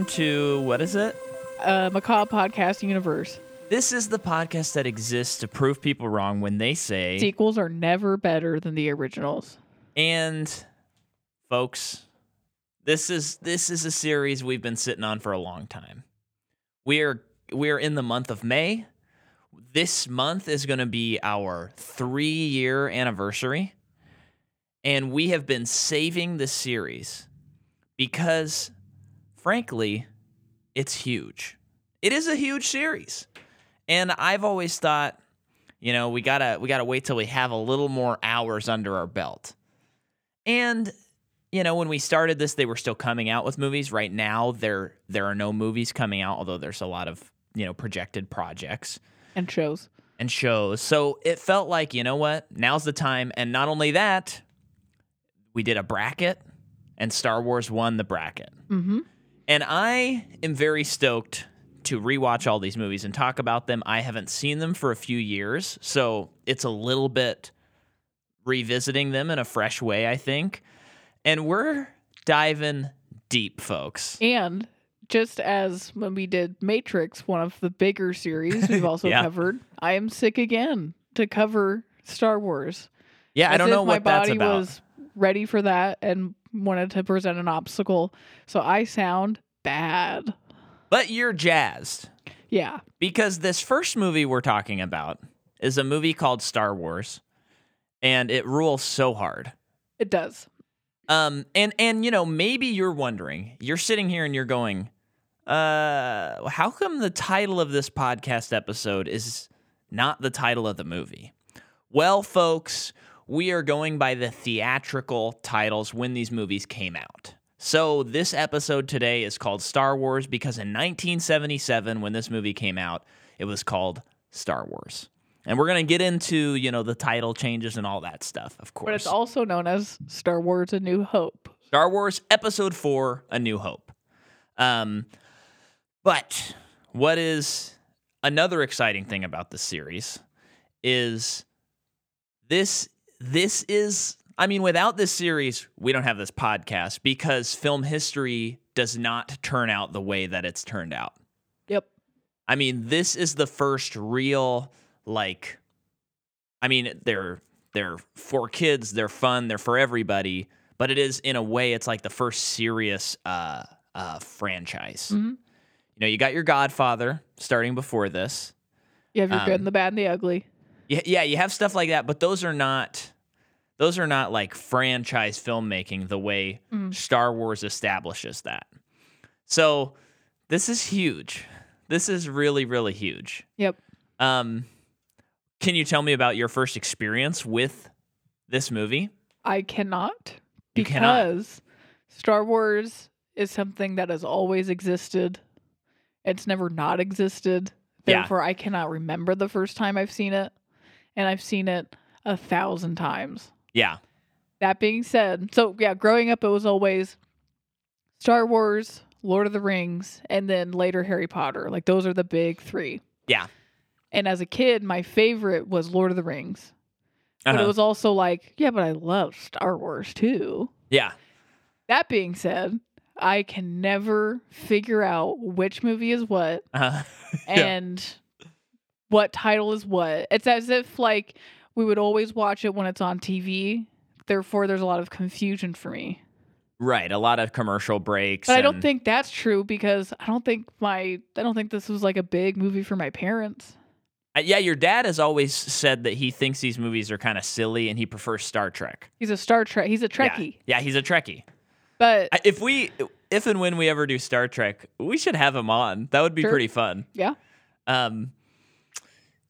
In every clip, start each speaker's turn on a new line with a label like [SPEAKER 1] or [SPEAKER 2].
[SPEAKER 1] Welcome to what is it?
[SPEAKER 2] uh, Macabre Podcast Universe.
[SPEAKER 1] This is the podcast that exists to prove people wrong when they say,
[SPEAKER 2] Sequels are never better than the originals.
[SPEAKER 1] and folks, this is this is a series we've been sitting on for a long time. We're we're in the month of May. This month is going to be our 3-year anniversary. And we have been saving this series because frankly, it's huge. It is a huge series. And I've always thought, you know, we gotta we gotta wait till we have a little more hours under our belt. And you know, when we started this, they were still coming out with movies. Right now, there there are no movies coming out, although there's a lot of you know projected projects
[SPEAKER 2] And shows.
[SPEAKER 1] and shows. So it felt like, you know what? Now's the time. And not only that, we did a bracket, and Star Wars won the bracket.
[SPEAKER 2] Mm-hmm.
[SPEAKER 1] And I am very stoked to rewatch all these movies and talk about them. I haven't seen them for a few years, so it's a little bit revisiting them in a fresh way, I think. And we're diving deep, folks.
[SPEAKER 2] And just as when we did Matrix, one of the bigger series we've also
[SPEAKER 1] Yeah.
[SPEAKER 2] covered, I am sick again to cover Star Wars.
[SPEAKER 1] Yeah, I don't know
[SPEAKER 2] my
[SPEAKER 1] what that's
[SPEAKER 2] body
[SPEAKER 1] about.
[SPEAKER 2] was ready for that and wanted to present an obstacle. So I sound bad.
[SPEAKER 1] But you're jazzed.
[SPEAKER 2] Yeah.
[SPEAKER 1] because this first movie we're talking about is a movie called Star Wars, and it rules so hard.
[SPEAKER 2] It does.
[SPEAKER 1] Um, and and you know maybe you're wondering, you're sitting here and you're going, uh, how come the title of this podcast episode is not the title of the movie? Well, folks, we are going by the theatrical titles when these movies came out. So, this episode today is called Star Wars because in 1977, when this movie came out, it was called Star Wars. And we're going to get into, you know, the title changes and all that stuff, of course.
[SPEAKER 2] But it's also known as Star Wars A New Hope.
[SPEAKER 1] Star Wars Episode 4 A New Hope. Um, but what is another exciting thing about this series is this this is I mean without this series we don't have this podcast because film history does not turn out the way that it's turned out.
[SPEAKER 2] Yep.
[SPEAKER 1] I mean, this is the first real like I mean, they're they're for kids, they're fun, they're for everybody, but it is in a way it's like the first serious uh uh franchise.
[SPEAKER 2] Mhm.
[SPEAKER 1] You know, you got your Godfather starting before this.
[SPEAKER 2] You have your good
[SPEAKER 1] Um,
[SPEAKER 2] and the bad and the ugly.
[SPEAKER 1] Yeah, yeah, you have stuff like that, but those are not those are not like franchise filmmaking the way
[SPEAKER 2] Mm.
[SPEAKER 1] Star Wars establishes that. So, this is huge. This is really really huge.
[SPEAKER 2] Yep.
[SPEAKER 1] Um can you tell me about your first experience with this movie?
[SPEAKER 2] I cannot
[SPEAKER 1] You cannot.
[SPEAKER 2] because Star Wars is something that has always existed. It's never not existed.
[SPEAKER 1] Yeah.
[SPEAKER 2] Therefore, I cannot remember the first time I've seen it, and I've seen it a thousand times.
[SPEAKER 1] Yeah.
[SPEAKER 2] That being said, so yeah, growing up, it was always Star Wars, Lord of the Rings, and then later Harry Potter. Like those are the big three.
[SPEAKER 1] Yeah.
[SPEAKER 2] And as a kid, my favorite was Lord of the Rings. But
[SPEAKER 1] Uh-huh.
[SPEAKER 2] it was also like, yeah, but I love Star Wars too.
[SPEAKER 1] yeah.
[SPEAKER 2] That being said, I can never figure out which movie is what
[SPEAKER 1] Uh, Yeah.
[SPEAKER 2] and what title is what. It's as if like we would always watch it when it's on TV. Therefore, there's a lot of confusion for me.
[SPEAKER 1] right, a lot of commercial breaks.
[SPEAKER 2] But I don't think that's true because I don't think my I don't think this was like a big movie for my parents.
[SPEAKER 1] Uh, yeah, your dad has always said that he thinks these movies are kind of silly and he prefers Star Trek.
[SPEAKER 2] He's a Star Trek. He's a Trekkie.
[SPEAKER 1] Yeah, yeah he's a Trekkie.
[SPEAKER 2] But
[SPEAKER 1] I- If we, if and when we ever do Star Trek, we should have him on. That would be
[SPEAKER 2] Sure.
[SPEAKER 1] pretty fun.
[SPEAKER 2] yeah,
[SPEAKER 1] Um,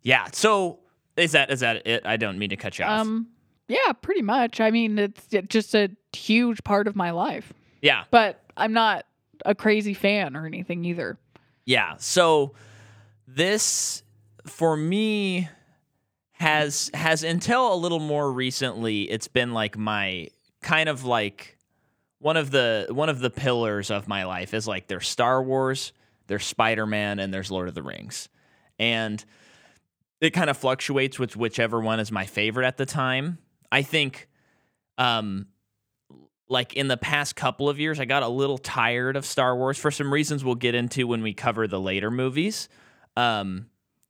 [SPEAKER 1] yeah. So is that is that it? I don't mean to cut you off.
[SPEAKER 2] um, yeah, pretty much. I mean, it's just a huge part of my life.
[SPEAKER 1] yeah,
[SPEAKER 2] But I'm not a crazy fan or anything either.
[SPEAKER 1] yeah. So this for me has has until a little more recently. It's been like my kind of like one of the one of the pillars of my life is like there's Star Wars, there's Spider Man, and there's Lord of the Rings, and it kind of fluctuates with whichever one is my favorite at the time. I think um like in the past couple of years, I got a little tired of Star Wars for some reasons we'll get into when we cover the later movies, um,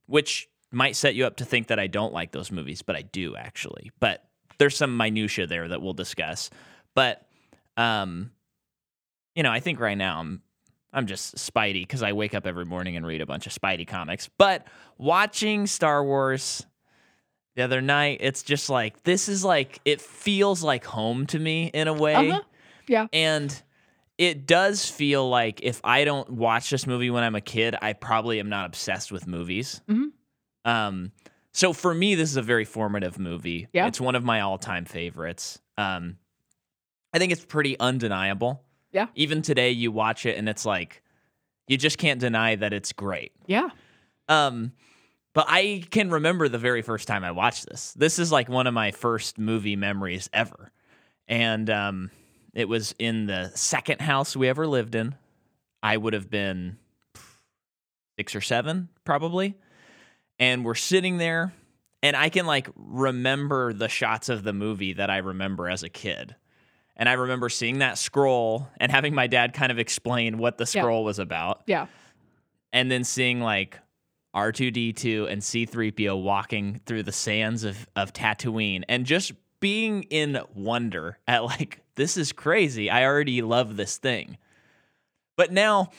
[SPEAKER 1] which might set you up to think that I don't like those movies, but I do actually. But there's some minutia there that we'll discuss. But um, you know, I think right now I'm I'm just Spidey because I wake up every morning and read a bunch of Spidey comics. But watching Star Wars the other night, it's just like this is like it feels like home to me in a way.
[SPEAKER 2] Uh-huh. Yeah.
[SPEAKER 1] And it does feel like if I don't watch this movie when I'm a kid, I probably am not obsessed with movies.
[SPEAKER 2] Mhm.
[SPEAKER 1] Um, so for me, this is a very formative movie.
[SPEAKER 2] Yeah.
[SPEAKER 1] It's one of my all-time favorites. Um, I think it's pretty undeniable.
[SPEAKER 2] Yeah.
[SPEAKER 1] Even today, you watch it and it's like you just can't deny that it's great.
[SPEAKER 2] Yeah.
[SPEAKER 1] Um, but I can remember the very first time I watched this. This is like one of my first movie memories ever. And um, it was in the second house we ever lived in. I would have been six or seven, probably. And we're sitting there, and I can like remember the shots of the movie that I remember as a kid. And I remember seeing that scroll and having my dad kind of explain what the
[SPEAKER 2] Yeah.
[SPEAKER 1] scroll was about
[SPEAKER 2] Yeah.
[SPEAKER 1] and then seeing like R2D2 and C3PO walking through the sands of, of Tatooine and just being in wonder at like, this is crazy. I already love this thing. But now,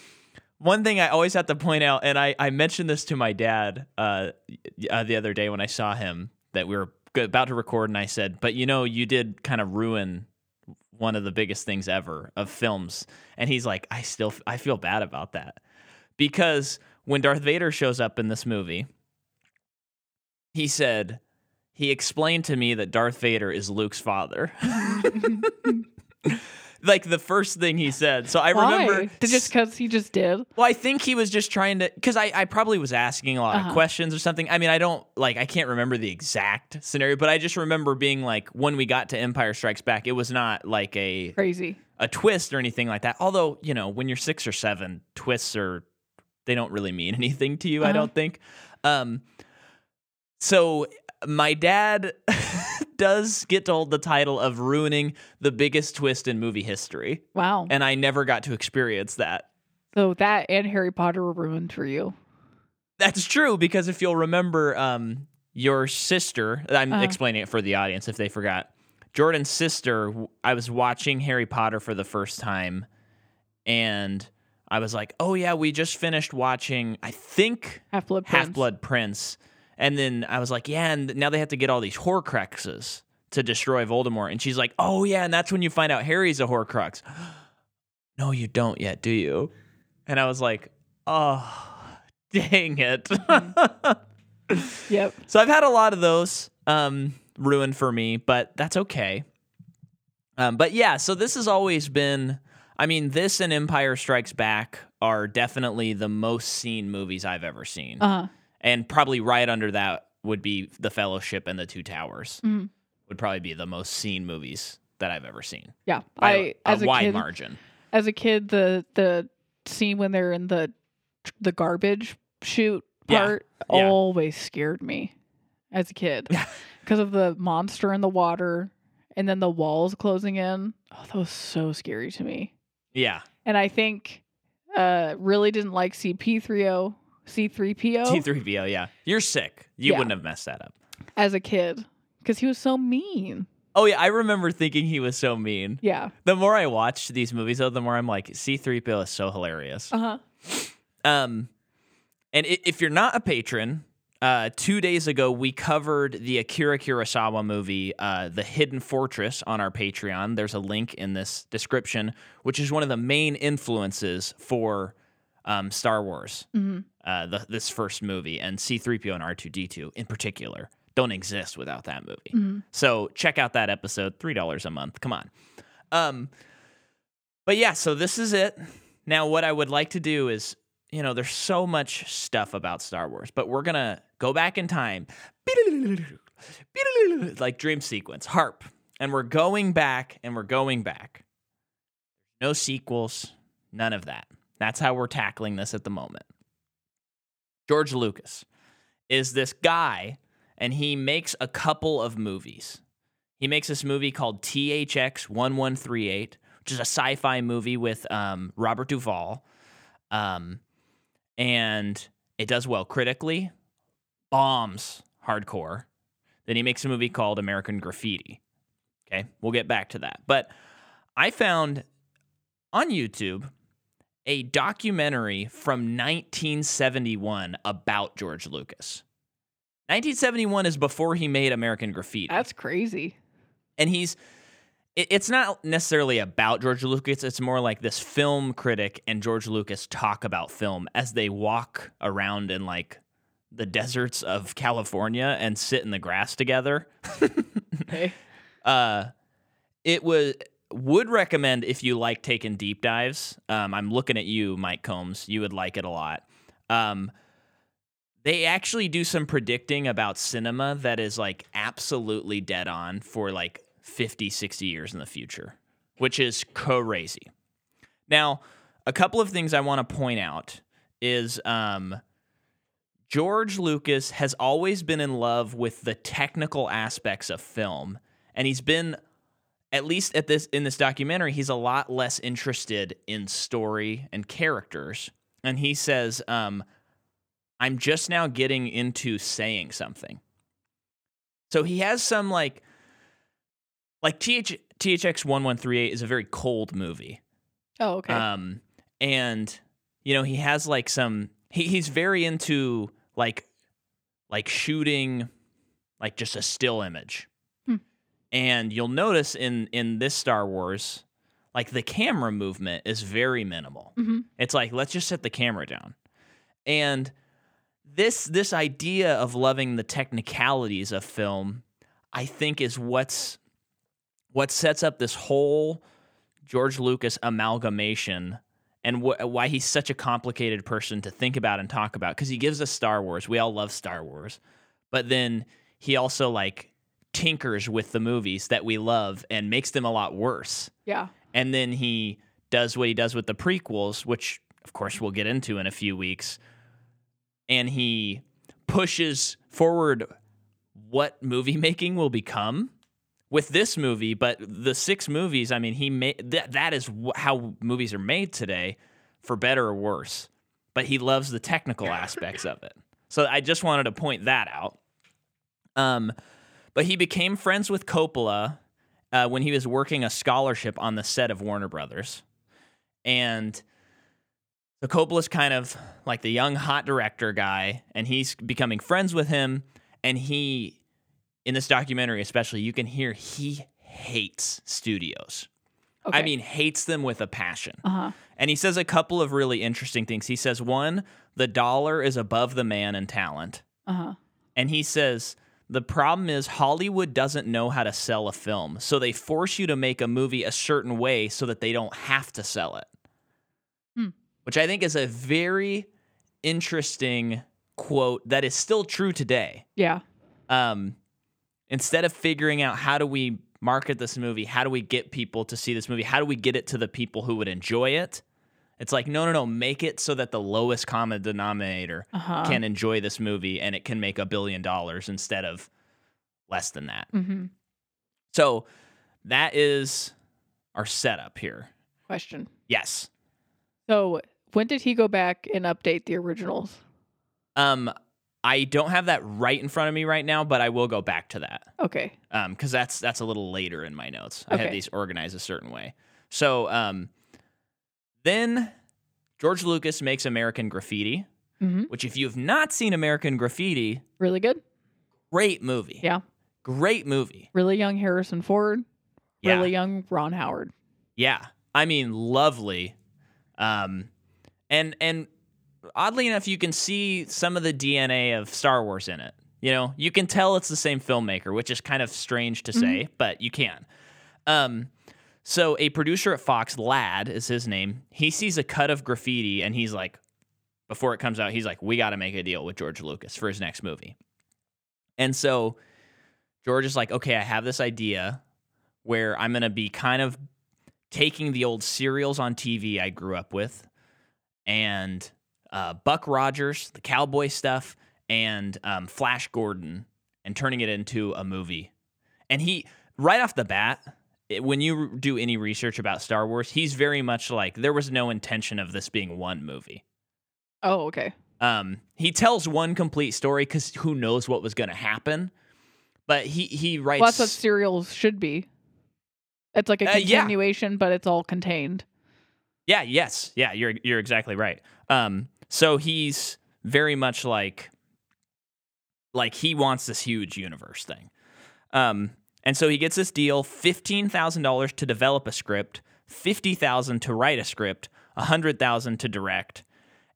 [SPEAKER 1] one thing I always have to point out, and I, I mentioned this to my dad uh, uh, the other day when I saw him that we were about to record, and I said, But you know, you did kind of ruin one of the biggest things ever of films. And he's like, I still, I feel bad about that because when Darth Vader shows up in this movie, he said, he explained to me that Darth Vader is Luke's father. like the first thing he said. So I
[SPEAKER 2] Why?
[SPEAKER 1] remember
[SPEAKER 2] Did- just because he just did.
[SPEAKER 1] well, I think he was just trying to, because I, I probably was asking a lot
[SPEAKER 2] Uh-huh.
[SPEAKER 1] of questions or something. I mean, I don't, like, I can't remember the exact scenario, but I just remember being like, when we got to Empire Strikes Back, it was not like a,
[SPEAKER 2] Crazy.
[SPEAKER 1] a twist or anything like that. Although, you know, when you're six or seven, twists are, they don't really mean anything to you, I
[SPEAKER 2] Uh-huh.
[SPEAKER 1] don't think. Um, so my dad does get to hold the title of ruining the biggest twist in movie history.
[SPEAKER 2] Wow.
[SPEAKER 1] And I never got to experience that.
[SPEAKER 2] so that and Harry Potter were ruined for you.
[SPEAKER 1] That's true because if you'll remember, um, your sister. I'm
[SPEAKER 2] Uh-huh.
[SPEAKER 1] explaining it for the audience if they forgot. Jordan's sister. I was watching Harry Potter for the first time, and I was like, "Oh yeah, we just finished watching. I think
[SPEAKER 2] Half Blood
[SPEAKER 1] Half Blood Prince." And then I was like, "Yeah, and now they have to get all these Horcruxes to destroy Voldemort." And she's like, "Oh yeah, and that's when you find out Harry's a Horcrux." no, you don't yet, do you? And I was like, "Oh, dang it."
[SPEAKER 2] Yep.
[SPEAKER 1] So I've had a lot of those um, ruined for me, but that's okay. Um, but yeah, so this has always been. I mean, this and Empire Strikes Back are definitely the most seen movies I've ever seen,
[SPEAKER 2] Uh huh.
[SPEAKER 1] And probably right under that would be The Fellowship and The Two Towers.
[SPEAKER 2] Mhm.
[SPEAKER 1] Would probably be the most seen movies that I've ever seen
[SPEAKER 2] Yeah. I
[SPEAKER 1] a,
[SPEAKER 2] as a,
[SPEAKER 1] wide
[SPEAKER 2] kid,
[SPEAKER 1] margin.
[SPEAKER 2] as a kid, the the scene when they're in the the garbage chute part
[SPEAKER 1] Yeah.
[SPEAKER 2] always scared me as a kid
[SPEAKER 1] Yeah.
[SPEAKER 2] because of the monster in the water and then the walls closing in. Oh, that was so scary to me.
[SPEAKER 1] Yeah,
[SPEAKER 2] And I think uh really didn't like CP3O, C3PO
[SPEAKER 1] T3PO. Yeah, you're sick. You
[SPEAKER 2] Yeah.
[SPEAKER 1] wouldn't have messed that up.
[SPEAKER 2] as a kid because he was so mean.
[SPEAKER 1] Oh yeah, I remember thinking he was so mean.
[SPEAKER 2] Yeah.
[SPEAKER 1] The more I watch these movies, though, the more I'm like, C3PO is so hilarious.
[SPEAKER 2] Uh huh.
[SPEAKER 1] Um, and i- if you're not a patron, uh, two days ago we covered the Akira Kurosawa movie, uh, The Hidden Fortress, on our Patreon. There's a link in this description, which is one of the main influences for um, Star Wars.
[SPEAKER 2] hmm
[SPEAKER 1] Uh, the, this first movie and C3PO and R2D2 in particular don't exist without that movie.
[SPEAKER 2] hmm
[SPEAKER 1] So check out that episode, three dollars a month. Come on. Um, but yeah, so this is it. Now, what I would like to do is, you know, there's so much stuff about Star Wars, but we're gonna go back in time, like dream sequence, harp, and we're going back and we're going back. No sequels, none of that. That's how we're tackling this at the moment. George Lucas is this guy and he makes a couple of movies. He makes this movie called THX 1138, which is a sci fi movie with um, Robert Duvall. Um, and it does well critically, bombs hardcore. Then he makes a movie called American Graffiti. Okay, we'll get back to that. But I found on YouTube a documentary from 1971 about George Lucas. 1971 is before he made American Graffiti.
[SPEAKER 2] That's crazy.
[SPEAKER 1] and he's it's not necessarily about George Lucas. It's more like this film critic and George Lucas talk about film as they walk around in like the deserts of California and sit in the grass together.
[SPEAKER 2] Okay.
[SPEAKER 1] uh, it was would recommend if you like taking deep dives. Um, I'm looking at you, Mike Combs. You would like it a lot. Um, they actually do some predicting about cinema that is like absolutely dead on for like 50, 60 years in the future, which is crazy. Now, a couple of things I want to point out is um, George Lucas has always been in love with the technical aspects of film, and he's been at least at this in this documentary, he's a lot less interested in story and characters. And he says, um, I'm just now getting into saying something. So he has some like like TH, THX 1138 is a very cold movie.
[SPEAKER 2] Oh, okay.
[SPEAKER 1] Um, and you know, he has like some he, he's very into like like shooting like just a still image. And you'll notice in in this Star Wars, like the camera movement is very minimal.
[SPEAKER 2] Mhm.
[SPEAKER 1] It's like let's just set the camera down. And this this idea of loving the technicalities of film, I think is what's what sets up this whole George Lucas amalgamation and wh- why he's such a complicated person to think about and talk about because he gives us Star Wars. We all love Star Wars, but then he also like tinkers with the movies that we love and makes them a lot worse.
[SPEAKER 2] yeah.
[SPEAKER 1] And then he does what he does with the prequels, which of course we'll get into in a few weeks. And he pushes forward what movie making will become with this movie, but the six movies, I mean, he made that that is wh- how movies are made today for better or worse. But he loves the technical aspects of it. So I just wanted to point that out. Um but he became friends with Coppola uh, when he was working a scholarship on the set of Warner Brothers. And so Coppola's kind of like the young hot director guy, and he's becoming friends with him. And he, in this documentary especially, you can hear he hates studios.
[SPEAKER 2] Okay.
[SPEAKER 1] I mean, hates them with a passion.
[SPEAKER 2] uh huh.
[SPEAKER 1] And he says a couple of really interesting things. He says, one, the dollar is above the man in talent.
[SPEAKER 2] Uh huh.
[SPEAKER 1] And he says, the problem is Hollywood doesn't know how to sell a film. So they force you to make a movie a certain way so that they don't have to sell it.
[SPEAKER 2] Hmm.
[SPEAKER 1] Which I think is a very interesting quote that is still true today.
[SPEAKER 2] Yeah.
[SPEAKER 1] Um, instead of figuring out how do we market this movie, how do we get people to see this movie, how do we get it to the people who would enjoy it? It's like, no, no, no, make it so that the lowest common denominator
[SPEAKER 2] Uh huh.
[SPEAKER 1] can enjoy this movie and it can make a billion dollars instead of less than that.
[SPEAKER 2] Mm-hmm.
[SPEAKER 1] So that is our setup here.
[SPEAKER 2] Question.
[SPEAKER 1] Yes.
[SPEAKER 2] So when did he go back and update the originals?
[SPEAKER 1] Um, I don't have that right in front of me right now, but I will go back to that.
[SPEAKER 2] Okay.
[SPEAKER 1] Um, because that's that's a little later in my notes. I have these organized a certain way. So um, then George Lucas makes American Graffiti,
[SPEAKER 2] Mm-hmm.
[SPEAKER 1] which if you have not seen American Graffiti,
[SPEAKER 2] Really good.
[SPEAKER 1] great movie.
[SPEAKER 2] Yeah.
[SPEAKER 1] Great movie.
[SPEAKER 2] Really young Harrison Ford.
[SPEAKER 1] Yeah.
[SPEAKER 2] Really young Ron Howard.
[SPEAKER 1] Yeah. I mean, lovely. Um, and and oddly enough, you can see some of the DNA of Star Wars in it. You know, you can tell it's the same filmmaker, which is kind of strange to say, but you can. Um, so a producer at Fox, Ladd is his name. He sees a cut of graffiti and he's like, before it comes out, he's like, we got to make a deal with George Lucas for his next movie. And so George is like, okay, I have this idea where I'm going to be kind of taking the old serials on TV I grew up with and uh, Buck Rogers, the cowboy stuff, and um, Flash Gordon, and turning it into a movie. And he, right off the bat, when you do any research about Star Wars, he's very much like there was no intention of this being one movie.
[SPEAKER 2] Oh, okay.
[SPEAKER 1] Um, he tells one complete story because who knows what was going to happen. But he he writes.
[SPEAKER 2] Well, that's what serials should be. It's like a
[SPEAKER 1] Uh, yeah.
[SPEAKER 2] continuation, but it's all contained.
[SPEAKER 1] Yeah, yes. Yeah, you're you're exactly right. Um so he's very much like like he wants this huge universe thing. Um and so he gets this deal, $15,000 to develop a script, 50,000 to write a script, 100,000 to direct.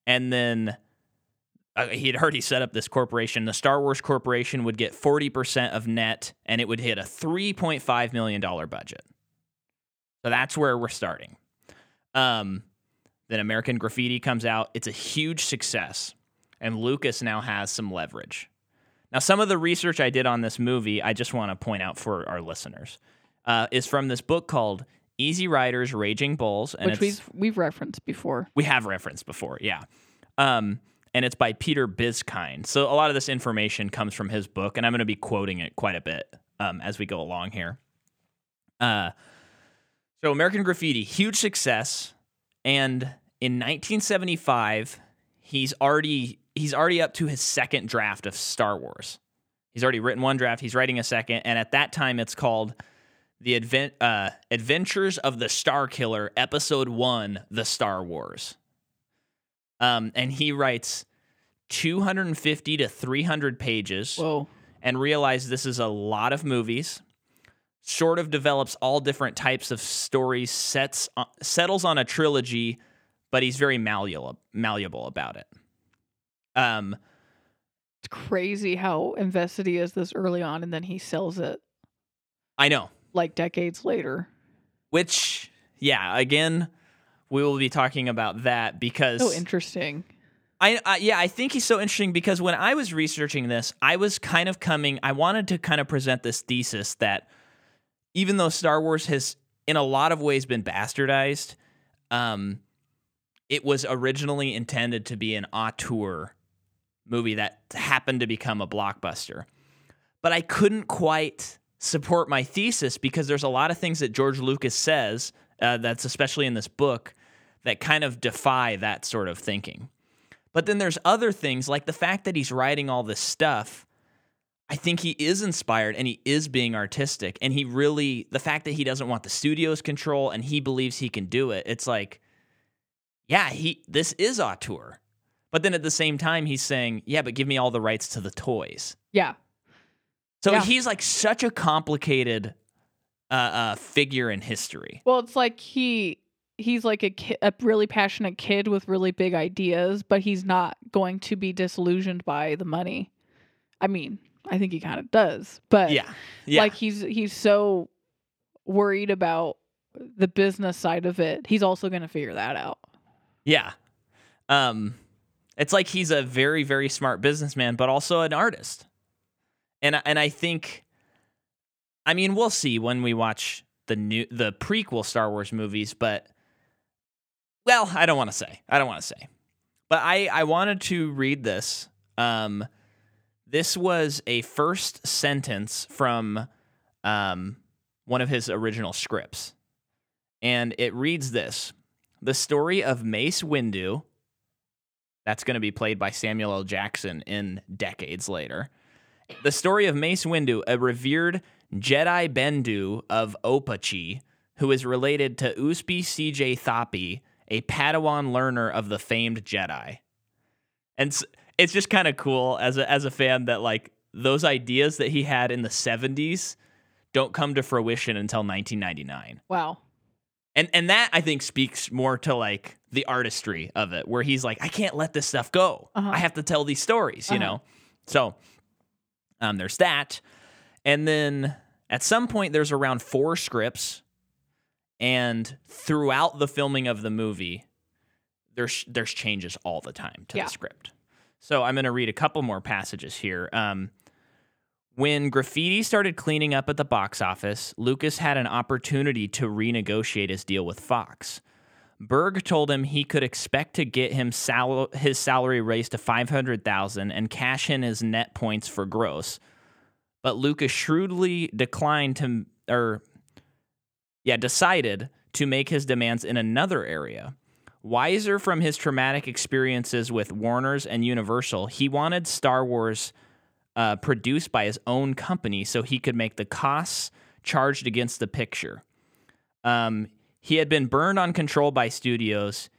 [SPEAKER 1] And then uh, he'd already set up this corporation. The Star Wars Corporation would get 40% of net and it would hit a $3.5 million budget. So that's where we're starting. Um, then American Graffiti comes out. It's a huge success, and Lucas now has some leverage. Now, some of the research I did on this movie, I just want to point out for our listeners, uh, is from this book called Easy Riders, Raging Bulls, and
[SPEAKER 2] which we've we've referenced before.
[SPEAKER 1] we have referenced before, yeah. Um, and it's by Peter Biskind. So a lot of this information comes from his book, and I'm going to be quoting it quite a bit um, as we go along here. Uh, so American Graffiti, huge success, and in 1975, he's already he's already up to his second draft of Star Wars. He's already written one draft. He's writing a second, and at that time, it's called the Advent uh, Adventures of the Star Killer, Episode One: The Star Wars. Um, and he writes 250 to 300 pages
[SPEAKER 2] Whoa.
[SPEAKER 1] and realized this is a lot of movies. Sort of develops all different types of stories, sets uh, settles on a trilogy, but he's very malleable malleable about it. Um,
[SPEAKER 2] It's crazy how invested he is this early on, and then he sells it
[SPEAKER 1] I know.
[SPEAKER 2] like decades later.
[SPEAKER 1] Which, yeah, again, we will be talking about that because
[SPEAKER 2] So interesting.
[SPEAKER 1] I, I yeah, I think he's so interesting because when I was researching this, I was kind of coming. I wanted to kind of present this thesis that even though Star Wars has, in a lot of ways, been bastardized, um, it was originally intended to be an auteur movie that happened to become a blockbuster. But I couldn't quite support my thesis because there's a lot of things that George Lucas says uh, that's especially in this book that kind of defy that sort of thinking. But then there's other things like the fact that he's writing all this stuff. I think he is inspired and he is being artistic. And he really, the fact that he doesn't want the studio's control and he believes he can do it, it's like, yeah, he this is auteur. But then at the same time, he's saying, yeah, but give me all the rights to the toys.
[SPEAKER 2] Yeah.
[SPEAKER 1] So
[SPEAKER 2] Yeah.
[SPEAKER 1] he's like such a complicated uh, uh, figure in history.
[SPEAKER 2] Well, it's like he he's like a ki- a really passionate kid with really big ideas, but he's not going to be disillusioned by the money. I mean, I think he kind of does, but
[SPEAKER 1] Yeah. Yeah.
[SPEAKER 2] like he's he's so worried about the business side of it. He's also going to figure that out.
[SPEAKER 1] Yeah. Um it's like he's a very very smart businessman but also an artist. And and I think I mean, we'll see when we watch the new the prequel Star Wars movies, but well, I don't want to say. I don't want to say. But I I wanted to read this. Um this was a first sentence from um one of his original scripts. And it reads this the story of Mace Windu. That's going to be played by Samuel L. Jackson in decades later. The story of Mace Windu, a revered Jedi Bendu of Ophuchi, who is related to Usby CJ Thapi, a Padawan learner of the famed Jedi. And s- it's just kind of cool as a, as a fan that like those ideas that he had in the 70s don't come to fruition until 1999
[SPEAKER 2] Wow.
[SPEAKER 1] And and that I think speaks more to like the artistry of it, where he's like, I can't let this stuff go.
[SPEAKER 2] Uh-huh.
[SPEAKER 1] I have to tell these stories, you
[SPEAKER 2] Uh-huh.
[SPEAKER 1] know. So, um, there's that, and then at some point there's around four scripts, and throughout the filming of the movie, there's there's changes all the time to
[SPEAKER 2] Yeah.
[SPEAKER 1] the script. So I'm going to read a couple more passages here. Um, when Graffiti started cleaning up at the box office, Lucas had an opportunity to renegotiate his deal with Fox. Berg told him he could expect to get him sal- his salary raised to 500,000 and cash in his net points for gross. But Lucas shrewdly declined to or yeah, decided to make his demands in another area. Wiser from his traumatic experiences with Warner's and Universal, he wanted Star Wars uh, produced by his own company so he could make the costs charged against the picture. Um, he had been burned on control by studios,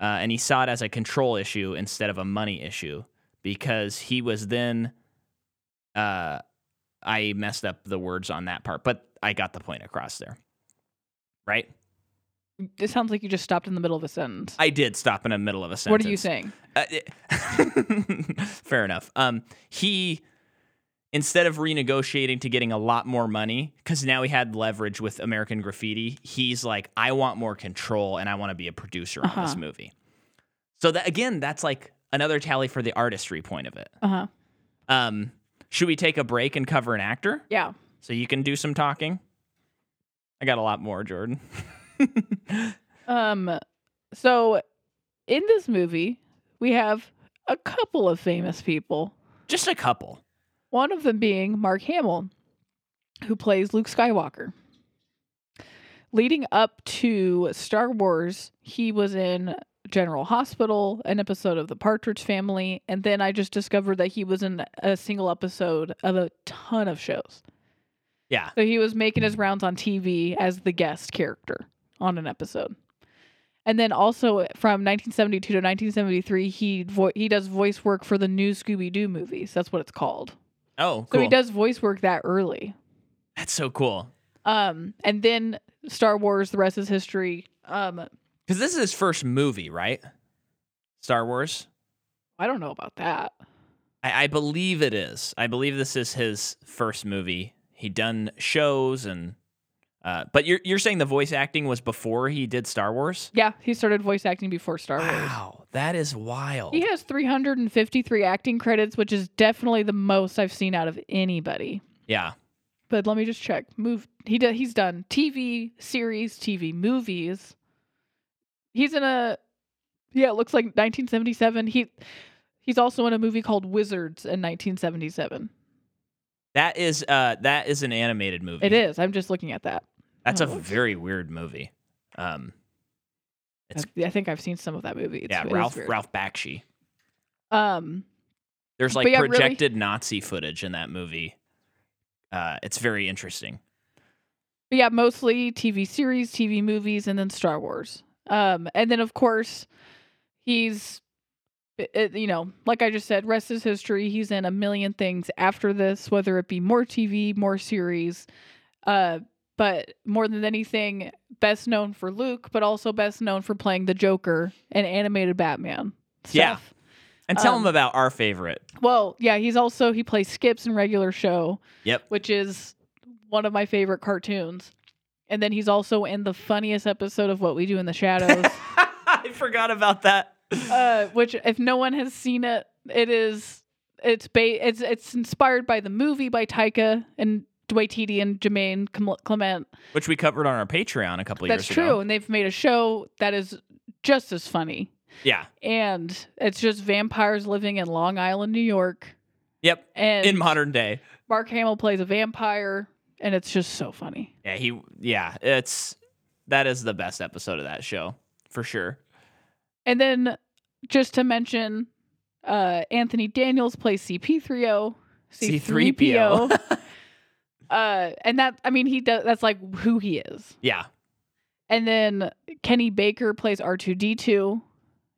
[SPEAKER 1] uh, and he saw it as a control issue instead of a money issue because he was then. Uh, I messed up the words on that part, but I got the point across there. Right?
[SPEAKER 2] It sounds like you just stopped in the middle of a sentence.
[SPEAKER 1] I did stop in the middle of a sentence.
[SPEAKER 2] what are you saying?
[SPEAKER 1] Uh, it- fair enough. Um, he instead of renegotiating to getting a lot more money because now he had leverage with American Graffiti. He's like, I want more control and I want to be a producer on this
[SPEAKER 2] Uh-huh.
[SPEAKER 1] movie. So that again, that's like another tally for the artistry point of it.
[SPEAKER 2] Uh huh.
[SPEAKER 1] Um, should we take a break and cover an actor
[SPEAKER 2] Yeah.
[SPEAKER 1] so you can do some talking? I got a lot more, Jordan.
[SPEAKER 2] Um. So, in this movie, we have a couple of famous people.
[SPEAKER 1] Just a couple.
[SPEAKER 2] One of them being Mark Hamill, who plays Luke Skywalker. Leading up to Star Wars, he was in General Hospital, an episode of The Partridge Family, and then I just discovered that he was in a single episode of a ton of shows.
[SPEAKER 1] Yeah.
[SPEAKER 2] So he was making his rounds on TV as the guest character on an episode. And then also from 1972 to 1973, he vo- he does voice work for the new Scooby Doo movies. That's what it's called.
[SPEAKER 1] Oh,
[SPEAKER 2] So he does voice work that early.
[SPEAKER 1] That's so cool.
[SPEAKER 2] Um, and then Star Wars, the rest is history. Um,
[SPEAKER 1] Because this is his first movie, right? Star Wars.
[SPEAKER 2] I don't know about that.
[SPEAKER 1] I, I believe it is. I believe this is his first movie. He done shows and, uh, but you're you're saying the voice acting was before he did Star Wars?
[SPEAKER 2] Yeah, he started voice acting before Star Wars.
[SPEAKER 1] Wow, that is wild.
[SPEAKER 2] He has 353 acting credits, which is definitely the most I've seen out of anybody.
[SPEAKER 1] Yeah,
[SPEAKER 2] But let me just check. Move. He did. He's done TV series, TV movies. He's in a. Yeah, it looks like 1977. He he's also in a movie called Wizards in 1977.
[SPEAKER 1] that is uh that is an animated movie.
[SPEAKER 2] It is. I'm just looking at that.
[SPEAKER 1] That's a
[SPEAKER 2] Oh.
[SPEAKER 1] very weird movie. Um, It's-
[SPEAKER 2] I think I've seen some of that movie. It's,
[SPEAKER 1] yeah, Ralph. Ralph Bakshi.
[SPEAKER 2] Um,
[SPEAKER 1] There's like
[SPEAKER 2] yeah, really-
[SPEAKER 1] projected Nazi footage in that movie. Uh, it's very interesting.
[SPEAKER 2] yeah, mostly TV series, TV movies, and then Star Wars. Um, and then of course, he's, it- it- you know, like I just said, rest is history. He's in a million things after this, whether it be more TV, more series. Uh, but more than anything, best known for Luke, but also best known for playing the Joker and animated Batman. Stuff. Yeah.
[SPEAKER 1] And tell
[SPEAKER 2] Um,
[SPEAKER 1] them about our favorite.
[SPEAKER 2] Well, yeah, he's also he plays Skips in regular show.
[SPEAKER 1] Yep.
[SPEAKER 2] Which is one of my favorite cartoons. And then he's also in the funniest episode of What We Do in the Shadows.
[SPEAKER 1] I forgot about that.
[SPEAKER 2] uh, which if no one has seen it, it is it's ba- it's it's inspired by the movie by Taika and Waititi and Jermaine Clement.
[SPEAKER 1] Which we covered on our Patreon a couple
[SPEAKER 2] That's
[SPEAKER 1] years
[SPEAKER 2] true,
[SPEAKER 1] ago.
[SPEAKER 2] That's true, and they've made a show that is just as funny.
[SPEAKER 1] Yeah.
[SPEAKER 2] And it's just vampires living in Long Island, New York.
[SPEAKER 1] Yep.
[SPEAKER 2] And
[SPEAKER 1] In modern day.
[SPEAKER 2] Mark Hamill plays a vampire, and it's just so funny.
[SPEAKER 1] Yeah, he yeah, it's that is the best episode of that show for sure.
[SPEAKER 2] And then just to mention, uh, Anthony Daniels plays CP3O.
[SPEAKER 1] C3PO.
[SPEAKER 2] uh, and that I mean he does that's like who he is.
[SPEAKER 1] Yeah.
[SPEAKER 2] And then Kenny Baker plays R2D2.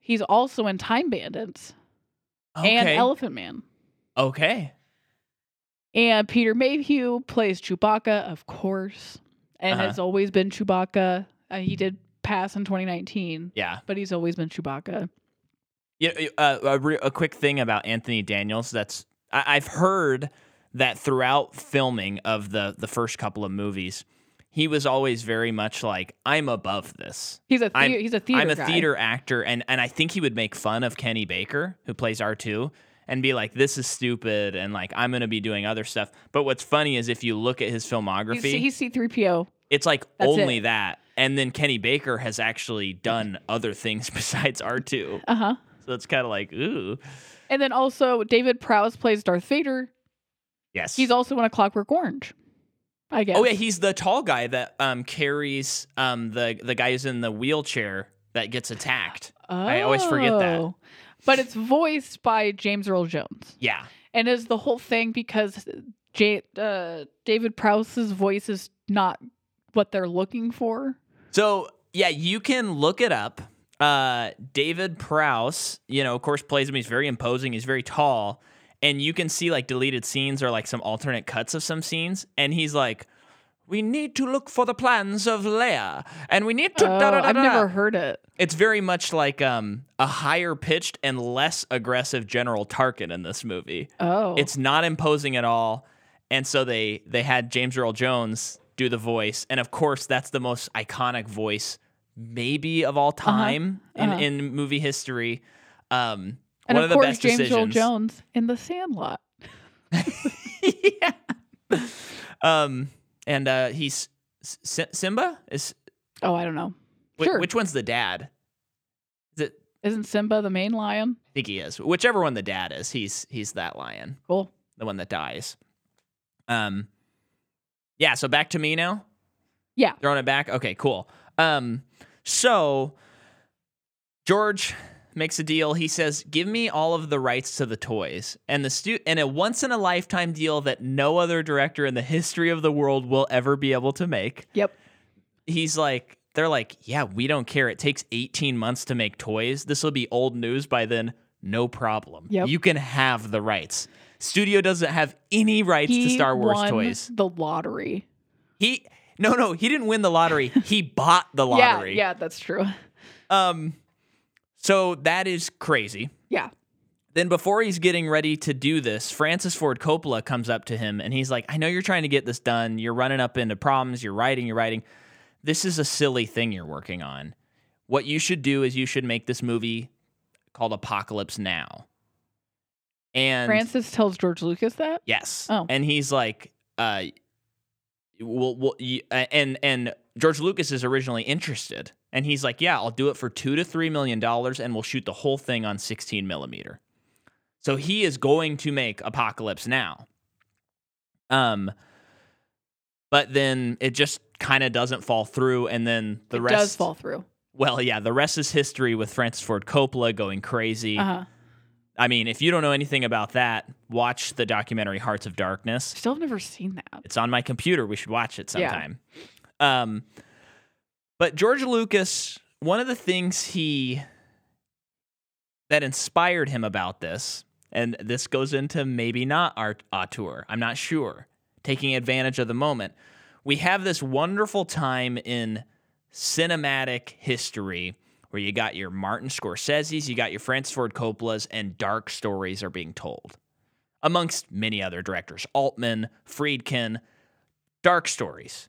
[SPEAKER 2] He's also in Time Bandits and Elephant Man.
[SPEAKER 1] okay.
[SPEAKER 2] And Peter Mayhew plays Chewbacca, of course, and
[SPEAKER 1] Uh-huh.
[SPEAKER 2] has always been Chewbacca. Uh, he did pass in 2019,
[SPEAKER 1] Yeah.
[SPEAKER 2] but he's always been Chewbacca.
[SPEAKER 1] Yeah, uh, a, re- a quick thing about Anthony Daniels. That's I, I've heard that throughout filming of the the first couple of movies, he was always very much like I'm above this.
[SPEAKER 2] He's a
[SPEAKER 1] I'm-
[SPEAKER 2] he's a theater
[SPEAKER 1] I'm a
[SPEAKER 2] guy.
[SPEAKER 1] theater actor, and and I think he would make fun of Kenny Baker, who plays R two, and be like, "This is stupid," and like I'm gonna be doing other stuff. But what's funny is if you look at his filmography,
[SPEAKER 2] He's, he's C3PO.
[SPEAKER 1] it's like
[SPEAKER 2] That's
[SPEAKER 1] only
[SPEAKER 2] it.
[SPEAKER 1] that. And then Kenny Baker has actually done other things besides R two,
[SPEAKER 2] Uh huh.
[SPEAKER 1] so it's kind of like, ooh,
[SPEAKER 2] And then also David Prowse plays Darth Vader.
[SPEAKER 1] Yes,
[SPEAKER 2] He's also in A Clockwork Orange. I guess.
[SPEAKER 1] Oh yeah, he's the tall guy that um carries um the the guy who's in the wheelchair that gets attacked. I always forget that.
[SPEAKER 2] Oh. But it's voiced by James Earl Jones.
[SPEAKER 1] Yeah.
[SPEAKER 2] And is the whole thing because J- uh, David Prowse's voice is not what they're looking for?
[SPEAKER 1] So yeah, you can look it up. Uh, David Prowse, you know, of course, plays him. He's very imposing. He's very tall, and you can see like deleted scenes or like some alternate cuts of some scenes, and he's like, "We need to look for the plans of Leia, and we need to."
[SPEAKER 2] Oh, I've never heard it.
[SPEAKER 1] It's very much like um a higher pitched and less aggressive General Tarkin in this movie.
[SPEAKER 2] Oh.
[SPEAKER 1] It's not imposing at all. And so they they had James Earl Jones do the voice, and of course that's the most iconic voice maybe of all time
[SPEAKER 2] uh-huh.
[SPEAKER 1] in in movie history. Um,
[SPEAKER 2] and
[SPEAKER 1] one
[SPEAKER 2] of,
[SPEAKER 1] of, the
[SPEAKER 2] course,
[SPEAKER 1] best
[SPEAKER 2] James Earl
[SPEAKER 1] decisions.
[SPEAKER 2] Jones in The Sandlot.
[SPEAKER 1] yeah. Um, and uh, he's S- Simba is
[SPEAKER 2] Oh, I don't know.
[SPEAKER 1] wh-
[SPEAKER 2] Sure.
[SPEAKER 1] which one's the dad? Is it?
[SPEAKER 2] Isn't Simba the main lion?
[SPEAKER 1] I think he is. Whichever one the dad is, he's he's that lion.
[SPEAKER 2] Cool.
[SPEAKER 1] the one that dies. Um, yeah. So back to me now.
[SPEAKER 2] Yeah.
[SPEAKER 1] Throwing it back. Okay. Cool. Um, so George makes a deal. He says, "Give me all of the rights to the toys and the stu- and a once in a lifetime deal that no other director in the history of the world will ever be able to make."
[SPEAKER 2] Yep.
[SPEAKER 1] He's like, they're like, "Yeah, we don't care. It takes 18 months to make toys. This will be old news by then. No problem.
[SPEAKER 2] Yep.
[SPEAKER 1] You can have the rights." Studio doesn't have any rights to Star Wars
[SPEAKER 2] won
[SPEAKER 1] toys.
[SPEAKER 2] The lottery.
[SPEAKER 1] He no no he didn't win the lottery. he bought the lottery.
[SPEAKER 2] Yeah, yeah, that's true.
[SPEAKER 1] Um, so that is crazy.
[SPEAKER 2] Yeah.
[SPEAKER 1] Then before he's getting ready to do this, Francis Ford Coppola comes up to him and he's like, "I know you're trying to get this done. You're running up into problems. You're writing. You're writing. This is a silly thing you're working on. What you should do is you should make this movie called Apocalypse Now." And
[SPEAKER 2] Francis tells George Lucas that.
[SPEAKER 1] Yes.
[SPEAKER 2] Oh.
[SPEAKER 1] And he's like, uh, well, well y- uh, and and George Lucas is originally interested, and he's like, yeah, I'll do it for two to three million dollars, and we'll shoot the whole thing on sixteen millimeter. So he is going to make Apocalypse Now. Um, but then it just kind of doesn't fall through, and then the
[SPEAKER 2] it
[SPEAKER 1] rest
[SPEAKER 2] does fall through.
[SPEAKER 1] Well, yeah, the rest is history with Francis Ford Coppola going crazy.
[SPEAKER 2] Uh huh.
[SPEAKER 1] I mean, if you don't know anything about that, watch the documentary Hearts of Darkness.
[SPEAKER 2] Still have never seen that.
[SPEAKER 1] It's on my computer. We should watch it sometime.
[SPEAKER 2] Yeah.
[SPEAKER 1] sometime. Um, but George Lucas, one of the things he that inspired him about this, and this goes into maybe not our auteur. I'm not sure. Taking advantage of the moment, we have this wonderful time in cinematic history where you got your Martin Scorsese's, you got your Francis Ford Coppola's, and dark stories are being told amongst many other directors Altman, Friedkin, dark stories,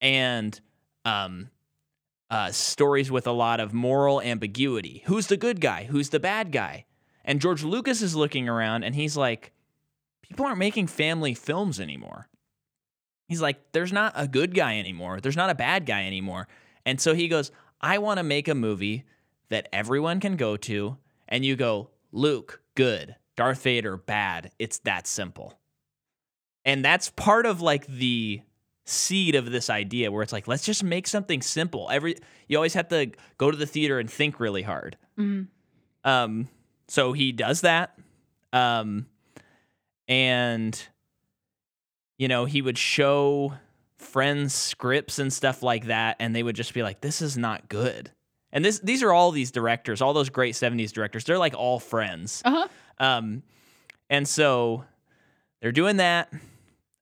[SPEAKER 1] and um, uh, stories with a lot of moral ambiguity. Who's the good guy? Who's the bad guy? And George Lucas is looking around and he's like, people aren't making family films anymore. He's like, there's not a good guy anymore. There's not a bad guy anymore. And so he goes, I want to make a movie that everyone can go to, and you go, Luke, good. Darth Vader, bad. It's that simple. And that's part of like the seed of this idea where it's like, let's just make something simple. Every you always have to go to the theater and think really hard.
[SPEAKER 2] Mhm.
[SPEAKER 1] Um, so he does that. Um, and you know, he would show friends scripts and stuff like that, and they would just be like, This is not good. And this these are all these directors, all those great 70s directors, they're like all friends.
[SPEAKER 2] Uh huh.
[SPEAKER 1] Um, and so they're doing that.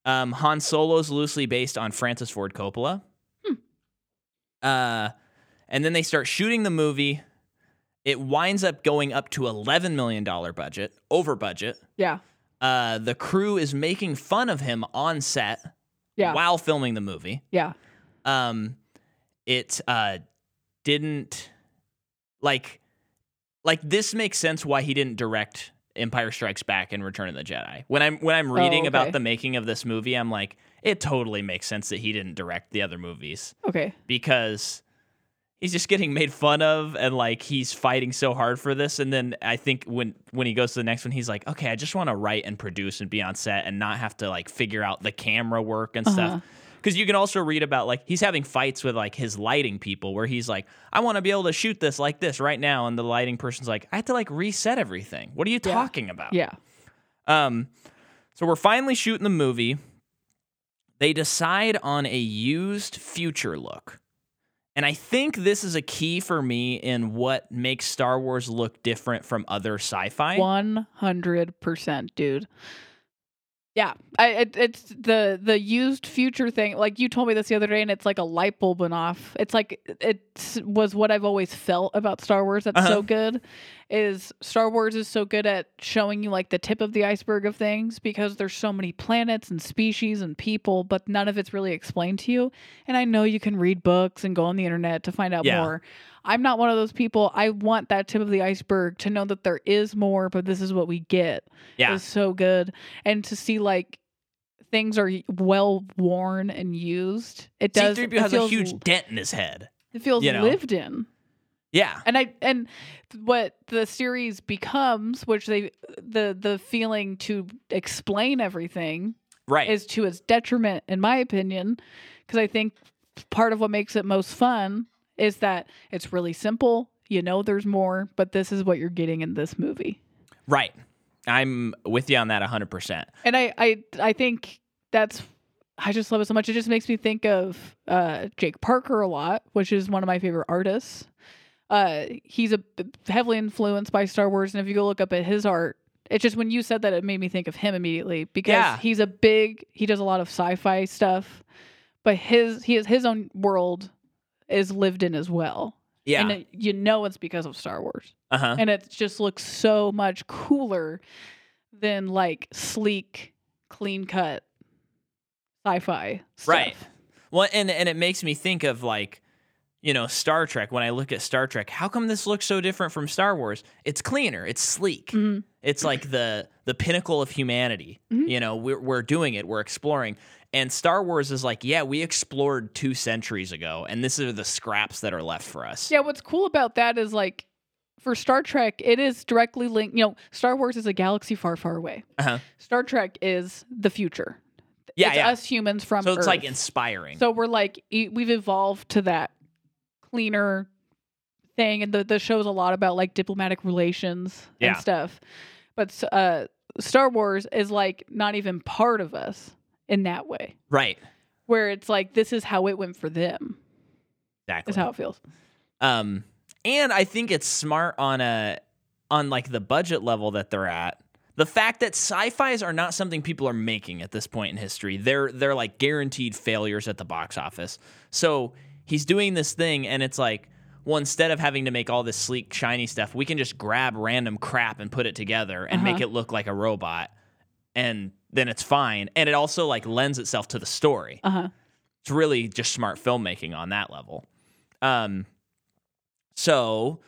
[SPEAKER 1] Um, Han Solo's loosely based on Francis Ford Coppola. Uh, and then they start shooting the movie. It winds up going up to $11 million budget, over budget.
[SPEAKER 2] Yeah.
[SPEAKER 1] Uh, the crew is making fun of him on set
[SPEAKER 2] Yeah.
[SPEAKER 1] while filming the movie.
[SPEAKER 2] Yeah.
[SPEAKER 1] Um, it uh, didn't like like this makes sense why he didn't direct Empire Strikes Back and Return of the Jedi. When I'm when I'm reading
[SPEAKER 2] Oh, okay.
[SPEAKER 1] about the making of this movie, I'm like, it totally makes sense that he didn't direct the other movies
[SPEAKER 2] Okay.
[SPEAKER 1] because he's just getting made fun of and like he's fighting so hard for this and then I think when when he goes to the next one he's like, "Okay, I just want to write and produce and be on set and not have to like figure out the camera work and
[SPEAKER 2] Uh-huh.
[SPEAKER 1] stuff." Because you can also read about like he's having fights with like his lighting people where he's like, I want to be able to shoot this like this right now. And the lighting person's like, I have to like reset everything. What are you
[SPEAKER 2] Yeah.
[SPEAKER 1] talking about?
[SPEAKER 2] Yeah.
[SPEAKER 1] Um, so we're finally shooting the movie. They decide on a used future look. And I think this is a key for me in what makes Star Wars look different from other sci-fi.
[SPEAKER 2] One hundred percent, dude. Yeah, I it, it's the the used future thing. Like you told me this the other day, and it's like a light bulb went off. It's like it was what I've always felt about Star Wars. That's
[SPEAKER 1] Uh-huh.
[SPEAKER 2] so good. Is Star Wars is so good at showing you like the tip of the iceberg of things because there's so many planets and species and people, but none of it's really explained to you. And I know you can read books and go on the internet to find out
[SPEAKER 1] Yeah.
[SPEAKER 2] more. I'm not one of those people. I want that tip of the iceberg to know that there is more, but this is what we get.
[SPEAKER 1] Yeah.
[SPEAKER 2] Is so good. And to see like things are well worn and used. It does
[SPEAKER 1] C-3PO
[SPEAKER 2] it
[SPEAKER 1] has a huge dent in his head.
[SPEAKER 2] it feels
[SPEAKER 1] you know.
[SPEAKER 2] lived in.
[SPEAKER 1] Yeah.
[SPEAKER 2] And I and what the series becomes, which they the the feeling to explain everything
[SPEAKER 1] Right.
[SPEAKER 2] is to its detriment, in my opinion, because I think part of what makes it most fun is that it's really simple. You know, there's more, but this is what you're getting in this movie.
[SPEAKER 1] right. I'm with you on that 100%.
[SPEAKER 2] And I, I, I think that's. I just love it so much. It just makes me think of uh, Jake Parker a lot, which is one of my favorite artists. Uh, he's a heavily influenced by Star Wars, and if you go look up at his art, it's just when you said that, it made me think of him immediately because
[SPEAKER 1] Yeah.
[SPEAKER 2] he's a big. He does a lot of sci-fi stuff, but his he has his own world is lived in as well.
[SPEAKER 1] Yeah.
[SPEAKER 2] and it, you know it's because of Star Wars,
[SPEAKER 1] uh-huh.
[SPEAKER 2] and it just looks so much cooler than like sleek, clean cut sci-fi. Stuff.
[SPEAKER 1] Right. Well, and and it makes me think of like, you know, Star Trek. When I look at Star Trek, how come this looks so different from Star Wars? It's cleaner. It's sleek.
[SPEAKER 2] Mhm.
[SPEAKER 1] It's like the the pinnacle of humanity.
[SPEAKER 2] Mhm.
[SPEAKER 1] You know, we're we're doing it. We're exploring. And Star Wars is like, yeah, we explored two centuries ago, and this are the scraps that are left for us.
[SPEAKER 2] Yeah, what's cool about that is like for Star Trek, it is directly linked. You know, Star Wars is a galaxy far, far away.
[SPEAKER 1] Uh-huh.
[SPEAKER 2] Star Trek is the future.
[SPEAKER 1] Yeah,
[SPEAKER 2] it's
[SPEAKER 1] yeah.
[SPEAKER 2] us humans from
[SPEAKER 1] So it's like inspiring.
[SPEAKER 2] So we're like we've evolved to that cleaner thing, and the the show's a lot about like diplomatic relations
[SPEAKER 1] Yeah.
[SPEAKER 2] and stuff. But uh, Star Wars is like not even part of us in that way,
[SPEAKER 1] right.
[SPEAKER 2] where it's like this is how it went for them.
[SPEAKER 1] Exactly.
[SPEAKER 2] Is how it feels.
[SPEAKER 1] Um, and I think it's smart on a on like the budget level that they're at. The fact that sci-fi's are not something people are making at this point in history. They're they're like guaranteed failures at the box office. So he's doing this thing, and it's like, well, instead of having to make all this sleek, shiny stuff, we can just grab random crap and put it together and make
[SPEAKER 2] Uh-huh.
[SPEAKER 1] it look like a robot, and then it's fine. And it also like lends itself to the story
[SPEAKER 2] Uh huh.
[SPEAKER 1] it's really just smart filmmaking on that level. Um, so,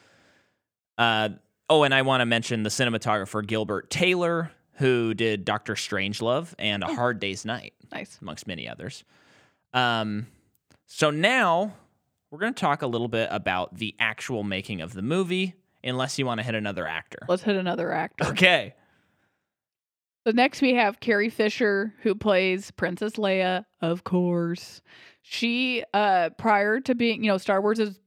[SPEAKER 1] uh, oh, and I want to mention the cinematographer Gilbert Taylor, who did Doctor Strangelove and A
[SPEAKER 2] Oh.
[SPEAKER 1] Hard Day's Night,
[SPEAKER 2] Nice.
[SPEAKER 1] amongst many others. Um, so now we're going to talk a little bit about the actual making of the movie, unless you want to hit another actor.
[SPEAKER 2] Let's hit another actor.
[SPEAKER 1] Okay.
[SPEAKER 2] So next we have Carrie Fisher, who plays Princess Leia, of course. She, uh, prior to being, you know, Star Wars is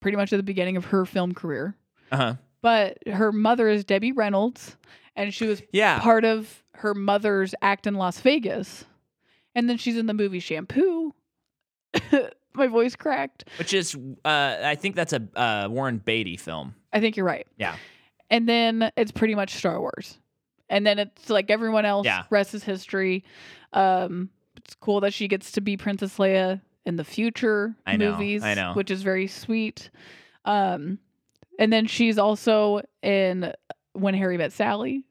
[SPEAKER 2] pretty much at the beginning of her film career.
[SPEAKER 1] Uh huh.
[SPEAKER 2] But her mother is Debbie Reynolds, and she was
[SPEAKER 1] Yeah.
[SPEAKER 2] part of her mother's act in Las Vegas. And then she's in the movie Shampoo. My voice cracked.
[SPEAKER 1] Which is, uh, I think that's a uh, Warren Beatty film.
[SPEAKER 2] I think you're right.
[SPEAKER 1] Yeah.
[SPEAKER 2] And then it's pretty much Star Wars. And then it's like everyone else,
[SPEAKER 1] Yeah.
[SPEAKER 2] rest is history. Um, it's cool that she gets to be Princess Leia in the future
[SPEAKER 1] I know,
[SPEAKER 2] movies,
[SPEAKER 1] I know.
[SPEAKER 2] which is very sweet. Um, and then she's also in When Harry Met Sally.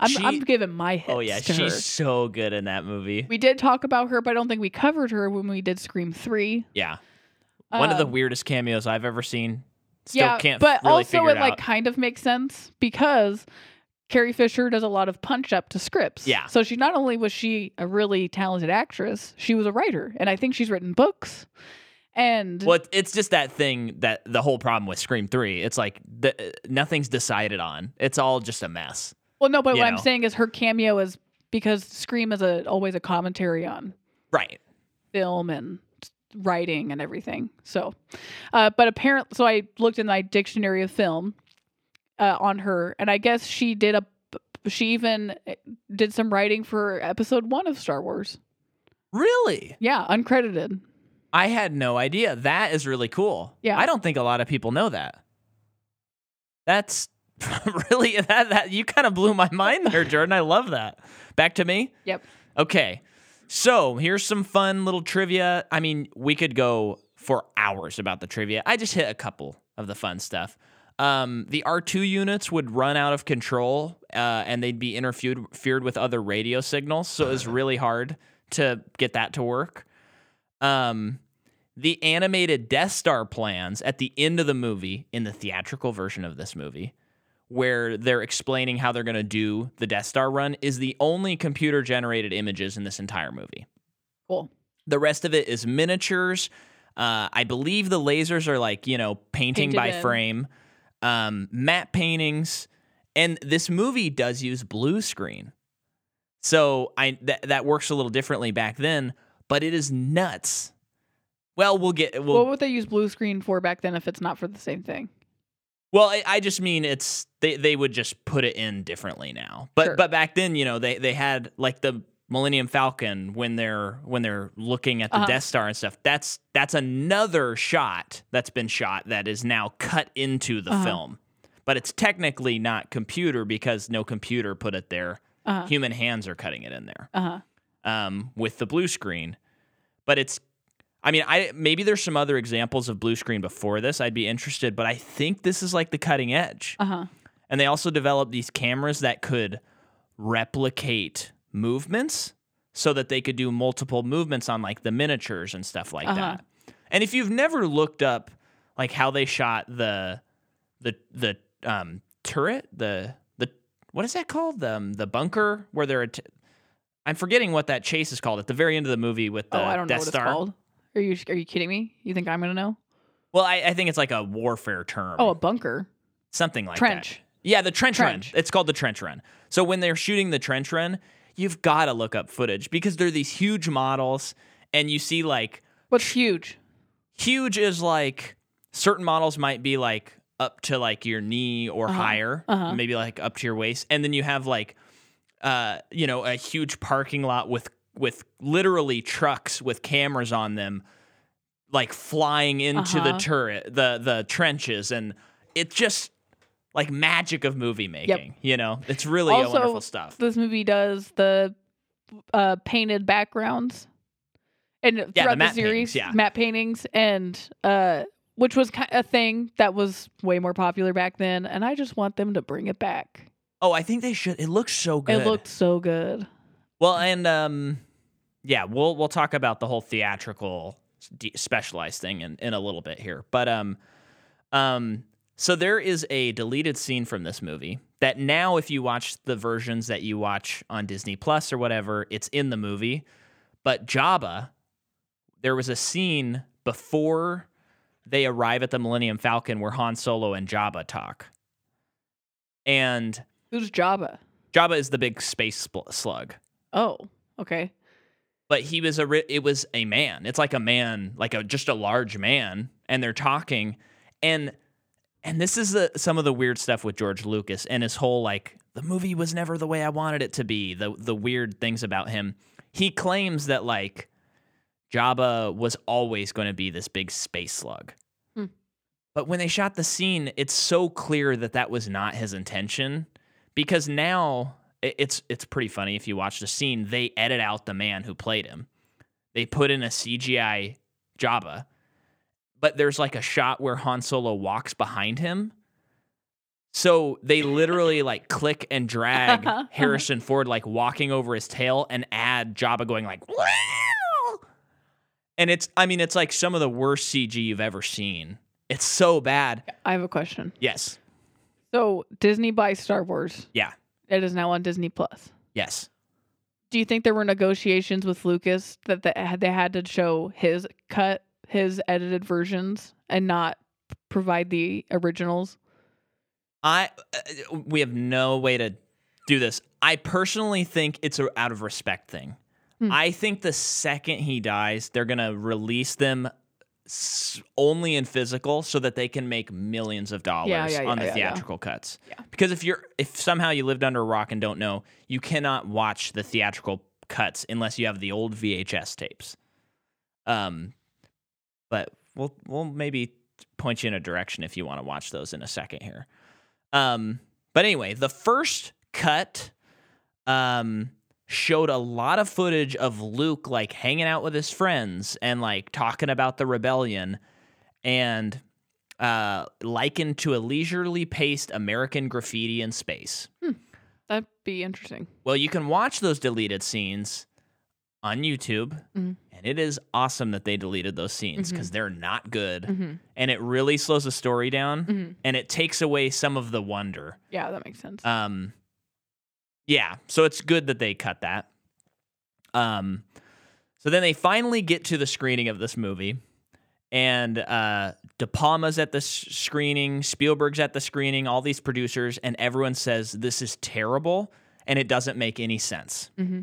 [SPEAKER 2] I'm,
[SPEAKER 1] She-
[SPEAKER 2] I'm giving my hits
[SPEAKER 1] Oh yeah, she's
[SPEAKER 2] her.
[SPEAKER 1] so good in that movie.
[SPEAKER 2] We did talk about her, but I don't think we covered her when we did Scream 3.
[SPEAKER 1] Yeah, one of the
[SPEAKER 2] Um,
[SPEAKER 1] weirdest cameos I've ever seen. Still
[SPEAKER 2] yeah,
[SPEAKER 1] can't
[SPEAKER 2] but
[SPEAKER 1] really
[SPEAKER 2] also it
[SPEAKER 1] it
[SPEAKER 2] like kind of makes sense because Carrie Fisher does a lot of punch up to scripts.
[SPEAKER 1] Yeah.
[SPEAKER 2] So she not only was she a really talented actress, she was a writer, and I think she's written books. And
[SPEAKER 1] Well, it's just that thing that the whole problem with Scream Three. It's like the, nothing's decided on. It's all just a mess.
[SPEAKER 2] Well, no, but what I'm saying is her cameo is because Scream is a always a commentary on
[SPEAKER 1] Right.
[SPEAKER 2] film and writing and everything. So, uh, but apparently, so I looked in my dictionary of film uh, on her, and I guess she did a. She even eh, did some writing for episode one of Star Wars.
[SPEAKER 1] Really?
[SPEAKER 2] Yeah, uncredited.
[SPEAKER 1] I had no idea. That is really cool.
[SPEAKER 2] Yeah.
[SPEAKER 1] I don't think a lot of people know that. That's really that that you kind of blew my mind there, Jordan. I love that. Back to me?
[SPEAKER 2] Yep.
[SPEAKER 1] Okay. So, here's some fun little trivia. I mean, we could go for hours about the trivia. I just hit a couple of the fun stuff. Um, the R2 units would run out of control uh, and they'd be interfered interfered with other radio signals. So it was really hard to get that to work. Um, the animated Death Star plans at the end of the movie, in the theatrical version of this movie, where they're explaining how they're going to do the Death Star run, is the only computer generated images in this entire movie.
[SPEAKER 2] Cool.
[SPEAKER 1] The rest of it is miniatures. Uh, I believe the lasers are like, you know, painting
[SPEAKER 2] Painted
[SPEAKER 1] by
[SPEAKER 2] in.
[SPEAKER 1] frame, um, matte paintings. And this movie does use blue screen. So I that that works a little differently back then, but it is nuts. Well, we'll get we'll
[SPEAKER 2] what would they use blue screen for back then if it's not for the same thing?
[SPEAKER 1] Well, I, I just mean it's they, they would just put it in differently now. But
[SPEAKER 2] Sure.
[SPEAKER 1] but back then, you know, they they had like the Millennium Falcon when they're when they're looking at the
[SPEAKER 2] Uh-huh.
[SPEAKER 1] Death Star and stuff. That's that's another shot that's been shot that is now cut into the
[SPEAKER 2] Uh-huh.
[SPEAKER 1] film. But it's technically not computer because no computer put it there.
[SPEAKER 2] Uh huh.
[SPEAKER 1] Human hands are cutting it in there
[SPEAKER 2] Uh huh.
[SPEAKER 1] um, with the blue screen. But it's, I mean, I maybe there's some other examples of blue screen before this. I'd be interested, but I think this is like the cutting edge.
[SPEAKER 2] Uh huh.
[SPEAKER 1] And they also developed these cameras that could replicate movements so that they could do multiple movements on like the miniatures and stuff like
[SPEAKER 2] Uh-huh.
[SPEAKER 1] that. And if you've never looked up like how they shot the the the um turret, the the what is that called? The um, the bunker where they're att- I'm forgetting what that chase is called at the very end of the movie with the
[SPEAKER 2] Oh, I don't know
[SPEAKER 1] Death Star.
[SPEAKER 2] Are you are you kidding me? You think I'm gonna know?
[SPEAKER 1] Well, I, I think it's like a warfare term.
[SPEAKER 2] Oh, a bunker.
[SPEAKER 1] something like
[SPEAKER 2] Trench.
[SPEAKER 1] that. Yeah, the trench,
[SPEAKER 2] Trench.
[SPEAKER 1] run. It's called the trench run. So when they're shooting the trench run, you've got to look up footage because they're these huge models, and you see like
[SPEAKER 2] What's huge?
[SPEAKER 1] huge is like certain models might be like up to like your knee or
[SPEAKER 2] Uh-huh.
[SPEAKER 1] higher,
[SPEAKER 2] Uh-huh.
[SPEAKER 1] maybe like up to your waist, and then you have like uh you know a huge parking lot with with literally trucks with cameras on them like flying into the
[SPEAKER 2] Uh-huh.
[SPEAKER 1] turret the the trenches and it's just like magic of movie making you know it's really
[SPEAKER 2] Also,
[SPEAKER 1] wonderful stuff
[SPEAKER 2] This movie does the uh, painted backgrounds, and
[SPEAKER 1] the
[SPEAKER 2] throughout the,
[SPEAKER 1] matte
[SPEAKER 2] series,
[SPEAKER 1] paintings, yeah.
[SPEAKER 2] matte paintings, and uh, which was a thing that was way more popular back then. And I just want them to bring it back.
[SPEAKER 1] oh i think they should it looks so good
[SPEAKER 2] It looked so good.
[SPEAKER 1] Well, and um, yeah, we'll we'll talk about the whole theatrical specialized thing in, in a little bit here, but um, um, so there is a deleted scene from this movie that now, if you watch the versions that you watch on Disney Plus or whatever, it's in the movie. But Jabba, there was a scene before they arrive at the Millennium Falcon where Han Solo and Jabba talk, and
[SPEAKER 2] Who's Jabba?
[SPEAKER 1] Jabba is the big space spl- slug.
[SPEAKER 2] Oh, okay.
[SPEAKER 1] But he was a it was a man. It's like a man like a just a large man and they're talking and and this is the, some of the weird stuff with George Lucas and his whole like the movie was never the way I wanted it to be the the weird things about him. He claims that like Jabba was always going to be this big space slug.
[SPEAKER 2] Hmm.
[SPEAKER 1] but when they shot the scene it's so clear that that was not his intention because now it's it's pretty funny if you watch the scene they edit out the man who played him they put in a cgi jabba but there's like a shot where han solo walks behind him so they literally like click and drag harrison ford like walking over his tail and add jabba going like "Wow!" and it's i mean it's like some of the worst cg you've ever seen it's so bad
[SPEAKER 2] I have a question.
[SPEAKER 1] yes
[SPEAKER 2] So Disney buys Star Wars.
[SPEAKER 1] yeah
[SPEAKER 2] It is now on Disney Plus.
[SPEAKER 1] yes
[SPEAKER 2] Do you think there were negotiations with Lucas that they had, they had to show his cut, his edited versions, and not provide the originals?
[SPEAKER 1] I uh, we have no way to do this. I personally think it's a out of respect thing.
[SPEAKER 2] Hmm.
[SPEAKER 1] I think the second he dies, they're gonna release them only in physical so that they can make millions of dollars
[SPEAKER 2] Yeah, yeah,
[SPEAKER 1] on the
[SPEAKER 2] yeah, yeah.
[SPEAKER 1] theatrical cuts.
[SPEAKER 2] Yeah.
[SPEAKER 1] Because if you're if somehow you lived under a rock and don't know, you cannot watch the theatrical cuts unless you have the old VHS tapes. Um, but we'll we'll maybe point you in a direction if you want to watch those in a second here. Um, but anyway, the first cut um showed a lot of footage of Luke like hanging out with his friends and like talking about the rebellion and uh likened to a leisurely paced American graffiti in space.
[SPEAKER 2] That'd be interesting.
[SPEAKER 1] Well, you can watch those deleted scenes on YouTube,
[SPEAKER 2] Mhm.
[SPEAKER 1] and it is awesome that they deleted those scenes because they're not good,
[SPEAKER 2] hmm
[SPEAKER 1] and it really slows the story down,
[SPEAKER 2] hmm
[SPEAKER 1] and it takes away some of the wonder.
[SPEAKER 2] Yeah, that makes sense.
[SPEAKER 1] Um, yeah, so it's good that they cut that. Um, so then they finally get to the screening of this movie, and uh, De Palma's at the screening, Spielberg's at the screening, all these producers, and everyone says this is terrible and it doesn't make any sense.
[SPEAKER 2] hmm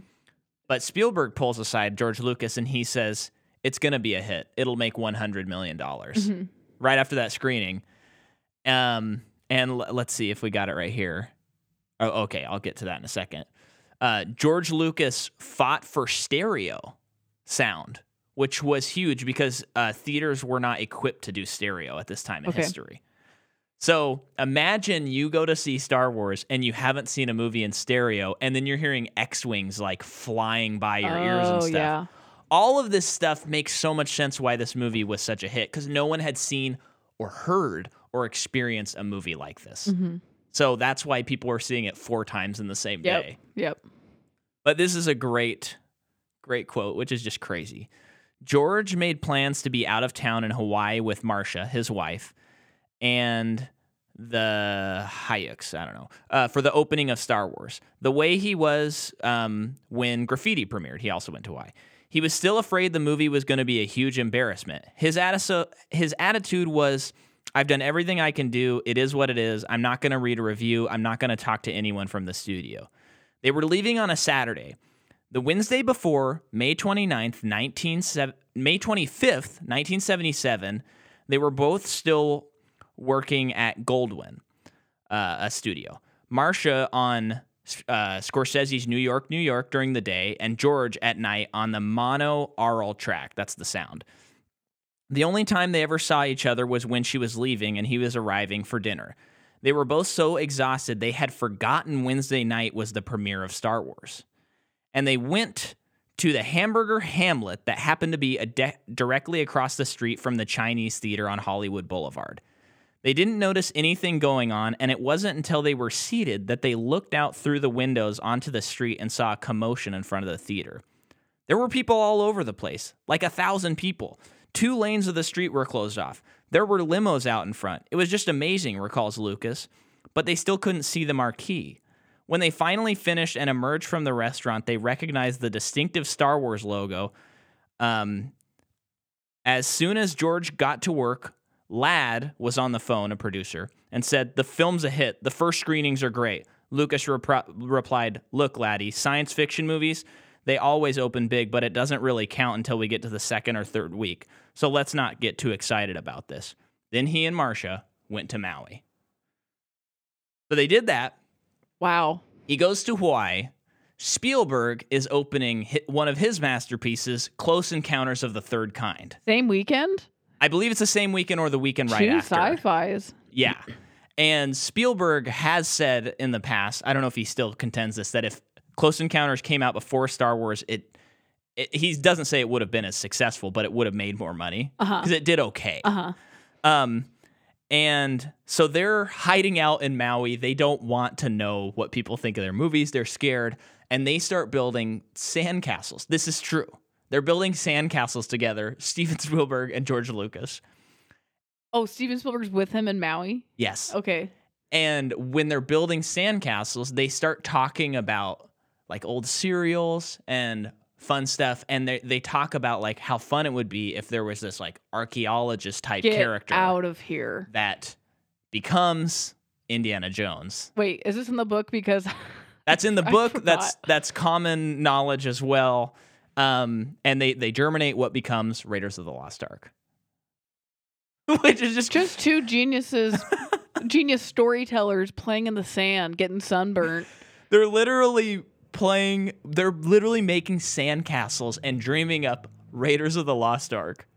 [SPEAKER 1] But Spielberg pulls aside George Lucas and he says it's going to be a hit. It'll make one hundred million dollars
[SPEAKER 2] hmm
[SPEAKER 1] right after that screening. Um, and l- let's see if we got it right here. Oh, okay, I'll get to that in a second. Uh, George Lucas fought for stereo sound, which was huge because uh, theaters were not equipped to do stereo at this time in
[SPEAKER 2] Okay.
[SPEAKER 1] history. So imagine you go to see Star Wars and you haven't seen a movie in stereo, and then you're hearing X wings like flying by your ears and
[SPEAKER 2] Oh,
[SPEAKER 1] stuff
[SPEAKER 2] yeah.
[SPEAKER 1] all of this stuff makes so much sense why this movie was such a hit because no one had seen or heard or experienced a movie like this.
[SPEAKER 2] hmm
[SPEAKER 1] So that's why people were seeing it four times in the same
[SPEAKER 2] Yep.
[SPEAKER 1] day.
[SPEAKER 2] Yep.
[SPEAKER 1] But this is a great, great quote, which is just crazy. George made plans to be out of town in Hawaii with Marcia, his wife, and the Hayeks, I don't know, uh, for the opening of Star Wars. The way he was um, when Graffiti premiered, he also went to Hawaii. He was still afraid the movie was going to be a huge embarrassment. His, atti- his attitude was, I've done everything I can do. It is what it is. I'm not going to read a review. I'm not going to talk to anyone from the studio. They were leaving on a Saturday. The Wednesday before, May 29th, 19, May 25th, 1977, they were both still working at Goldwyn, uh, a studio. Marcia on uh, Scorsese's New York, New York during the day, and George at night on the mono aural track. That's the sound. The only time they ever saw each other was when she was leaving and he was arriving for dinner. They were both so exhausted they had forgotten Wednesday night was the premiere of Star Wars. And they went to the Hamburger Hamlet that happened to be de- directly across the street from the Chinese Theater on Hollywood Boulevard. They didn't notice anything going on, and it wasn't until they were seated that they looked out through the windows onto the street and saw a commotion in front of the theater. There were people all over the place, like a thousand people. Two lanes of the street were closed off. There were limos out in front. It was just amazing, recalls Lucas, but they still couldn't see the marquee. When they finally finished and emerged from the restaurant, they recognized the distinctive Star Wars logo. Um, as soon as George got to work, Ladd was on the phone, a producer, and said, The film's a hit. The first screenings are great. Lucas replied, Look, laddie, science fiction movies, they always open big, but it doesn't really count until we get to the second or third week. So let's not get too excited about this. Then he and Marcia went to Maui. So they did that.
[SPEAKER 2] Wow.
[SPEAKER 1] He goes to Hawaii. Spielberg is opening one of his masterpieces, Close Encounters of the Third Kind.
[SPEAKER 2] Same weekend?
[SPEAKER 1] I believe it's the same weekend or the weekend right
[SPEAKER 2] Two
[SPEAKER 1] after.
[SPEAKER 2] sci-fis.
[SPEAKER 1] Yeah. And Spielberg has said in the past, I don't know if he still contends this, that if Close Encounters came out before Star Wars, it, it he doesn't say it would have been as successful, but it would have made more money
[SPEAKER 2] Uh-huh.
[SPEAKER 1] because it did okay.
[SPEAKER 2] Uh-huh.
[SPEAKER 1] Um, and so they're hiding out in Maui. They don't want to know what people think of their movies. They're scared, and they start building sandcastles. This is true. They're building sandcastles together. Steven Spielberg and George Lucas.
[SPEAKER 2] Oh, Steven Spielberg's with him in Maui?
[SPEAKER 1] Yes.
[SPEAKER 2] Okay.
[SPEAKER 1] And when they're building sandcastles, they start talking about like old serials and fun stuff. And they, they talk about like how fun it would be if there was this like archaeologist type
[SPEAKER 2] Get
[SPEAKER 1] character
[SPEAKER 2] out of here.
[SPEAKER 1] that becomes Indiana Jones.
[SPEAKER 2] Wait, is this in the book? Because
[SPEAKER 1] That's in the book. That's that's common knowledge as well. Um, and they they germinate what becomes Raiders of the Lost Ark, which is just
[SPEAKER 2] Just two geniuses, genius storytellers playing in the sand, getting sunburnt.
[SPEAKER 1] they're literally playing. They're literally making sandcastles and dreaming up Raiders of the Lost Ark.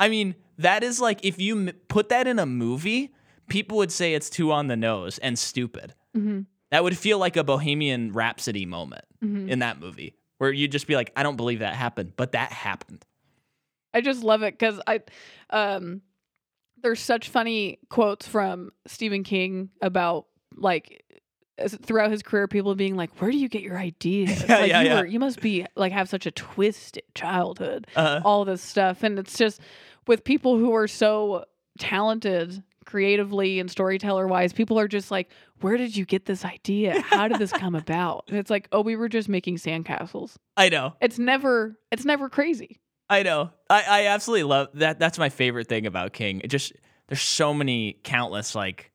[SPEAKER 1] I mean, that is like if you m- put that in a movie, people would say it's too on the nose and stupid.
[SPEAKER 2] hmm
[SPEAKER 1] That would feel like a Bohemian Rhapsody moment
[SPEAKER 2] hmm
[SPEAKER 1] in that movie, where you'd just be like, I don't believe that happened, but that happened.
[SPEAKER 2] I just love it because I, um, there's such funny quotes from Stephen King about like throughout his career, people being like, "Where do you get your ideas?
[SPEAKER 1] Yeah,
[SPEAKER 2] like,
[SPEAKER 1] yeah,
[SPEAKER 2] you
[SPEAKER 1] yeah.
[SPEAKER 2] Were, you must be like have such a twisted childhood."
[SPEAKER 1] Uh,
[SPEAKER 2] All this stuff, and it's just with people who are so talented creatively and storyteller wise people are just like where did you get this idea how did this come about and it's like oh we were just making sandcastles
[SPEAKER 1] I know.
[SPEAKER 2] it's never it's never crazy
[SPEAKER 1] I know. I, I absolutely love that. That's my favorite thing about King. It just there's so many countless like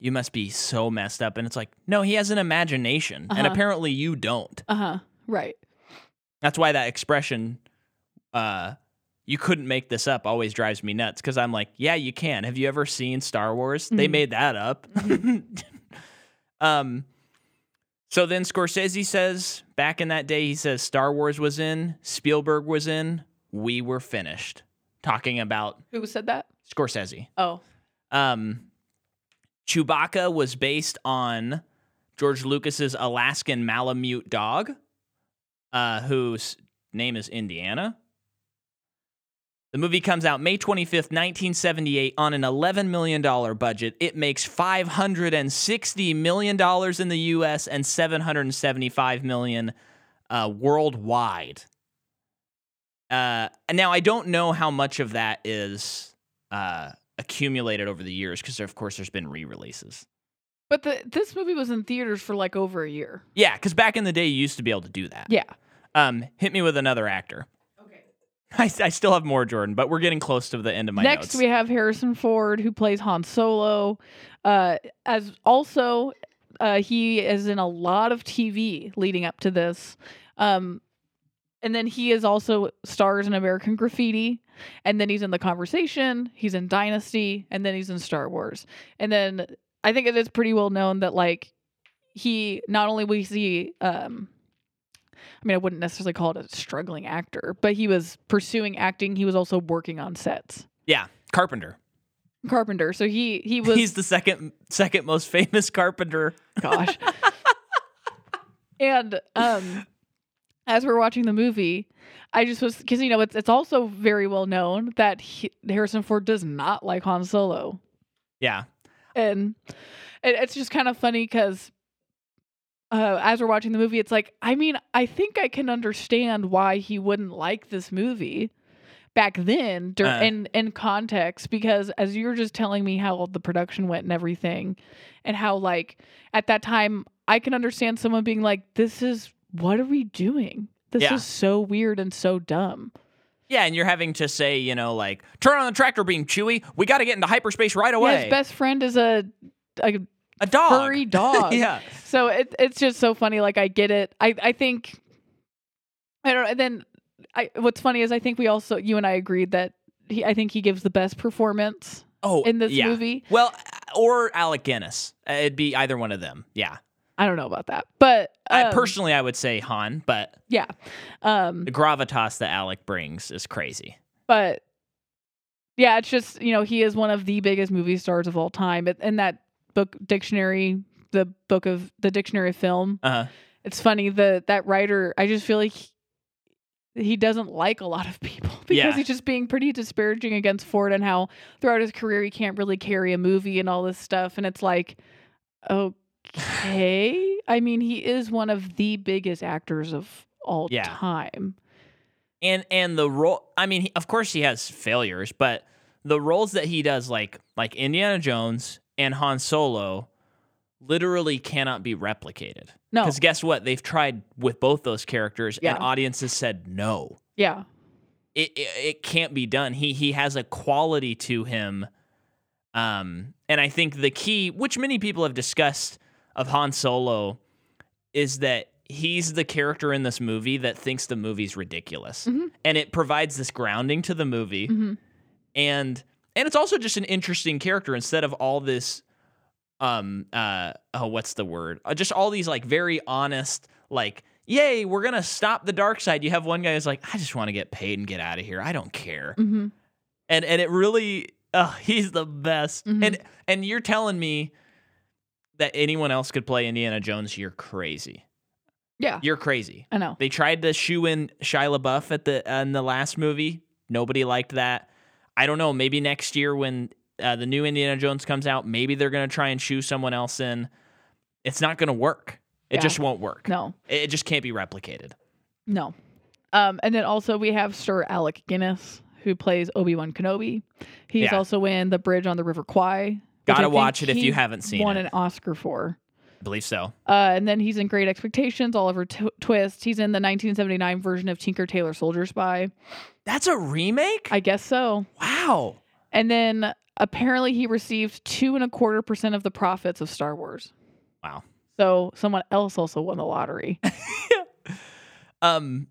[SPEAKER 1] you must be so messed up, and it's like no, he has an imagination, and
[SPEAKER 2] Uh-huh.
[SPEAKER 1] apparently you don't.
[SPEAKER 2] uh-huh right
[SPEAKER 1] That's why that expression, uh, you couldn't make this up, always drives me nuts. Because I'm like, yeah, you can. Have you ever seen Star Wars? They
[SPEAKER 2] Mhm.
[SPEAKER 1] made that up. um. So then Scorsese says back in that day, he says Star Wars was in, Spielberg was in, we were finished. Talking about
[SPEAKER 2] who said that
[SPEAKER 1] Scorsese.
[SPEAKER 2] oh
[SPEAKER 1] Um, Chewbacca was based on George Lucas's Alaskan Malamute dog, uh, whose name is Indiana. The movie comes out May 25th, 1978, on an $11 million budget. It makes $560 million in the US and 775 million uh, worldwide. Uh, and now, I don't know how much of that is uh, accumulated over the years because, of course, there's been re releases.
[SPEAKER 2] but the this movie was in theaters for like over a year
[SPEAKER 1] Yeah, because back in the day, you used to be able to do that.
[SPEAKER 2] yeah
[SPEAKER 1] Um, hit me with another actor.
[SPEAKER 2] okay
[SPEAKER 1] I, I still have more, Jordan, but we're getting close to the end of my
[SPEAKER 2] next
[SPEAKER 1] notes.
[SPEAKER 2] we have harrison ford who plays han solo uh as also uh he is in a lot of tv leading up to this um and then he is also stars in american graffiti and then he's in the conversation he's in dynasty and then he's in star wars and then i think it is pretty well known that like he not only we see um I mean, I wouldn't necessarily call it a struggling actor, but he was pursuing acting. He was also working on sets.
[SPEAKER 1] yeah, Carpenter.
[SPEAKER 2] Carpenter. So he he was
[SPEAKER 1] He's the second second most famous Carpenter.
[SPEAKER 2] gosh. and um as we're watching the movie, I just was because you know it's it's also very well known that he, Harrison Ford does not like Han Solo,
[SPEAKER 1] Yeah,
[SPEAKER 2] and it, it's just kind of funny because. Uh, as we're watching the movie, it's like, I mean, I think I can understand why he wouldn't like this movie back then dur-
[SPEAKER 1] Uh.
[SPEAKER 2] in in context because as you're just telling me how the production went and everything and how like at that time I can understand someone being like this is what are we doing? This
[SPEAKER 1] Yeah.
[SPEAKER 2] is so weird and so dumb.
[SPEAKER 1] yeah, and you're having to say, you know, like turn on the tractor beam, Chewie. We got to get into hyperspace right
[SPEAKER 2] Yeah,
[SPEAKER 1] away.
[SPEAKER 2] his best friend is a a
[SPEAKER 1] a dog.
[SPEAKER 2] furry dog.
[SPEAKER 1] yeah,
[SPEAKER 2] So it it's just so funny. Like I get it. I I think I don't. And then I what's funny is I think we also you and I agreed that he I think he gives the best performance
[SPEAKER 1] Oh,
[SPEAKER 2] in this
[SPEAKER 1] yeah.
[SPEAKER 2] movie.
[SPEAKER 1] Well, or Alec Guinness. Uh, It'd be either one of them. Yeah.
[SPEAKER 2] I don't know about that, but
[SPEAKER 1] I,
[SPEAKER 2] um,
[SPEAKER 1] personally, I would say Han, but
[SPEAKER 2] yeah. Um,
[SPEAKER 1] the gravitas that Alec brings is crazy.
[SPEAKER 2] but yeah, it's just you know he is one of the biggest movie stars of all time. It- In that book dictionary, the book of the dictionary of film,
[SPEAKER 1] Uh,
[SPEAKER 2] it's funny the that writer. I just feel like he, he doesn't like a lot of people because
[SPEAKER 1] Yeah.
[SPEAKER 2] he's just being pretty disparaging against Ford and how throughout his career he can't really carry a movie and all this stuff. And it's like, okay, I mean he is one of the biggest actors of all
[SPEAKER 1] Yeah.
[SPEAKER 2] time.
[SPEAKER 1] and and the role. I mean, he, of course, he has failures, but the roles that he does, like like Indiana Jones and Han Solo, literally cannot be replicated.
[SPEAKER 2] No,
[SPEAKER 1] Because guess what? They've tried with both those characters,
[SPEAKER 2] Yeah.
[SPEAKER 1] and audiences said no.
[SPEAKER 2] yeah.
[SPEAKER 1] it, it it can't be done. He he has a quality to him, um, and I think the key, which many people have discussed, of Han Solo, is that he's the character in this movie that thinks the movie's ridiculous.
[SPEAKER 2] Mhm.
[SPEAKER 1] And it provides this grounding to the movie.
[SPEAKER 2] Mhm.
[SPEAKER 1] And and it's also just an interesting character instead of all this um uh oh what's the word? Uh, just all these like very honest like yay, we're going to stop the dark side. You have one guy who's like I just want to get paid and get out of here. I don't care.
[SPEAKER 2] hmm
[SPEAKER 1] And and it really oh, he's the best.
[SPEAKER 2] Mhm.
[SPEAKER 1] And and you're telling me that anyone else could play Indiana Jones, you're crazy.
[SPEAKER 2] Yeah,
[SPEAKER 1] You're crazy.
[SPEAKER 2] I know.
[SPEAKER 1] They tried to shoe in Shia LaBeouf at the uh, in the last movie. Nobody liked that. I don't know. Maybe next year when uh, the new Indiana Jones comes out, maybe they're gonna try and shoe someone else in. It's not gonna work. It
[SPEAKER 2] Yeah.
[SPEAKER 1] just won't work.
[SPEAKER 2] No,
[SPEAKER 1] It it just can't be replicated.
[SPEAKER 2] no. Um, and then also we have Sir Alec Guinness who plays Obi Wan Kenobi. He's
[SPEAKER 1] Yeah.
[SPEAKER 2] also in The Bridge on the River Kwai.
[SPEAKER 1] Gotta watch it if you haven't seen
[SPEAKER 2] Won
[SPEAKER 1] it.
[SPEAKER 2] an Oscar for.
[SPEAKER 1] I believe so.
[SPEAKER 2] Uh, and then he's in Great Expectations, Oliver Twist. He's in the 1979 version of Tinker Tailor Soldier Spy.
[SPEAKER 1] That's a remake.
[SPEAKER 2] I guess so.
[SPEAKER 1] wow.
[SPEAKER 2] And then apparently he received two and a quarter percent of the profits of Star Wars.
[SPEAKER 1] Wow.
[SPEAKER 2] So someone else also won the lottery.
[SPEAKER 1] Um,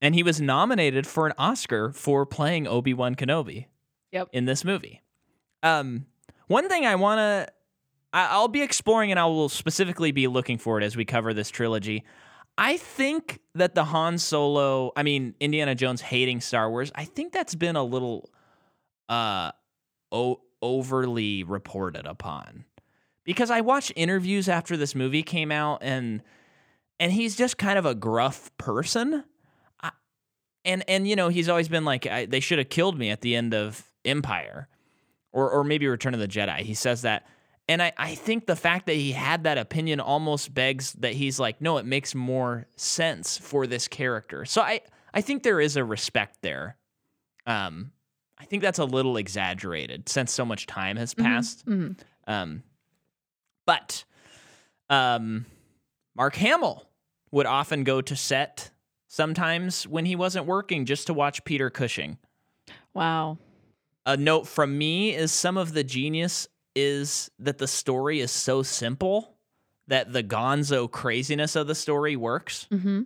[SPEAKER 1] and he was nominated for an Oscar for playing Obi Wan Kenobi.
[SPEAKER 2] Yep.
[SPEAKER 1] In this movie. Um, one thing I want to, I'll be exploring, and I will specifically be looking for it as we cover this trilogy. I think that the Han Solo, I mean Indiana Jones hating Star Wars, I think that's been a little, uh, o- overly reported upon, because I watched interviews after this movie came out, and and he's just kind of a gruff person. I, and and you know he's always been like they should have killed me at the end of Empire, or or maybe Return of the Jedi. He says that, and I I think the fact that he had that opinion almost begs that he's like no, it makes more sense for this character. So I I think there is a respect there. Um, I think that's a little exaggerated since so much time has
[SPEAKER 2] Mhm,
[SPEAKER 1] passed.
[SPEAKER 2] mhm.
[SPEAKER 1] Um, but um, Mark Hamill would often go to set sometimes when he wasn't working just to watch Peter Cushing.
[SPEAKER 2] Wow.
[SPEAKER 1] A note from me is some of the genius is that the story is so simple that the gonzo craziness of the story works.
[SPEAKER 2] hmm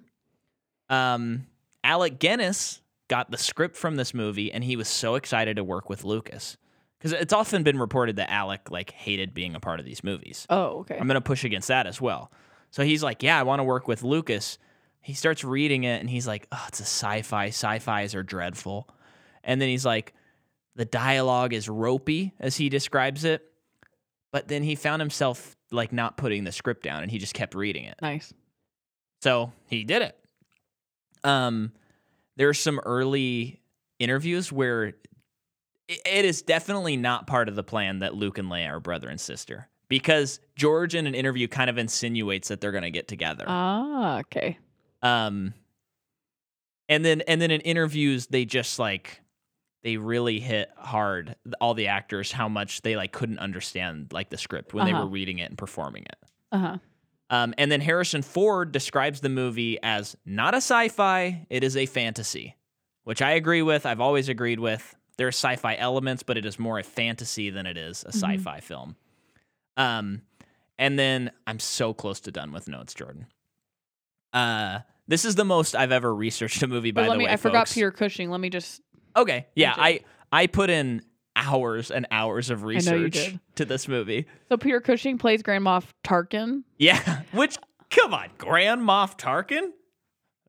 [SPEAKER 1] Um, Alec Guinness got the script from this movie and he was so excited to work with Lucas. Because it's often been reported that Alec like hated being a part of these movies.
[SPEAKER 2] Oh, okay.
[SPEAKER 1] I'm going to push against that as well. So he's like, Yeah, I want to work with Lucas. He starts reading it and he's like, Oh, it's a sci fi. Sci fis are dreadful. And then he's like, The dialogue is ropey, as he describes it. But then he found himself like not putting the script down and he just kept reading it.
[SPEAKER 2] nice.
[SPEAKER 1] So he did it. Um, there's some early interviews where it is definitely not part of the plan that Luke and Leia are brother and sister because George in an interview kind of insinuates that they're going to get together.
[SPEAKER 2] Ah, okay.
[SPEAKER 1] Um, and then and then in interviews they just like they really hit hard all the actors how much they like couldn't understand like the script when they
[SPEAKER 2] Uh-huh.
[SPEAKER 1] were reading it and performing it.
[SPEAKER 2] Uh huh.
[SPEAKER 1] Um, and then Harrison Ford describes the movie as not a sci fi, it is a fantasy, which I agree with. I've always agreed with. There are sci fi elements, but it is more a fantasy than it is a
[SPEAKER 2] Mhm.
[SPEAKER 1] sci fi film. Um, and then I'm so close to done with notes, Jordan. Uh, this is the most I've ever researched a movie, by
[SPEAKER 2] But let
[SPEAKER 1] the
[SPEAKER 2] me.
[SPEAKER 1] way.
[SPEAKER 2] I forgot
[SPEAKER 1] folks.
[SPEAKER 2] Peter Cushing. Let me just.
[SPEAKER 1] Okay. Yeah. I, I put in hours and hours of research
[SPEAKER 2] did.
[SPEAKER 1] to this movie.
[SPEAKER 2] So Peter Cushing plays Grand Moff Tarkin.
[SPEAKER 1] Yeah, which come on, Grand Moff Tarkin.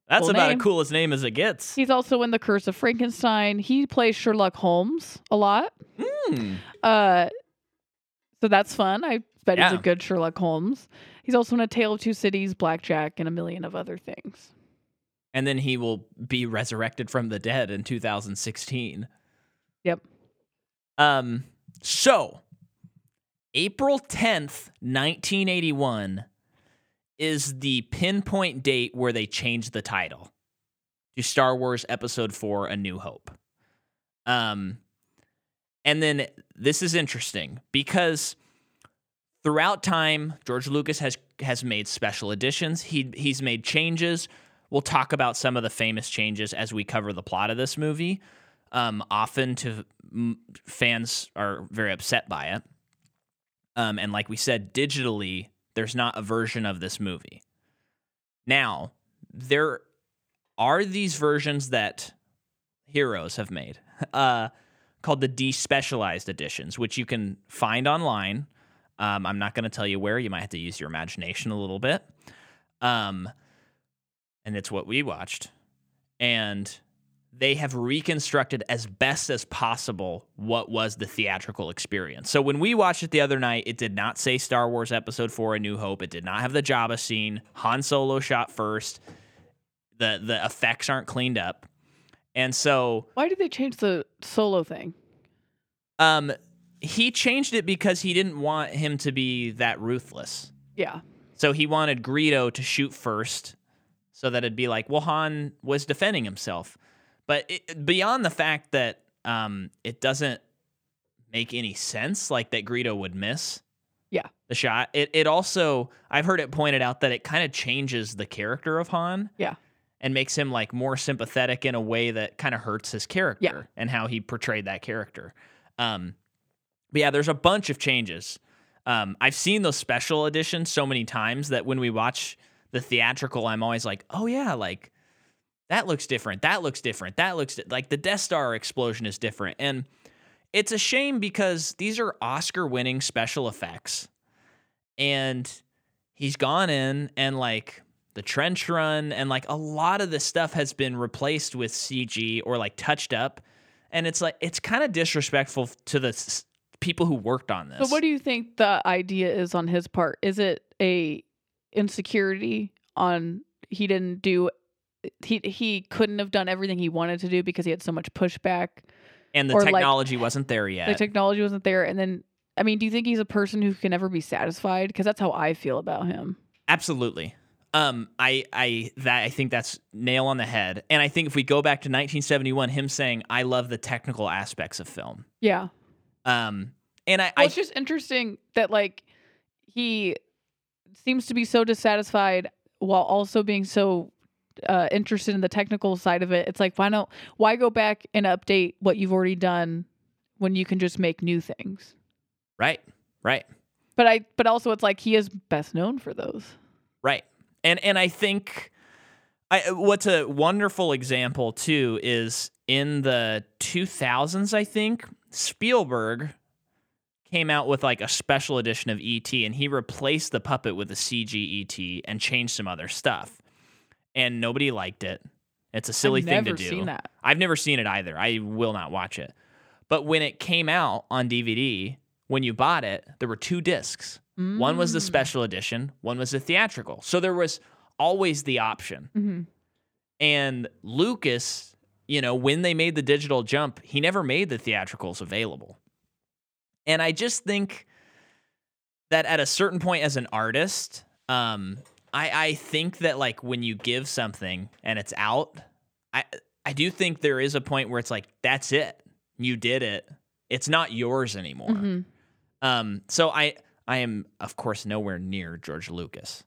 [SPEAKER 1] That's about
[SPEAKER 2] name.
[SPEAKER 1] as cool as name as it gets.
[SPEAKER 2] He's also in The Curse of Frankenstein. He plays Sherlock Holmes a lot.
[SPEAKER 1] Hmm.
[SPEAKER 2] Uh, so that's fun. I bet he's a good Sherlock Holmes. He's also in A Tale of Two Cities, Blackjack, and a million of other things.
[SPEAKER 1] And then he will be resurrected from the dead in 2016.
[SPEAKER 2] Yep.
[SPEAKER 1] Um. So, April 10th, 1981, is the pinpoint date where they changed the title to Star Wars Episode 4 A New Hope. Um and then this is interesting because throughout time George Lucas has has made special editions. He he's made changes. We'll talk about some of the famous changes as we cover the plot of this movie. Um often to fans are very upset by it. Um and like we said digitally there's not a version of this movie. Now, there are these versions that Heroes have made uh, called the despecialized editions, which you can find online. Um, I'm not going to tell you where. You might have to use your imagination a little bit. Um, and it's what we watched. And they have reconstructed as best as possible what was the theatrical experience. So when we watched it the other night, it did not say Star Wars Episode 4 A New Hope. It did not have the Jabba scene. Han Solo shot first. The the effects aren't cleaned up. And so
[SPEAKER 2] Why did they change the solo thing?
[SPEAKER 1] um he changed it because he didn't want him to be that ruthless.
[SPEAKER 2] Yeah.
[SPEAKER 1] So he wanted Greedo to shoot first so that it'd be like, well, Han was defending himself. But it, beyond the fact that um, it doesn't make any sense, like that Greedo would miss
[SPEAKER 2] Yeah.
[SPEAKER 1] the shot, it, it also, I've heard it pointed out that it kind of changes the character of Han.
[SPEAKER 2] Yeah.
[SPEAKER 1] And makes him like more sympathetic in a way that kind of hurts his character and how he portrayed that character. Um, but yeah, there's a bunch of changes. Um, I've seen those special editions so many times that when we watch the theatrical, I'm always like, oh yeah, like that looks different. That looks different. That looks di-. like the Death Star explosion is different. And it's a shame because these are Oscar winning special effects. And he's gone in and like the trench run and like a lot of this stuff has been replaced with CG or like touched up. And it's like, it's kind of disrespectful to the s- people who worked on this.
[SPEAKER 2] So what do you think the idea is on his part? Is it a insecurity on he didn't do he he couldn't have done everything he wanted to do because he had so much pushback.
[SPEAKER 1] and the
[SPEAKER 2] or, like,
[SPEAKER 1] technology wasn't there yet.
[SPEAKER 2] The technology wasn't there and then I mean, do you think he's a person who can never be satisfied? Because that's how I feel about him.
[SPEAKER 1] Absolutely. Um, I, I, that I think that's nail on the head. And I think if we go back to 1971, him saying, "I love the technical aspects of film."
[SPEAKER 2] Yeah.
[SPEAKER 1] Um, and I,
[SPEAKER 2] Well,
[SPEAKER 1] I
[SPEAKER 2] it's just interesting that like he seems to be so dissatisfied while also being so uh, interested in the technical side of it. It's like why not? Why go back and update what you've already done when you can just make new things?
[SPEAKER 1] right, right,
[SPEAKER 2] But I, but also it's like he is best known for those.
[SPEAKER 1] right. And and I think, I what's a wonderful example too is in the 2000s. I think Spielberg came out with like a special edition of ET, and he replaced the puppet with a CG ET and changed some other stuff, and nobody liked it. It's a silly
[SPEAKER 2] I've
[SPEAKER 1] thing to do.
[SPEAKER 2] Seen that?
[SPEAKER 1] I've never seen it either. I will not watch it. But when it came out on DVD, when you bought it, there were two discs. One was the
[SPEAKER 2] Mm.
[SPEAKER 1] special edition, one was the theatrical. So there was always the option.
[SPEAKER 2] Mhm.
[SPEAKER 1] And Lucas, you know, when they made the digital jump, he never made the theatricals available. And I just think that at a certain point as an artist, um, I, I think that like when you give something and it's out, I I do think there is a point where it's like, that's it. You did it. It's not yours anymore.
[SPEAKER 2] Mhm.
[SPEAKER 1] Um, so I I am of course nowhere near George Lucas,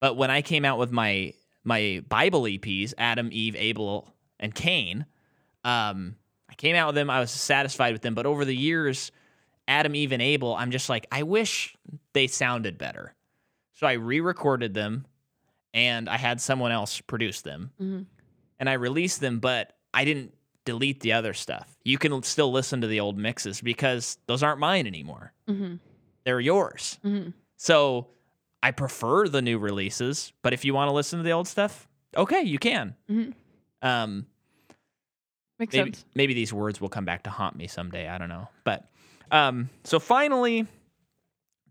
[SPEAKER 1] but when I came out with my my Bible EPs, Adam, Eve, Abel, and Cain, um, I came out with them. I was satisfied with them, but over the years, Adam, Eve, and Abel, I'm just like I wish they sounded better. So I re-recorded them, and I had someone else produce them,
[SPEAKER 2] Mhm.
[SPEAKER 1] and I released them, but I didn't delete the other stuff. You can still listen to the old mixes because those aren't mine anymore
[SPEAKER 2] Mhm.
[SPEAKER 1] they're yours.
[SPEAKER 2] Mhm.
[SPEAKER 1] So I prefer the new releases, but if you want to listen to the old stuff, okay, you can.
[SPEAKER 2] Mhm.
[SPEAKER 1] Um,
[SPEAKER 2] Makes
[SPEAKER 1] maybe
[SPEAKER 2] sense.
[SPEAKER 1] maybe these words will come back to haunt me someday. I don't know, but um, so finally,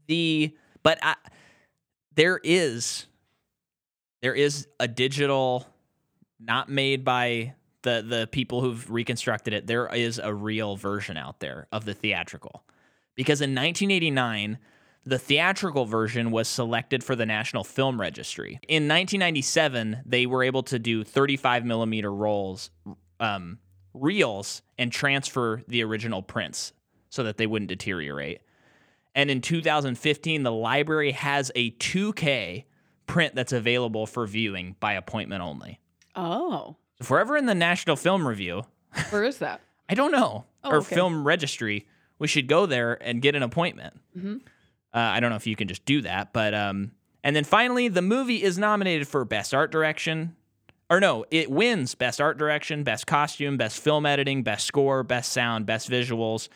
[SPEAKER 1] the but I, there is there is a digital, not made by the the people who've reconstructed it. There is a real version out there of the theatrical, because in 1989. The theatrical version was selected for the National Film Registry. In 1997, they were able to do 35 millimeter rolls, um, reels, and transfer the original prints so that they wouldn't deteriorate. And in 2015, the library has a 2K print that's available for viewing by appointment only.
[SPEAKER 2] Oh,
[SPEAKER 1] If we're ever in the National Film Review,
[SPEAKER 2] where is that?
[SPEAKER 1] I don't know,
[SPEAKER 2] Oh,
[SPEAKER 1] or
[SPEAKER 2] okay.
[SPEAKER 1] film registry, we should go there and get an appointment.
[SPEAKER 2] Mm-hmm.
[SPEAKER 1] Uh, I don't know if you can just do that, but um, And then finally, the movie is nominated for Best Art Direction. Or no, it wins Best Art Direction, Best Costume, Best Film Editing, Best Score, Best Sound, Best Visuals.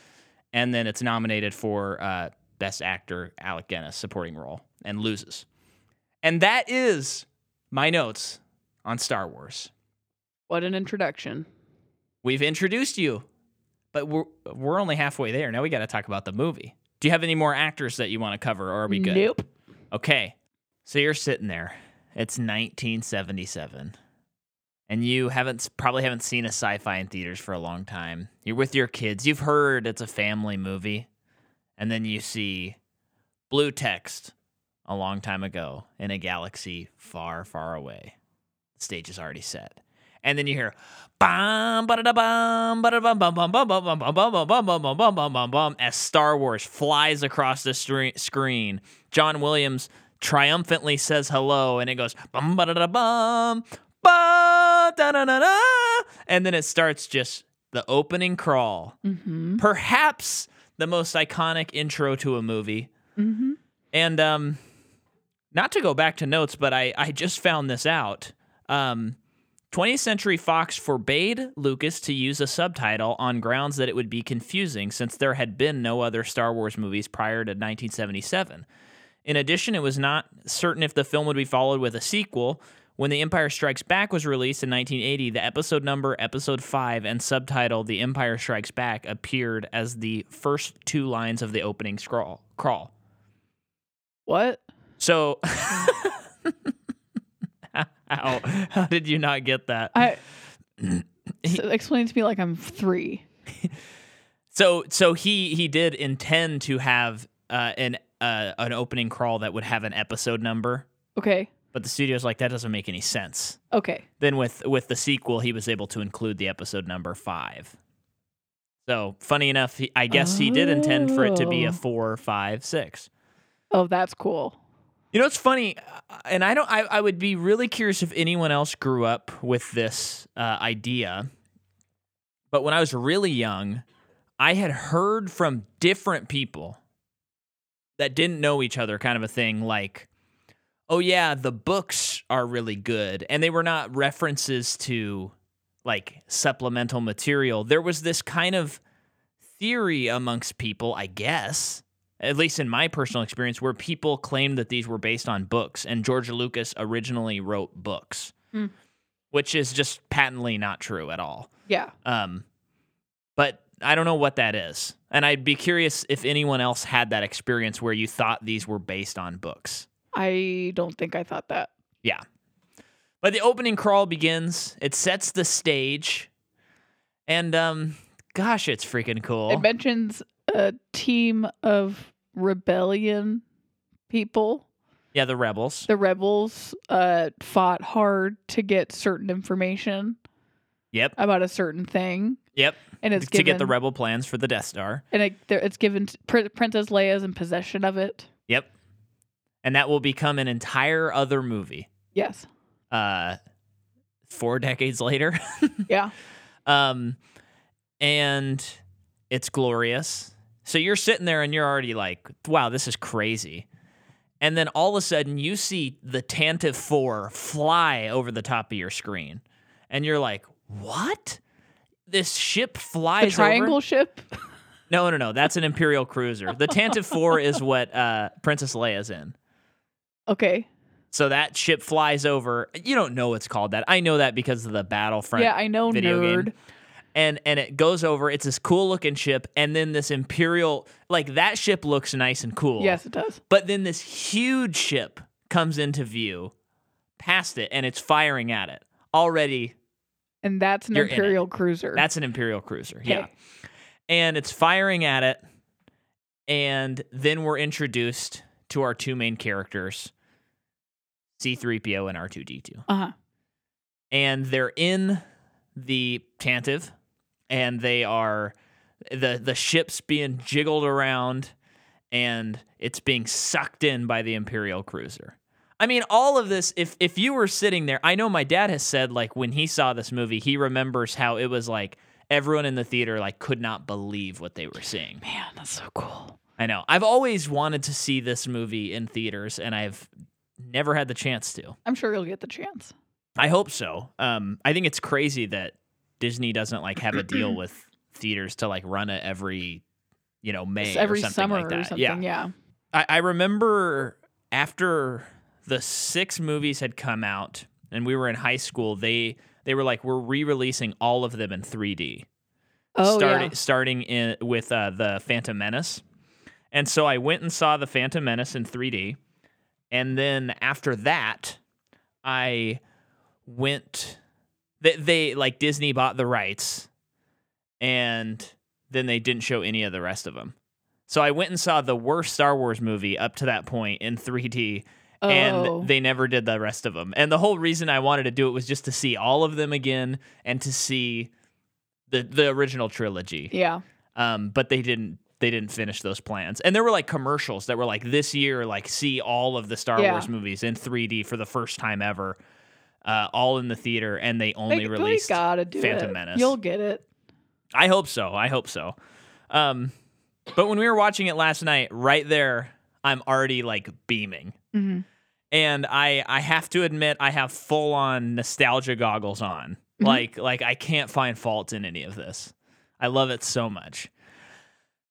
[SPEAKER 1] And then it's nominated for uh, Best Actor, Alec Guinness, supporting role, and loses. And that is my notes on Star Wars.
[SPEAKER 2] What an introduction.
[SPEAKER 1] We've introduced you, but we're, we're only halfway there. Now we got to talk about the movie. Do you have any more actors that you want to cover, or are we good?
[SPEAKER 2] Nope.
[SPEAKER 1] Okay. So you're sitting there. It's 1977. And you haven't probably haven't seen a sci-fi in theaters for a long time. You're with your kids. You've heard it's a family movie. And then you see blue text a long time ago in a galaxy far, far away. The stage is already set. And then you hear bum ba da bum ba da bum bum bum bum bum bum bum bum bum bum bum bum bum bum bum as Star Wars flies across the screen. John Williams triumphantly says hello, and it goes bum ba da da bum ba da da da da, and then it starts just the opening crawl.
[SPEAKER 2] Mm-hmm.
[SPEAKER 1] Perhaps the most iconic intro to a movie.
[SPEAKER 2] Mm-hmm.
[SPEAKER 1] And um, not to go back to notes, but I I just found this out. Um, 20th Century Fox forbade Lucas to use a subtitle on grounds that it would be confusing since there had been no other Star Wars movies prior to 1977. In addition, it was not certain if the film would be followed with a sequel. When The Empire Strikes Back was released in 1980, the episode number, Episode 5, and subtitle, The Empire Strikes Back, appeared as the first two lines of the opening scroll, crawl.
[SPEAKER 2] What?
[SPEAKER 1] So, how, how did you not get that?
[SPEAKER 2] I so explain to me like I'm three.
[SPEAKER 1] So, so he he did intend to have uh, an uh, an opening crawl that would have an episode number,
[SPEAKER 2] Okay.
[SPEAKER 1] But the studio's like that doesn't make any sense.
[SPEAKER 2] Okay.
[SPEAKER 1] Then with with the sequel, he was able to include the episode number five. So funny enough, he, I guess he did intend for it to be a
[SPEAKER 2] Oh.
[SPEAKER 1] four, five, six.
[SPEAKER 2] Oh, that's cool.
[SPEAKER 1] You know, it's funny, uh, and I don't. I, I would be really curious if anyone else grew up with this uh, idea. But when I was really young, I had heard from different people that didn't know each other, kind of a thing, like, "Oh yeah, the books are really good," and they were not references to like supplemental material. There was this kind of theory amongst people, I guess, at least in my personal experience, where people claimed that these were based on books, and George Lucas originally wrote books,
[SPEAKER 2] Hmm.
[SPEAKER 1] which is just patently not true at all.
[SPEAKER 2] Yeah.
[SPEAKER 1] Um, but I don't know what that is, and I'd be curious if anyone else had that experience where you thought these were based on books.
[SPEAKER 2] I don't think I thought that.
[SPEAKER 1] Yeah. But the opening crawl begins. It sets the stage, and um, gosh, it's freaking cool.
[SPEAKER 2] It mentions a team of rebellion people.
[SPEAKER 1] yeah, the rebels.
[SPEAKER 2] The rebels uh, fought hard to get certain information
[SPEAKER 1] Yep.
[SPEAKER 2] about a certain thing,
[SPEAKER 1] Yep.
[SPEAKER 2] and it's
[SPEAKER 1] to
[SPEAKER 2] given
[SPEAKER 1] get the rebel plans for the Death Star.
[SPEAKER 2] and it, it's given Princess Leia's in possession of it.
[SPEAKER 1] Yep. And that will become an entire other movie.
[SPEAKER 2] Yes.
[SPEAKER 1] Uh, four decades later.
[SPEAKER 2] Yeah.
[SPEAKER 1] um, and it's glorious. So you're sitting there and you're already like, wow, this is crazy. And then all of a sudden you see the Tantive 4 fly over the top of your screen. And you're like, what? This ship flies The
[SPEAKER 2] triangle
[SPEAKER 1] over?
[SPEAKER 2] ship.
[SPEAKER 1] No, no, no. That's an Imperial cruiser. The Tantive 4 is what uh, Princess Leia's in.
[SPEAKER 2] Okay.
[SPEAKER 1] So that ship flies over. You don't know it's called that. I know that because of the Battlefront.
[SPEAKER 2] yeah, I know,
[SPEAKER 1] video
[SPEAKER 2] nerd.
[SPEAKER 1] game. And and it goes over. It's this cool looking ship, and then this Imperial like that ship looks nice and cool.
[SPEAKER 2] Yes, it does.
[SPEAKER 1] But then this huge ship comes into view, past it, and it's firing at it. Already,
[SPEAKER 2] And that's an
[SPEAKER 1] You're in it.
[SPEAKER 2] Imperial cruiser.
[SPEAKER 1] that's an Imperial cruiser. Yeah. And it's firing at it, and then we're introduced to our two main characters, C3PO and R2D2.
[SPEAKER 2] uh huh.
[SPEAKER 1] and they're in the Tantive, and they are the the ship's being jiggled around, and it's being sucked in by the Imperial cruiser. I mean, all of this. If if you were sitting there, I know my dad has said like when he saw this movie, he remembers how it was like everyone in the theater like could not believe what they were seeing.
[SPEAKER 2] Man, that's so cool.
[SPEAKER 1] I know. I've always wanted to see this movie in theaters, and I've never had the chance to.
[SPEAKER 2] I'm sure you'll get the chance.
[SPEAKER 1] I hope so. Um, I think it's crazy that Disney doesn't like have a deal with theaters to like run it every, you know, May
[SPEAKER 2] It's every
[SPEAKER 1] or something
[SPEAKER 2] summer
[SPEAKER 1] like that.
[SPEAKER 2] or something.
[SPEAKER 1] Yeah,
[SPEAKER 2] Yeah.
[SPEAKER 1] I, I remember after the six movies had come out and we were in high school, they they were like, we're re-releasing all of them in 3D.
[SPEAKER 2] Oh
[SPEAKER 1] starting
[SPEAKER 2] yeah.
[SPEAKER 1] starting in with uh, the Phantom Menace. And so I went and saw the Phantom Menace in 3D. And then after that, I went they, they like Disney bought the rights and then they didn't show any of the rest of them. So I went and saw the worst Star Wars movie up to that point in 3D
[SPEAKER 2] Oh.
[SPEAKER 1] and they never did the rest of them. And the whole reason I wanted to do it was just to see all of them again and to see the the original trilogy.
[SPEAKER 2] yeah.
[SPEAKER 1] Um, but they didn't they didn't finish those plans. And there were like commercials that were like this year, like see all of the Star
[SPEAKER 2] Yeah.
[SPEAKER 1] Wars movies in 3D for the first time ever, uh, all in the theater, and they only
[SPEAKER 2] They, they
[SPEAKER 1] released.
[SPEAKER 2] gotta do
[SPEAKER 1] Phantom
[SPEAKER 2] it.
[SPEAKER 1] Menace.
[SPEAKER 2] You'll get it.
[SPEAKER 1] I hope so. I hope so. Um, but when we were watching it last night, right there, I'm already like beaming.
[SPEAKER 2] hmm
[SPEAKER 1] and I I have to admit I have full on nostalgia goggles on.
[SPEAKER 2] Mhm.
[SPEAKER 1] Like like I can't find fault in any of this. I love it so much.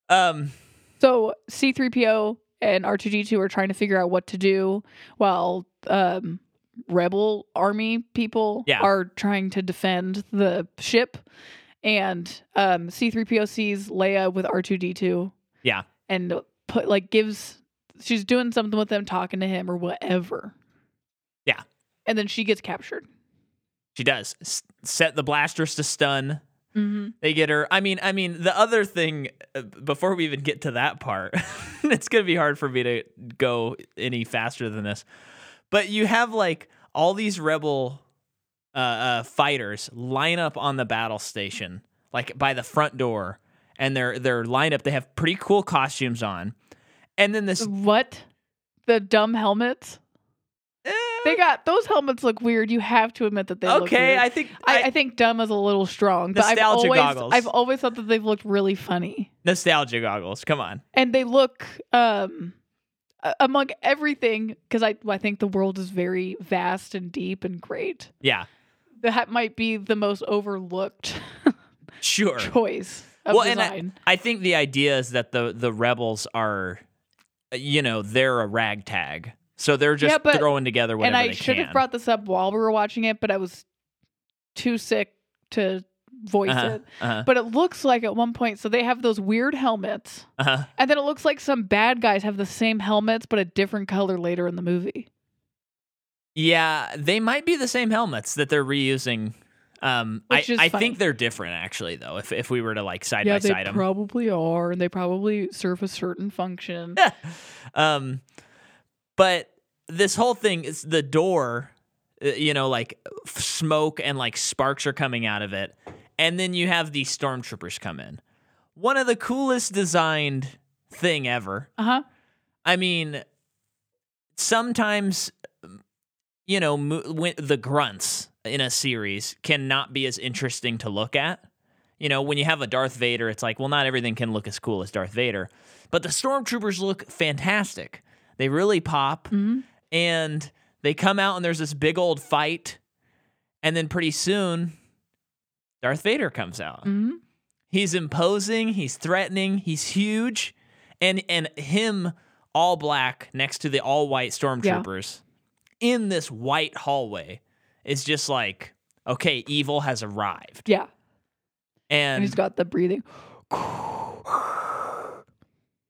[SPEAKER 1] Um
[SPEAKER 2] So C3PO and R2D2 are trying to figure out what to do while um, rebel army people
[SPEAKER 1] Yeah.
[SPEAKER 2] are trying to defend the ship. And um, C3PO sees Leia with R2D2.
[SPEAKER 1] Yeah.
[SPEAKER 2] And put like gives she's doing something with them, talking to him or whatever.
[SPEAKER 1] Yeah.
[SPEAKER 2] And then she gets captured.
[SPEAKER 1] she does S- set the blasters to stun.
[SPEAKER 2] Mm-hmm.
[SPEAKER 1] They get her. I mean, I mean, the other thing uh, before we even get to that part, it's gonna be hard for me to go any faster than this. But you have like all these rebel uh, uh, fighters line up on the battle station, like by the front door, and they're they're lined up. They have pretty cool costumes on, and then this.
[SPEAKER 2] What? The dumb helmets? They got those helmets look weird. You have to admit that they look
[SPEAKER 1] okay,
[SPEAKER 2] weird.
[SPEAKER 1] I think
[SPEAKER 2] I, I think dumb is a little strong, but I've
[SPEAKER 1] Nostalgia
[SPEAKER 2] always
[SPEAKER 1] goggles.
[SPEAKER 2] I've always thought that they've looked really funny,
[SPEAKER 1] nostalgia goggles. Come on.
[SPEAKER 2] and they look um among everything because I I think the world is very vast and deep and great.
[SPEAKER 1] Yeah,
[SPEAKER 2] That might be the most overlooked
[SPEAKER 1] sure.
[SPEAKER 2] choice of
[SPEAKER 1] Well, and I- I think the idea is that the the rebels are, you know, they're a ragtag, so they're just
[SPEAKER 2] Yeah, but-
[SPEAKER 1] throwing together
[SPEAKER 2] and I should
[SPEAKER 1] can.
[SPEAKER 2] have brought this up while we were watching it, but I was too sick to voice
[SPEAKER 1] uh-huh,
[SPEAKER 2] it.
[SPEAKER 1] uh-huh,
[SPEAKER 2] But it looks like at one point, so they have those weird helmets.
[SPEAKER 1] uh-huh.
[SPEAKER 2] And then it looks like some bad guys have the same helmets, but a different color later in the movie.
[SPEAKER 1] Yeah, they might be the same helmets that they're reusing. Um, I, I think they're different actually, though. If if we were to like side
[SPEAKER 2] yeah,
[SPEAKER 1] by
[SPEAKER 2] they
[SPEAKER 1] side them, They
[SPEAKER 2] probably are, and they probably serve a certain function.
[SPEAKER 1] um, but this whole thing is the door. uh, You know, like smoke and like sparks are coming out of it, and then you have these stormtroopers come in. One of the coolest designed thing ever.
[SPEAKER 2] Uh huh.
[SPEAKER 1] I mean, sometimes, you know, mo- the grunts in a series cannot be as interesting to look at. You know, when you have a Darth Vader, it's like, well, not everything can look as cool as Darth Vader, but the stormtroopers look fantastic. They really pop,
[SPEAKER 2] hmm
[SPEAKER 1] and they come out, and there's this big old fight, and then pretty soon, Darth Vader comes out.
[SPEAKER 2] hmm
[SPEAKER 1] He's imposing, he's threatening, he's huge, and and him all black next to the all white stormtroopers in this white hallway is just like okay, evil has arrived.
[SPEAKER 2] Yeah. And
[SPEAKER 1] And
[SPEAKER 2] he's got the breathing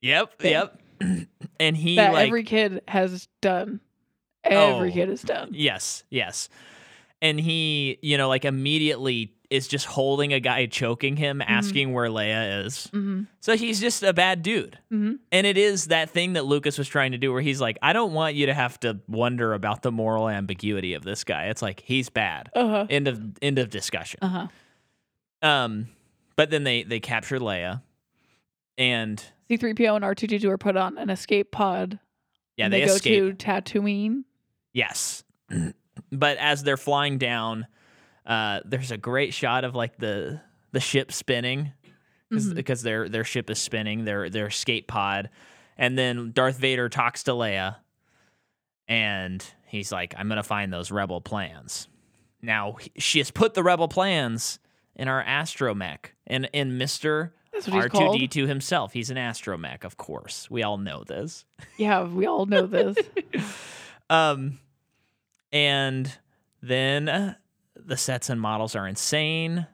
[SPEAKER 1] yep,
[SPEAKER 2] thing.
[SPEAKER 1] yep. and he
[SPEAKER 2] that
[SPEAKER 1] like
[SPEAKER 2] every kid has done. Every
[SPEAKER 1] Oh.
[SPEAKER 2] kid has done.
[SPEAKER 1] yes, yes. And he, you know, like immediately is just holding a guy choking him asking where Leia is.
[SPEAKER 2] hmm
[SPEAKER 1] So he's just a bad dude.
[SPEAKER 2] hmm
[SPEAKER 1] And it is that thing that Lucas was trying to do where he's like, I don't want you to have to wonder about the moral ambiguity of this guy. It's like he's bad.
[SPEAKER 2] Uh huh.
[SPEAKER 1] End of end of discussion.
[SPEAKER 2] Uh huh.
[SPEAKER 1] Um but then they they capture Leia and
[SPEAKER 2] C3PO and R2D2 are put on an escape pod.
[SPEAKER 1] Yeah, they,
[SPEAKER 2] they
[SPEAKER 1] escape.
[SPEAKER 2] go to Tatooine.
[SPEAKER 1] Yes. but as they're flying down, uh, there's a great shot of like the the ship spinning
[SPEAKER 2] mm-hmm.
[SPEAKER 1] because their their ship is spinning, their their escape pod. And then Darth Vader talks to Leia and he's like, I'm going to find those rebel plans. Now, she has put the rebel plans in our astromech and in Mr. R2D2 himself. He's an astromech, of course. We all know this.
[SPEAKER 2] Yeah, we all know this.
[SPEAKER 1] um, and then uh, the sets and models are insane.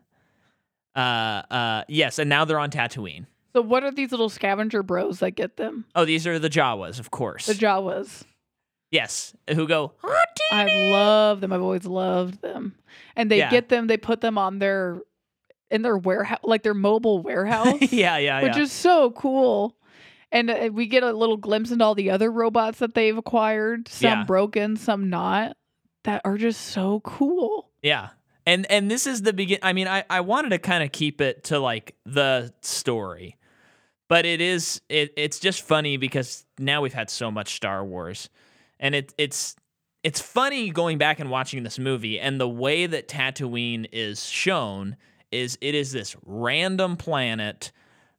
[SPEAKER 1] Uh, uh, yes, and now they're on Tatooine.
[SPEAKER 2] So what are these little scavenger bros that get them?
[SPEAKER 1] Oh, these are the Jawas, of course.
[SPEAKER 2] The Jawas.
[SPEAKER 1] Yes, who go?
[SPEAKER 2] I love them. I've always loved them, and they
[SPEAKER 1] yeah.
[SPEAKER 2] get them. They put them on their in their warehouse like their mobile warehouse.
[SPEAKER 1] yeah, yeah,
[SPEAKER 2] which
[SPEAKER 1] yeah.
[SPEAKER 2] is so cool. And uh, we get a little glimpse into all the other robots that they've acquired, some
[SPEAKER 1] Yeah.
[SPEAKER 2] broken, some not, that are just so cool.
[SPEAKER 1] Yeah. And and this is the begin I mean I I wanted to kind of keep it to like the story. But it is it it's just funny because now we've had so much Star Wars. And it it's it's funny going back and watching this movie and the way that Tatooine is shown is it is this random planet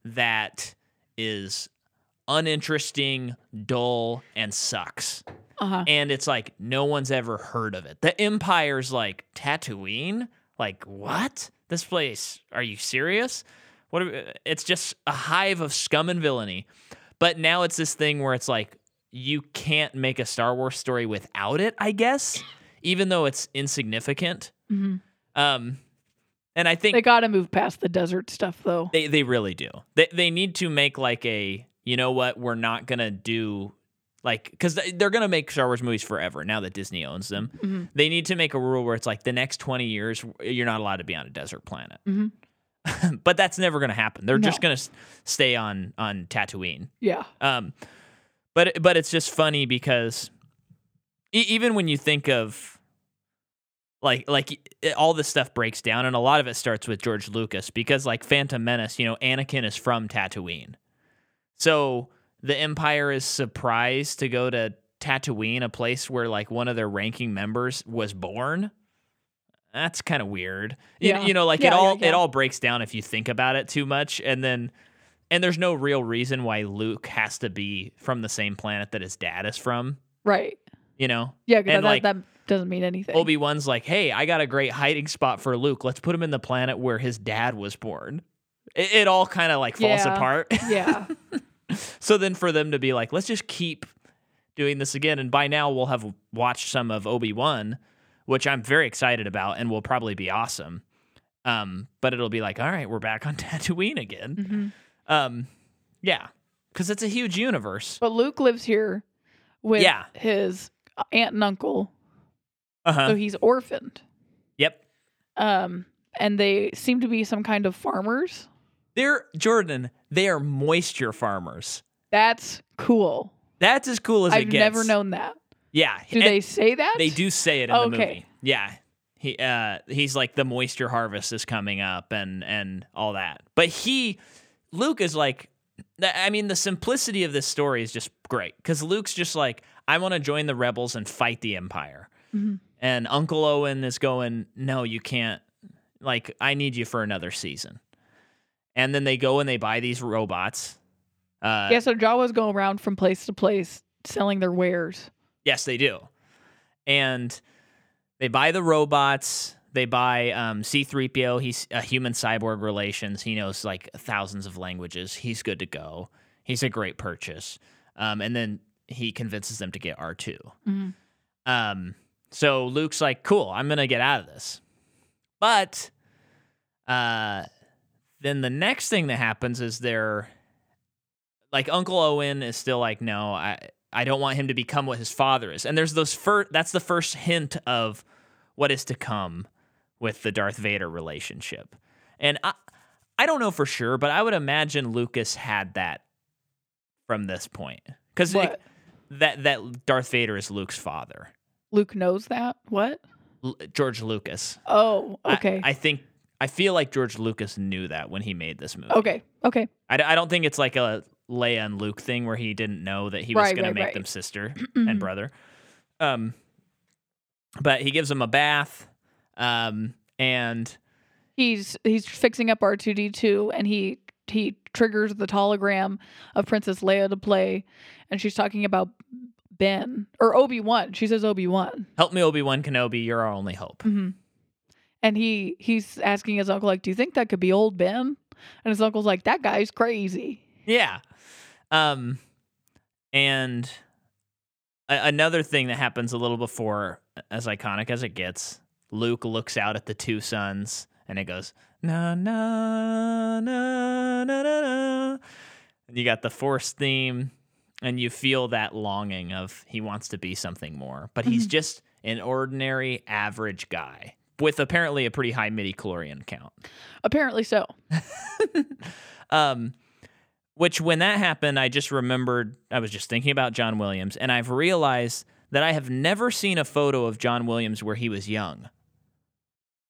[SPEAKER 1] that is uninteresting, dull and sucks
[SPEAKER 2] Uh-huh.
[SPEAKER 1] and it's like no one's ever heard of it. The Empire's like Tatooine, like what? This place? Are you serious? What? Are, it's just a hive of scum and villainy. But now it's this thing where it's like you can't make a Star Wars story without it. I guess, even though it's insignificant.
[SPEAKER 2] Mhm.
[SPEAKER 1] Um, and I think
[SPEAKER 2] They got to move past the desert stuff though.
[SPEAKER 1] they they really do. They they need to make like a you know what we're not gonna do like because they're gonna make Star Wars movies forever now that Disney owns them.
[SPEAKER 2] Mhm.
[SPEAKER 1] They need to make a rule where it's like the next twenty years you're not allowed to be on a desert planet.
[SPEAKER 2] Mhm.
[SPEAKER 1] but that's never gonna happen. They're just gonna stay on on Tatooine.
[SPEAKER 2] Yeah.
[SPEAKER 1] Um, but but it's just funny because e- even when you think of like like it, all this stuff breaks down, and a lot of it starts with George Lucas because like Phantom Menace, you know, Anakin is from Tatooine, so the Empire is surprised to go to Tatooine, a place where like one of their ranking members was born. That's kind of weird. You,
[SPEAKER 2] Yeah.
[SPEAKER 1] you know, like
[SPEAKER 2] Yeah,
[SPEAKER 1] it all
[SPEAKER 2] yeah.
[SPEAKER 1] it all breaks down if you think about it too much, and then and there's no real reason why Luke has to be from the same planet that his dad is from.
[SPEAKER 2] Right.
[SPEAKER 1] You know,
[SPEAKER 2] Yeah, 'cause that,
[SPEAKER 1] And, like,
[SPEAKER 2] that doesn't mean anything.
[SPEAKER 1] Obi Wan's like, "Hey, I got a great hiding spot for Luke. Let's put him in the planet where his dad was born." It, it all kind of like falls
[SPEAKER 2] Yeah.
[SPEAKER 1] apart.
[SPEAKER 2] yeah.
[SPEAKER 1] so then for them to be like, "Let's just keep doing this again," and by now we'll have watched some of Obi Wan, which I'm very excited about, and will probably be awesome. Um, but it'll be like, "All right, we're back on Tatooine again."
[SPEAKER 2] hmm
[SPEAKER 1] Um, yeah, because it's a huge universe.
[SPEAKER 2] But Luke lives here with
[SPEAKER 1] Yeah.
[SPEAKER 2] his aunt and uncle,
[SPEAKER 1] Uh huh.
[SPEAKER 2] so he's orphaned.
[SPEAKER 1] Yep.
[SPEAKER 2] Um, and they seem to be some kind of farmers.
[SPEAKER 1] They're Jordan. They are moisture farmers.
[SPEAKER 2] That's cool.
[SPEAKER 1] That's as cool as
[SPEAKER 2] I've
[SPEAKER 1] it gets.
[SPEAKER 2] never known that.
[SPEAKER 1] Yeah.
[SPEAKER 2] Do
[SPEAKER 1] and
[SPEAKER 2] they say that?
[SPEAKER 1] They do say it in the movie. Yeah. He uh he's like the moisture harvest is coming up and and all that. But he Luke is like I mean the simplicity of this story is just great cuz Luke's just like I want to join the rebels and fight the empire.
[SPEAKER 2] Mhm.
[SPEAKER 1] And Uncle Owen is going, "No, you can't. Like I need you for another season." And then they go and they buy these robots. Uh
[SPEAKER 2] Yeah, so Jawas go around from place to place selling their wares.
[SPEAKER 1] Yes, they do. And they buy the robots. They buy um, C3PO. He's a human cyborg relations. He knows like thousands of languages. He's good to go. He's a great purchase. Um, and then he convinces them to get R2.
[SPEAKER 2] Mhm.
[SPEAKER 1] Um, so Luke's like, cool, I'm going to get out of this. But uh, then the next thing that happens is they're like Uncle Owen is still like, no, I I don't want him to become what his father is. And there's those first that's the first hint of what is to come with the Darth Vader relationship. And I I don't know for sure, but I would imagine Lucas had that from this point. Cuz
[SPEAKER 2] What?
[SPEAKER 1] That that Darth Vader is Luke's father.
[SPEAKER 2] Luke knows that? What?
[SPEAKER 1] L- George Lucas.
[SPEAKER 2] Oh, okay.
[SPEAKER 1] I, think I feel like George Lucas knew that when he made this movie.
[SPEAKER 2] okay. Okay.
[SPEAKER 1] I, I don't think it's like a Leia and Luke thing where he didn't know that he was
[SPEAKER 2] Right,
[SPEAKER 1] going
[SPEAKER 2] right,
[SPEAKER 1] to make
[SPEAKER 2] right.
[SPEAKER 1] them sister and brother. Um, but he gives him a bath, um, and
[SPEAKER 2] He's he's fixing up R2D2 and he he triggers the hologram of Princess Leia to play and she's talking about Ben or Obi Wan. She says Obi Wan.
[SPEAKER 1] Help me, Obi Wan Kenobi. You're our only hope.
[SPEAKER 2] hmm And he he's asking his uncle like, "Do you think that could be old Ben?" And his uncle's like, "That guy's crazy."
[SPEAKER 1] Yeah. Um, and a- another thing that happens a little before, as iconic as it gets, Luke looks out at the two suns and it goes na na na na na na. And you got the Force theme, and you feel that longing of he wants to be something more, but he's
[SPEAKER 2] Mhm.
[SPEAKER 1] just an ordinary, average guy with apparently a pretty high midi chlorian count.
[SPEAKER 2] Apparently so.
[SPEAKER 1] um, which when that happened, I just remembered I was just thinking about John Williams, and I've realized that I have never seen a photo of John Williams where he was young.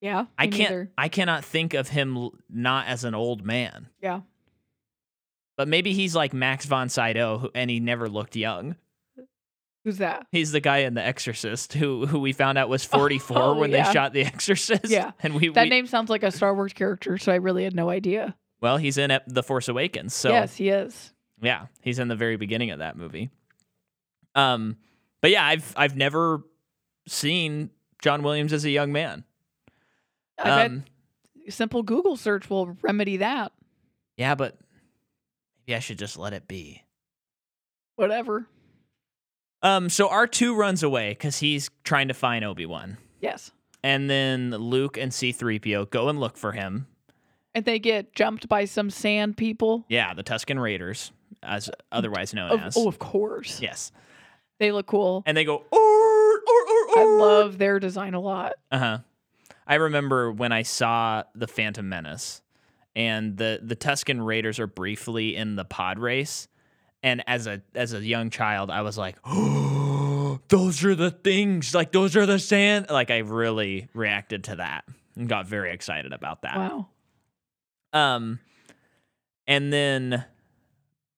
[SPEAKER 2] Yeah.
[SPEAKER 1] I can't.
[SPEAKER 2] neither.
[SPEAKER 1] I cannot think of him not as an old man.
[SPEAKER 2] Yeah.
[SPEAKER 1] But maybe he's like Max von Sydow, and he never looked young.
[SPEAKER 2] Who's that?
[SPEAKER 1] He's the guy in The Exorcist who who we found out was 44
[SPEAKER 2] Oh,
[SPEAKER 1] when
[SPEAKER 2] yeah.
[SPEAKER 1] they shot The Exorcist.
[SPEAKER 2] Yeah.
[SPEAKER 1] and we,
[SPEAKER 2] That
[SPEAKER 1] we
[SPEAKER 2] name sounds like a Star Wars character, so I really had no idea.
[SPEAKER 1] well, he's in The Force Awakens. So
[SPEAKER 2] yes, he is.
[SPEAKER 1] Yeah, he's in the very beginning of that movie. Um, but yeah, I've I've never seen John Williams as a young man.
[SPEAKER 2] I
[SPEAKER 1] Um,
[SPEAKER 2] bet simple Google search will remedy that.
[SPEAKER 1] yeah, but maybe I should just let it be.
[SPEAKER 2] Whatever.
[SPEAKER 1] Um, so R two runs away because he's trying to find Obi Wan,
[SPEAKER 2] Yes.
[SPEAKER 1] and then Luke and C three PO go and look for him.
[SPEAKER 2] And they get jumped by some sand people.
[SPEAKER 1] Yeah, the Tusken Raiders, as otherwise known
[SPEAKER 2] Of,
[SPEAKER 1] as.
[SPEAKER 2] oh, of course.
[SPEAKER 1] Yes,
[SPEAKER 2] They look cool.
[SPEAKER 1] and they go. Or, or, or,
[SPEAKER 2] I love their design a lot.
[SPEAKER 1] Uh huh. I remember when I saw the Phantom Menace, and the the Tusken Raiders are briefly in the pod race, and as a as a young child, I was like, "Oh, those are the things! Like those are the sand!" Like I really reacted to that and got very excited about that.
[SPEAKER 2] Wow.
[SPEAKER 1] Um, and then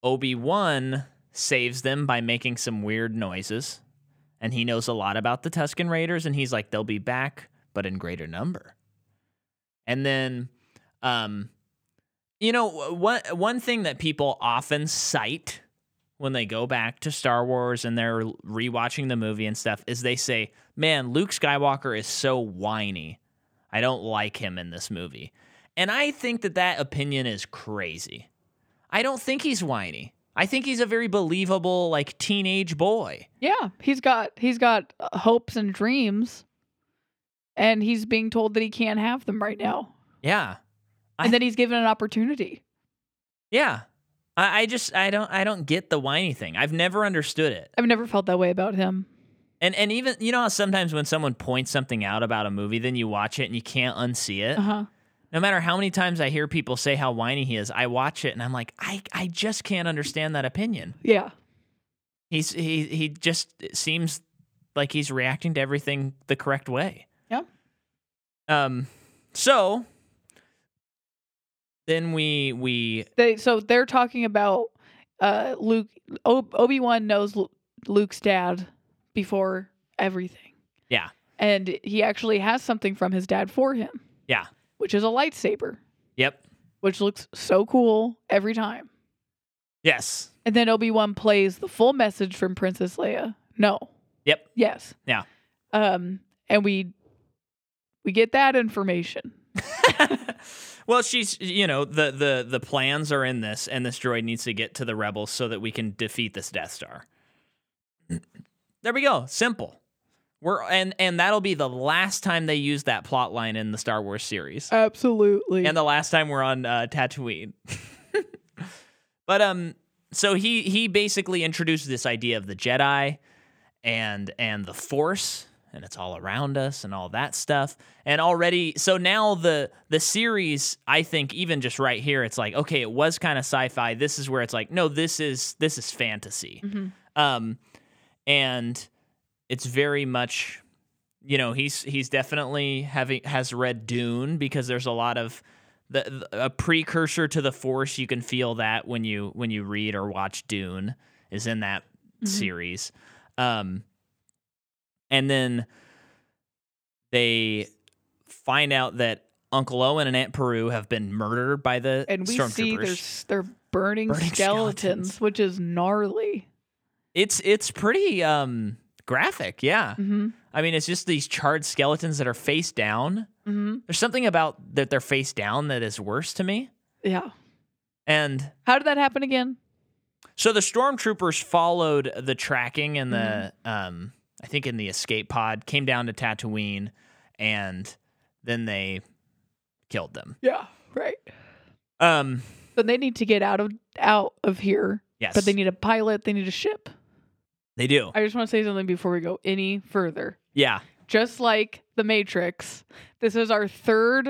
[SPEAKER 1] Obi Wan saves them by making some weird noises, and he knows a lot about the Tusken Raiders, and he's like, they'll be back, but in greater number. And then, um, you know, one one thing that people often cite when they go back to Star Wars and they're rewatching the movie and stuff is they say, "Man, Luke Skywalker is so whiny. I don't like him in this movie." And I think that that opinion is crazy. I don't think he's whiny. I think he's a very believable like teenage boy.
[SPEAKER 2] Yeah, he's got he's got uh, hopes and dreams, and he's being told that he can't have them right now,
[SPEAKER 1] Yeah. I-
[SPEAKER 2] and then he's given an opportunity.
[SPEAKER 1] Yeah. I, I just I don't I don't get the whiny thing. I've never understood it.
[SPEAKER 2] I've never felt that way about him.
[SPEAKER 1] And and even you know how sometimes when someone points something out about a movie, then you watch it and you can't unsee it.
[SPEAKER 2] Uh huh.
[SPEAKER 1] No matter how many times I hear people say how whiny he is, I watch it and I'm like, I, I just can't understand that opinion.
[SPEAKER 2] Yeah.
[SPEAKER 1] He's he he just seems like he's reacting to everything the correct way.
[SPEAKER 2] Yeah.
[SPEAKER 1] Um so then we we
[SPEAKER 2] They so they're talking about uh Luke. Obi Wan knows Luke's dad before everything.
[SPEAKER 1] Yeah.
[SPEAKER 2] and he actually has something from his dad for him.
[SPEAKER 1] Yeah.
[SPEAKER 2] which is a lightsaber,
[SPEAKER 1] Yep.
[SPEAKER 2] which looks so cool every time.
[SPEAKER 1] Yes.
[SPEAKER 2] And then Obi Wan plays the full message from Princess Leia. No.
[SPEAKER 1] Yep.
[SPEAKER 2] Yes.
[SPEAKER 1] Yeah.
[SPEAKER 2] Um, and we we get that information.
[SPEAKER 1] well, she's you know the the the plans are in this, and this droid needs to get to the rebels so that we can defeat this Death Star. there we go. Simple. We're and and that'll be the last time they use that plot line in the Star Wars series,
[SPEAKER 2] Absolutely.
[SPEAKER 1] and the last time we're on uh, Tatooine. but um, so he he basically introduced this idea of the Jedi and and the Force and it's all around us and all that stuff. And already so now the the series, I think even just right here it's like okay, it was kind of sci-fi. This is where it's like no, this is this is fantasy.
[SPEAKER 2] Mhm.
[SPEAKER 1] Um and it's very much you know, he's he's definitely having has read Dune because there's a lot of the, the- a precursor to the Force. You can feel that when you when you read or watch Dune is in that
[SPEAKER 2] Mhm.
[SPEAKER 1] series. Um, and then they find out that Uncle Owen and Aunt Beru have been murdered by the stormtroopers.
[SPEAKER 2] and we see there's they're burning,
[SPEAKER 1] Burning
[SPEAKER 2] skeletons,
[SPEAKER 1] skeletons.
[SPEAKER 2] which is gnarly.
[SPEAKER 1] It's it's pretty um graphic, yeah.
[SPEAKER 2] Mm-hmm.
[SPEAKER 1] I mean, it's just these charred skeletons that are face down.
[SPEAKER 2] Mm-hmm.
[SPEAKER 1] There's something about that they're face down that is worse to me.
[SPEAKER 2] Yeah.
[SPEAKER 1] And
[SPEAKER 2] How did that happen again?
[SPEAKER 1] so the stormtroopers followed the tracking and the um I think in the escape pod came down to Tatooine and then they killed them.
[SPEAKER 2] Yeah. Right.
[SPEAKER 1] Um
[SPEAKER 2] But they need to get out of out of here.
[SPEAKER 1] yes.
[SPEAKER 2] But they need a pilot. They need a ship.
[SPEAKER 1] they do.
[SPEAKER 2] I just want to say something before we go any further.
[SPEAKER 1] Yeah.
[SPEAKER 2] Just like The Matrix, this is our third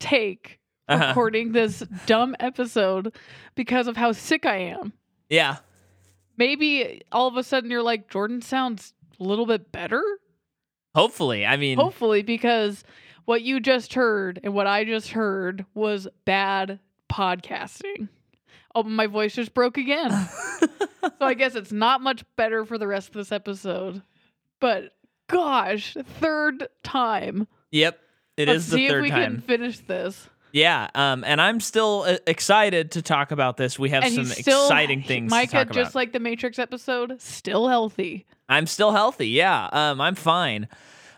[SPEAKER 2] take
[SPEAKER 1] Uh-huh.
[SPEAKER 2] recording this dumb episode because of how sick I am.
[SPEAKER 1] Yeah.
[SPEAKER 2] Maybe all of a sudden you're like, Jordan sounds a little bit better.
[SPEAKER 1] Hopefully. I mean
[SPEAKER 2] Hopefully, because what you just heard and what I just heard was bad podcasting. Oh, my voice just broke again. so I guess it's not much better for the rest of this episode. But gosh, third time.
[SPEAKER 1] Yep. It
[SPEAKER 2] Let's
[SPEAKER 1] is the
[SPEAKER 2] see if
[SPEAKER 1] third
[SPEAKER 2] we
[SPEAKER 1] time.
[SPEAKER 2] can finish this.
[SPEAKER 1] Yeah, um, and I'm still uh, excited to talk about this. We have
[SPEAKER 2] and
[SPEAKER 1] some
[SPEAKER 2] still
[SPEAKER 1] exciting things
[SPEAKER 2] Micah,
[SPEAKER 1] to talk
[SPEAKER 2] just
[SPEAKER 1] about.
[SPEAKER 2] like the Matrix episode, still healthy.
[SPEAKER 1] I'm still healthy. Yeah, um, I'm fine.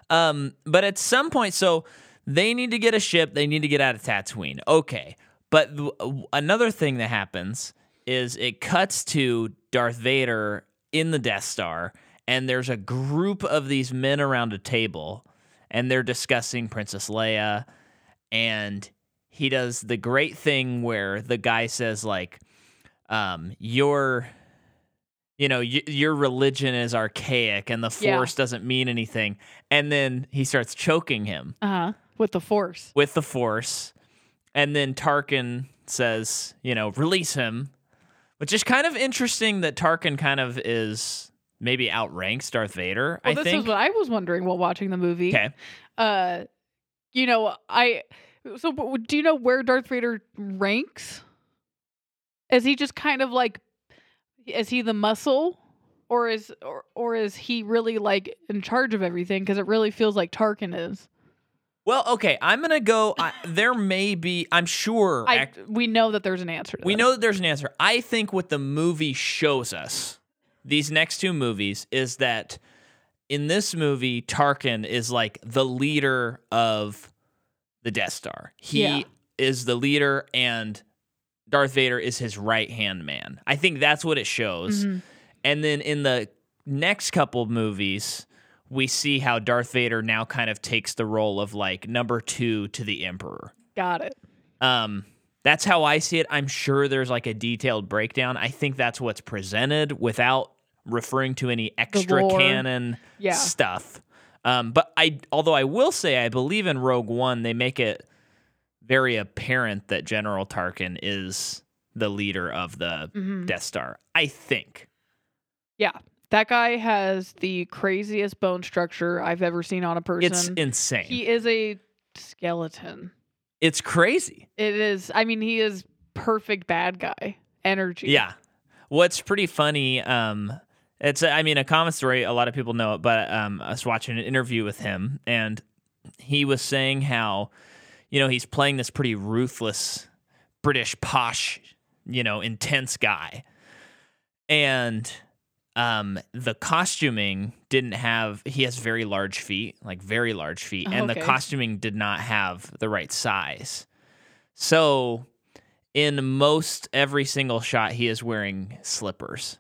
[SPEAKER 1] Um, but at some point, so they need to get a ship. They need to get out of Tatooine. Okay, but th- another thing that happens is it cuts to Darth Vader in the Death Star, and there's a group of these men around a table, and they're discussing Princess Leia, and he does the great thing where the guy says like, um, "Your, you know, y- your religion is archaic, and the
[SPEAKER 2] Yeah.
[SPEAKER 1] Force doesn't mean anything." And then he starts choking him
[SPEAKER 2] Uh huh. With the Force.
[SPEAKER 1] with the Force, and then Tarkin says, "You know, release him," which is kind of interesting that Tarkin kind of is maybe outranks Darth Vader.
[SPEAKER 2] Well,
[SPEAKER 1] I
[SPEAKER 2] this
[SPEAKER 1] think.
[SPEAKER 2] is what I was wondering while watching the movie.
[SPEAKER 1] okay.
[SPEAKER 2] Uh, you know, I. So, but do you know where Darth Vader ranks? Is he just kind of like, is he the muscle, or is or or is he really like in charge of everything? Because it really feels like Tarkin is.
[SPEAKER 1] Well, okay. I'm gonna go. I, there may be. I'm sure.
[SPEAKER 2] I
[SPEAKER 1] act-
[SPEAKER 2] we know that there's an answer. To
[SPEAKER 1] We
[SPEAKER 2] this.
[SPEAKER 1] know that there's an answer. I think what the movie shows us, these next two movies, is that in this movie, Tarkin is like the leader of the Death Star. He
[SPEAKER 2] Yeah.
[SPEAKER 1] is the leader, and Darth Vader is his right hand man. I think that's what it shows.
[SPEAKER 2] Mhm.
[SPEAKER 1] And then in the next couple movies, we see how Darth Vader now kind of takes the role of like number two to the Emperor.
[SPEAKER 2] Got it.
[SPEAKER 1] Um, that's how I see it. I'm sure there's like a detailed breakdown. I think that's what's presented without referring to any extra canon
[SPEAKER 2] Yeah.
[SPEAKER 1] stuff. Um, but I, although I will say, I believe in Rogue One, they make it very apparent that General Tarkin is the leader of the
[SPEAKER 2] Mhm.
[SPEAKER 1] Death Star. I think.
[SPEAKER 2] Yeah. That guy has the craziest bone structure I've ever seen on a person.
[SPEAKER 1] It's insane.
[SPEAKER 2] he is a skeleton.
[SPEAKER 1] it's crazy.
[SPEAKER 2] It is. I mean, he is perfect bad guy energy.
[SPEAKER 1] Yeah. What's pretty funny, um, it's I mean a common story. A lot of people know it, but um, I was watching an interview with him, and he was saying how, you know, he's playing this pretty ruthless British posh, you know, intense guy, and um, the costuming didn't have. He has very large feet, like very large feet, and the costuming did not have the right size. So in most every single shot he is wearing slippers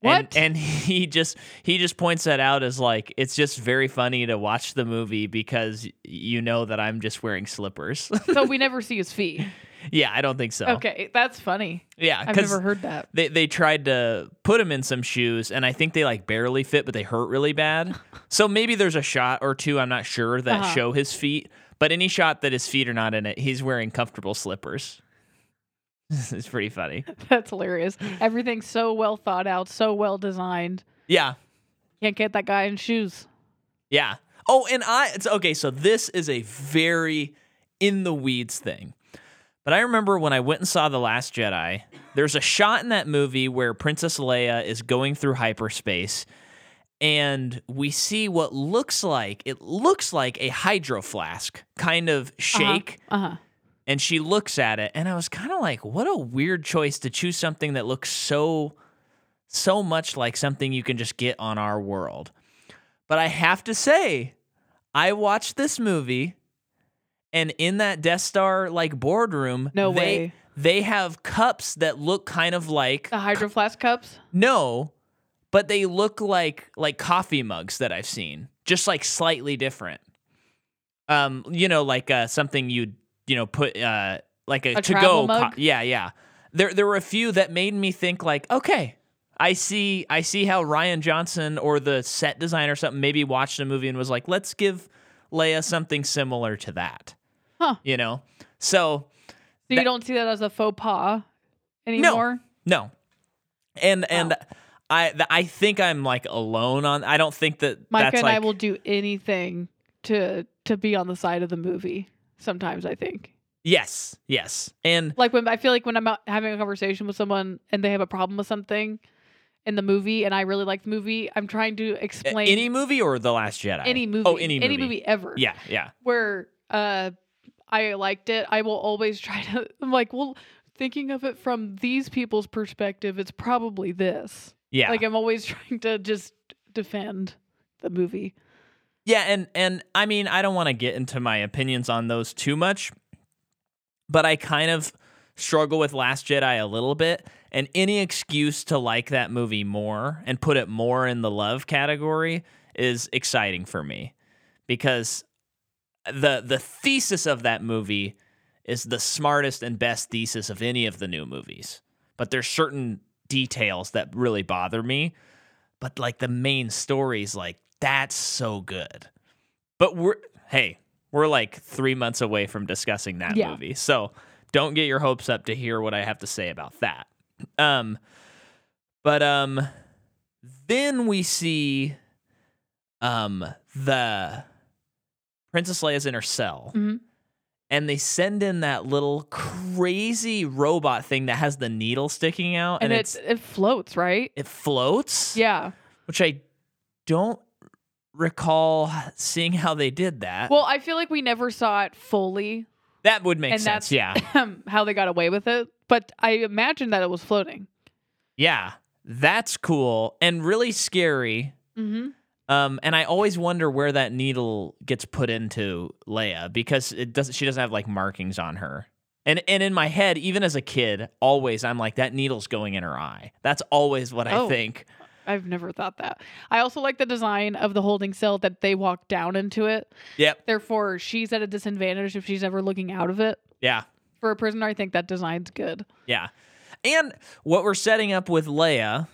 [SPEAKER 2] What?
[SPEAKER 1] and, and he just he just points that out as like it's just very funny to watch the movie because you know that i'm just wearing slippers
[SPEAKER 2] so we never see his feet.
[SPEAKER 1] yeah i don't think so
[SPEAKER 2] Okay, that's funny.
[SPEAKER 1] yeah
[SPEAKER 2] I've never heard that.
[SPEAKER 1] they, they tried to put him in some shoes and i think they like barely fit but they hurt really bad so maybe there's a shot or two i'm not sure that
[SPEAKER 2] Uh-huh.
[SPEAKER 1] show his feet but any shot that his feet are not in it he's wearing comfortable slippers it's pretty funny
[SPEAKER 2] That's hilarious. Everything's so well thought out, so well designed.
[SPEAKER 1] yeah
[SPEAKER 2] Can't get that guy in shoes.
[SPEAKER 1] Yeah. Oh, and I it's okay, so this is a very in the weeds thing. But I remember when I went and saw The Last Jedi, there's a shot in that movie where Princess Leia is going through hyperspace and we see what looks like it looks like a hydro flask kind of shake
[SPEAKER 2] Uh huh.
[SPEAKER 1] And she looks at it and I was kind of like what a weird choice to choose something that looks so so much like something you can just get on our world. But I have to say, I watched this movie and in that Death Star like boardroom,
[SPEAKER 2] No
[SPEAKER 1] they
[SPEAKER 2] way.
[SPEAKER 1] they have cups that look kind of like
[SPEAKER 2] The Hydro Flask cups.
[SPEAKER 1] no, but they look like like coffee mugs that I've seen, just like slightly different. Um, you know, like uh, something you'd you know put uh like a,
[SPEAKER 2] A
[SPEAKER 1] to go.
[SPEAKER 2] mug?
[SPEAKER 1] yeah, yeah. There there were a few that made me think like, okay, I see I see how Rian Johnson or the set designer or something maybe watched a movie and was like, let's give Leia something similar to that.
[SPEAKER 2] Huh.
[SPEAKER 1] You know, so
[SPEAKER 2] So you
[SPEAKER 1] That-
[SPEAKER 2] don't see that as a faux pas anymore.
[SPEAKER 1] No, and and I I think I'm like alone on. I don't think that
[SPEAKER 2] Micah and
[SPEAKER 1] like
[SPEAKER 2] I will do anything to to be on the side of the movie. Sometimes I think,
[SPEAKER 1] yes, yes, and
[SPEAKER 2] like when I feel like when I'm out having a conversation with someone and they have a problem with something in the movie, and I really like the movie, I'm trying to explain
[SPEAKER 1] any movie or the Last Jedi.
[SPEAKER 2] any movie,
[SPEAKER 1] Oh, any movie.
[SPEAKER 2] any movie ever.
[SPEAKER 1] Yeah, yeah,
[SPEAKER 2] where uh I liked it, I will always try to I'm like, well, thinking of it from these people's perspective, it's probably this.
[SPEAKER 1] yeah,
[SPEAKER 2] Like I'm always trying to just defend the movie.
[SPEAKER 1] Yeah. And and I mean, I don't want to get into my opinions on those too much, but I kind of struggle with Last Jedi a little bit. And any excuse to like that movie more and put it more in the love category is exciting for me because the the thesis of that movie is the smartest and best thesis of any of the new movies. But there's certain details that really bother me. But like the main story's like that's so good. But we're hey, we're like 3 months away from discussing that
[SPEAKER 2] Yeah.
[SPEAKER 1] movie. So don't get your hopes up to hear what I have to say about that. Um but um then we see um the Princess Leia's in her cell
[SPEAKER 2] Mhm.
[SPEAKER 1] and they send in that little crazy robot thing that has the needle sticking out
[SPEAKER 2] And,
[SPEAKER 1] and,
[SPEAKER 2] it's it floats, right?
[SPEAKER 1] it floats
[SPEAKER 2] Yeah.
[SPEAKER 1] which I don't recall seeing how they did that.
[SPEAKER 2] Well, I feel like we never saw it fully
[SPEAKER 1] that would make
[SPEAKER 2] and
[SPEAKER 1] sense.
[SPEAKER 2] that's-
[SPEAKER 1] Yeah.
[SPEAKER 2] how they got away with it, but I imagine that it was floating.
[SPEAKER 1] Yeah. That's cool and really scary.
[SPEAKER 2] Mhm.
[SPEAKER 1] Um, and I always wonder where that needle gets put into Leia because it doesn't. She doesn't have like markings on her. And and in my head, even as a kid, always I'm like that needle's going in her eye. That's always what I
[SPEAKER 2] Oh.
[SPEAKER 1] think.
[SPEAKER 2] I've never thought that. I also like the design of the holding cell that they walk down into it.
[SPEAKER 1] Yep.
[SPEAKER 2] Therefore, she's at a disadvantage if she's ever looking out of it.
[SPEAKER 1] Yeah.
[SPEAKER 2] For a prisoner, I think that design's good.
[SPEAKER 1] Yeah. And what we're setting up with Leia,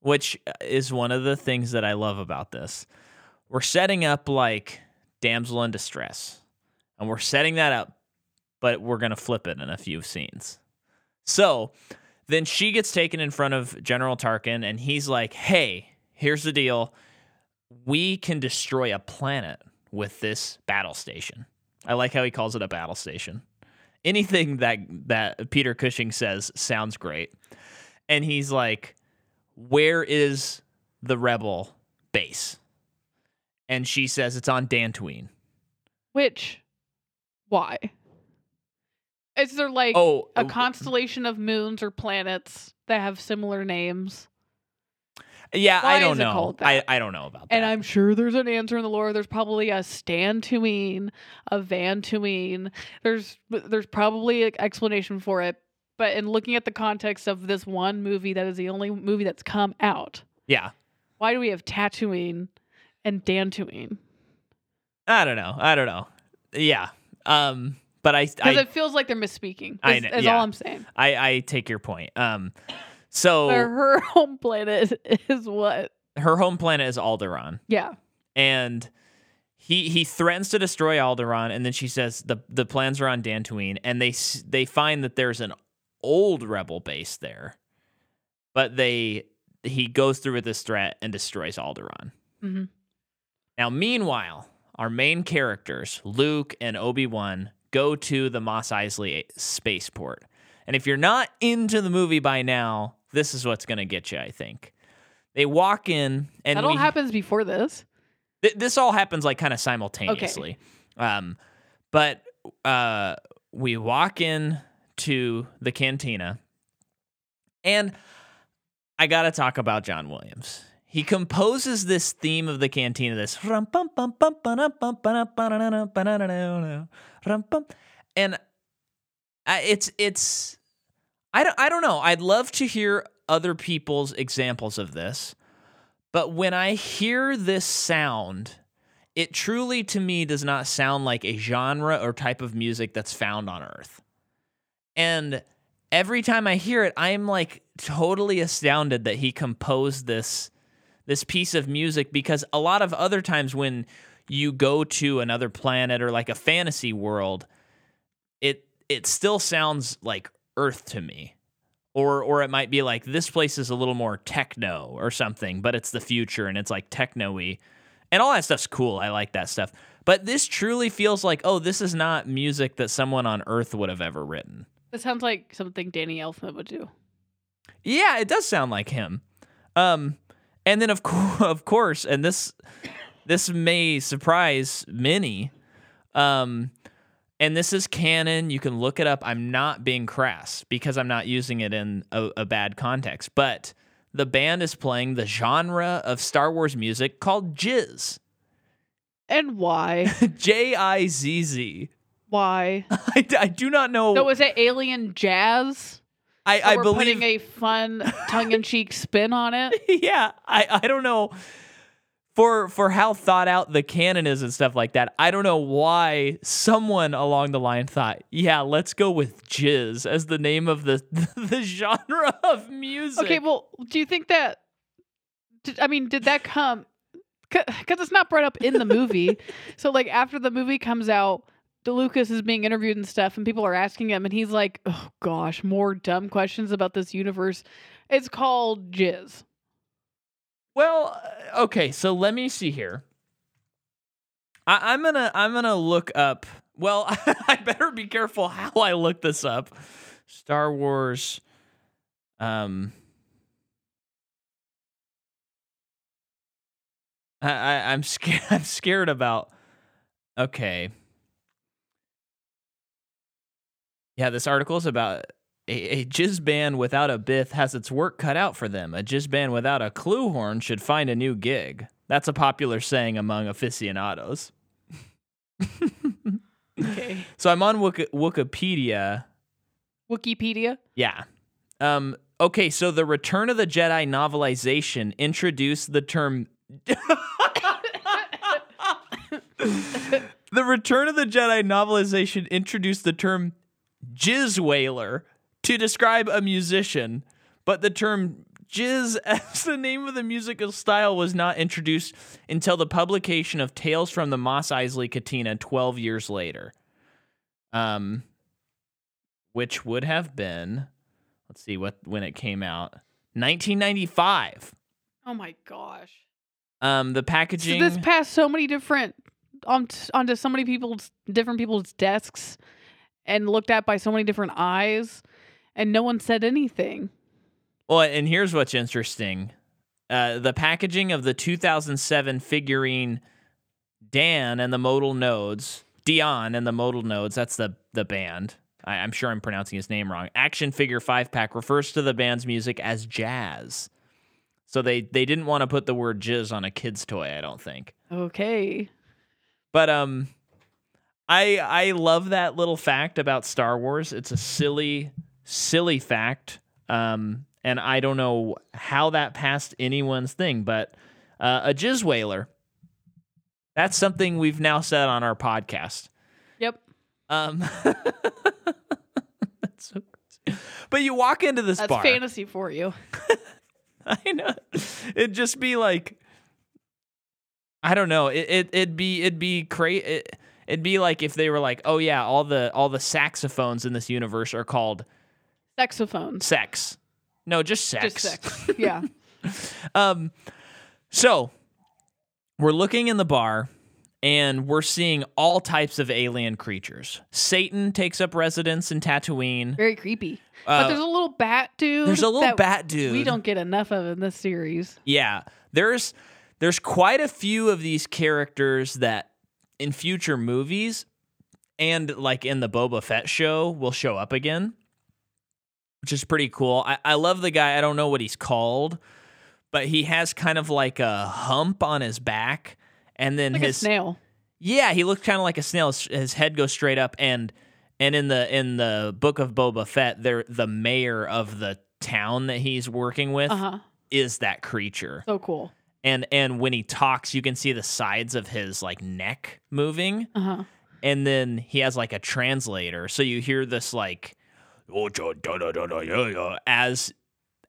[SPEAKER 1] which is one of the things that I love about this, we're setting up like damsel in distress. And we're setting that up, but we're going to flip it in a few scenes. So then she gets taken in front of General Tarkin, and he's like, hey, here's the deal. We can destroy a planet with this battle station. I like how he calls it a battle station anything that that Peter Cushing says sounds great. And he's like, "Where is the rebel base?" And she says it's on Dantooine.
[SPEAKER 2] Which, why? Is there like
[SPEAKER 1] Oh,
[SPEAKER 2] a constellation of moons or planets that have similar names?
[SPEAKER 1] yeah,
[SPEAKER 2] why
[SPEAKER 1] I don't know. I? I don't know about
[SPEAKER 2] And
[SPEAKER 1] that.
[SPEAKER 2] And I'm sure there's an answer in the lore. There's probably a Stantuine, a Vantuine. There's there's probably an explanation for it. But in looking at the context of this one movie, that is the only movie that's come out.
[SPEAKER 1] yeah,
[SPEAKER 2] Why do we have Tatooine and Dantooine?
[SPEAKER 1] I don't know. I don't know. Yeah. Um. But I
[SPEAKER 2] Because it feels like they're misspeaking.
[SPEAKER 1] I know-
[SPEAKER 2] is
[SPEAKER 1] yeah.
[SPEAKER 2] all I'm saying.
[SPEAKER 1] I I take your point. Um. So
[SPEAKER 2] But her home planet is what?
[SPEAKER 1] her home planet is Alderaan.
[SPEAKER 2] Yeah.
[SPEAKER 1] and he he threatens to destroy Alderaan, and then she says the the plans are on Dantooine, and they they find that there's an old rebel base there, but they he goes through with this threat and destroys Alderaan.
[SPEAKER 2] Mhm.
[SPEAKER 1] Now, meanwhile, our main characters Luke and Obi Wan go to the Mos Eisley spaceport, and if you're not into the movie by now, this is what's going to get you. I think they walk in, and
[SPEAKER 2] that all
[SPEAKER 1] we,
[SPEAKER 2] happens before this.
[SPEAKER 1] Th- this all happens like kind of simultaneously. Um, but uh, we walk in to the cantina, and I I got to talk about John Williams. He composes this theme of the cantina, this and it's it's I don't I don't know. I'd love to hear other people's examples of this. But when I hear this sound, it truly to me does not sound like a genre or type of music that's found on earth. And every time I hear it, I'm like totally astounded that he composed this this piece of music because a lot of other times when you go to another planet or like a fantasy world, it it still sounds like earth to me. Or or it might be like this place is a little more techno or something, but it's the future and it's like techno-y. And all that stuff's cool. I like that stuff. But this truly feels like, oh, this is not music that someone on earth would have ever written.
[SPEAKER 2] It sounds like something Danny Elfman would do.
[SPEAKER 1] Yeah, it does sound like him. Um, and then of course, of course, and this this may surprise many. Um, and this is canon. You can look it up. I'm not being crass because I'm not using it in a, a bad context. But the band is playing the genre of Star Wars music called jizz.
[SPEAKER 2] And why?
[SPEAKER 1] J I Z Z.
[SPEAKER 2] why?
[SPEAKER 1] I I do not know.
[SPEAKER 2] So was it alien jazz?
[SPEAKER 1] I, I believe
[SPEAKER 2] putting a fun tongue-in-cheek spin on it.
[SPEAKER 1] yeah, I, I don't know for for how thought out the canon is and stuff like that. I don't know why someone along the line thought, yeah, let's go with jizz as the name of the the genre of music.
[SPEAKER 2] Okay, well, do you think that? Did, I mean, did that come? Because it's not brought up in the movie. so, like, after the movie comes out, DeLucas is being interviewed and stuff, and people are asking him, and he's like, "Oh gosh, more dumb questions about this universe." It's called Jizz.
[SPEAKER 1] Well, uh, okay, so let me see here. I, I'm gonna I'm gonna look up. Well, I better be careful how I look this up. Star Wars. Um. I, I I'm scared. I'm scared about. Okay. Yeah, this article is about a, a jizz band without a bith has its work cut out for them. A jizz band without a kloo horn should find a new gig. That's a popular saying among aficionados.
[SPEAKER 2] Okay.
[SPEAKER 1] So I'm on Wiki- Wikipedia.
[SPEAKER 2] Wikipedia.
[SPEAKER 1] Yeah. Um. Okay. So the Return of the Jedi novelization introduced the term. the Return of the Jedi novelization introduced the term jizz wailer to describe a musician, but the term jizz as the name of the musical style was not introduced until the publication of Tales from the Mos Eisley Cantina 12 years later. Um which would have been let's see what when it came out 1995
[SPEAKER 2] Oh my gosh.
[SPEAKER 1] um the
[SPEAKER 2] So
[SPEAKER 1] packaging
[SPEAKER 2] this passed so many different on onto so many people's different people's desks and looked at by so many different eyes and no one said anything.
[SPEAKER 1] well and here's what's interesting. Uh the packaging of the 2007 Figrin D'an and the modal nodes dion and the modal nodes that's the the band. I, i'm sure i'm pronouncing his name wrong. Action figure five pack refers to the band's music as jazz. So they they didn't want to put the word jizz on a kid's toy i don't think.
[SPEAKER 2] Okay.
[SPEAKER 1] But um I I love that little fact about Star Wars. It's a silly silly fact. Um and I don't know how that passed anyone's thing, but uh, a jizz wailer. That's something we've now said on our podcast.
[SPEAKER 2] Yep.
[SPEAKER 1] Um that's so crazy. But you walk into this
[SPEAKER 2] That's
[SPEAKER 1] bar.
[SPEAKER 2] fantasy for you.
[SPEAKER 1] I know. It'd just be like I don't know. It it it'd be it'd be crazy. It, it'd be like if they were like, "Oh yeah, all the all the saxophones in this universe are called
[SPEAKER 2] Saxophones.
[SPEAKER 1] sex." No, just sex.
[SPEAKER 2] Just sex. Yeah.
[SPEAKER 1] Um so we're looking in the bar and we're seeing all types of alien creatures. Satan takes up residence in Tatooine.
[SPEAKER 2] Very creepy.
[SPEAKER 1] Uh,
[SPEAKER 2] but there's a little bat dude.
[SPEAKER 1] there's a little bat dude.
[SPEAKER 2] We don't get enough of in this series.
[SPEAKER 1] Yeah, there's there's quite a few of these characters that in future movies and like in the Boba Fett show will show up again. which is pretty cool. I, I love the guy. I don't know what he's called, but he has kind of like a hump on his back, and then
[SPEAKER 2] Like
[SPEAKER 1] his
[SPEAKER 2] snail.
[SPEAKER 1] yeah, he looks kind of like a snail. His, his head goes straight up, and and in the in the book of Boba Fett, there the mayor of the town that he's working with
[SPEAKER 2] Uh huh.
[SPEAKER 1] is that creature.
[SPEAKER 2] So cool.
[SPEAKER 1] And and when he talks, you can see the sides of his like neck moving,
[SPEAKER 2] Uh huh.
[SPEAKER 1] and then he has like a translator, so you hear this like "Oh, da, da, da, da, da, yeah, yeah," as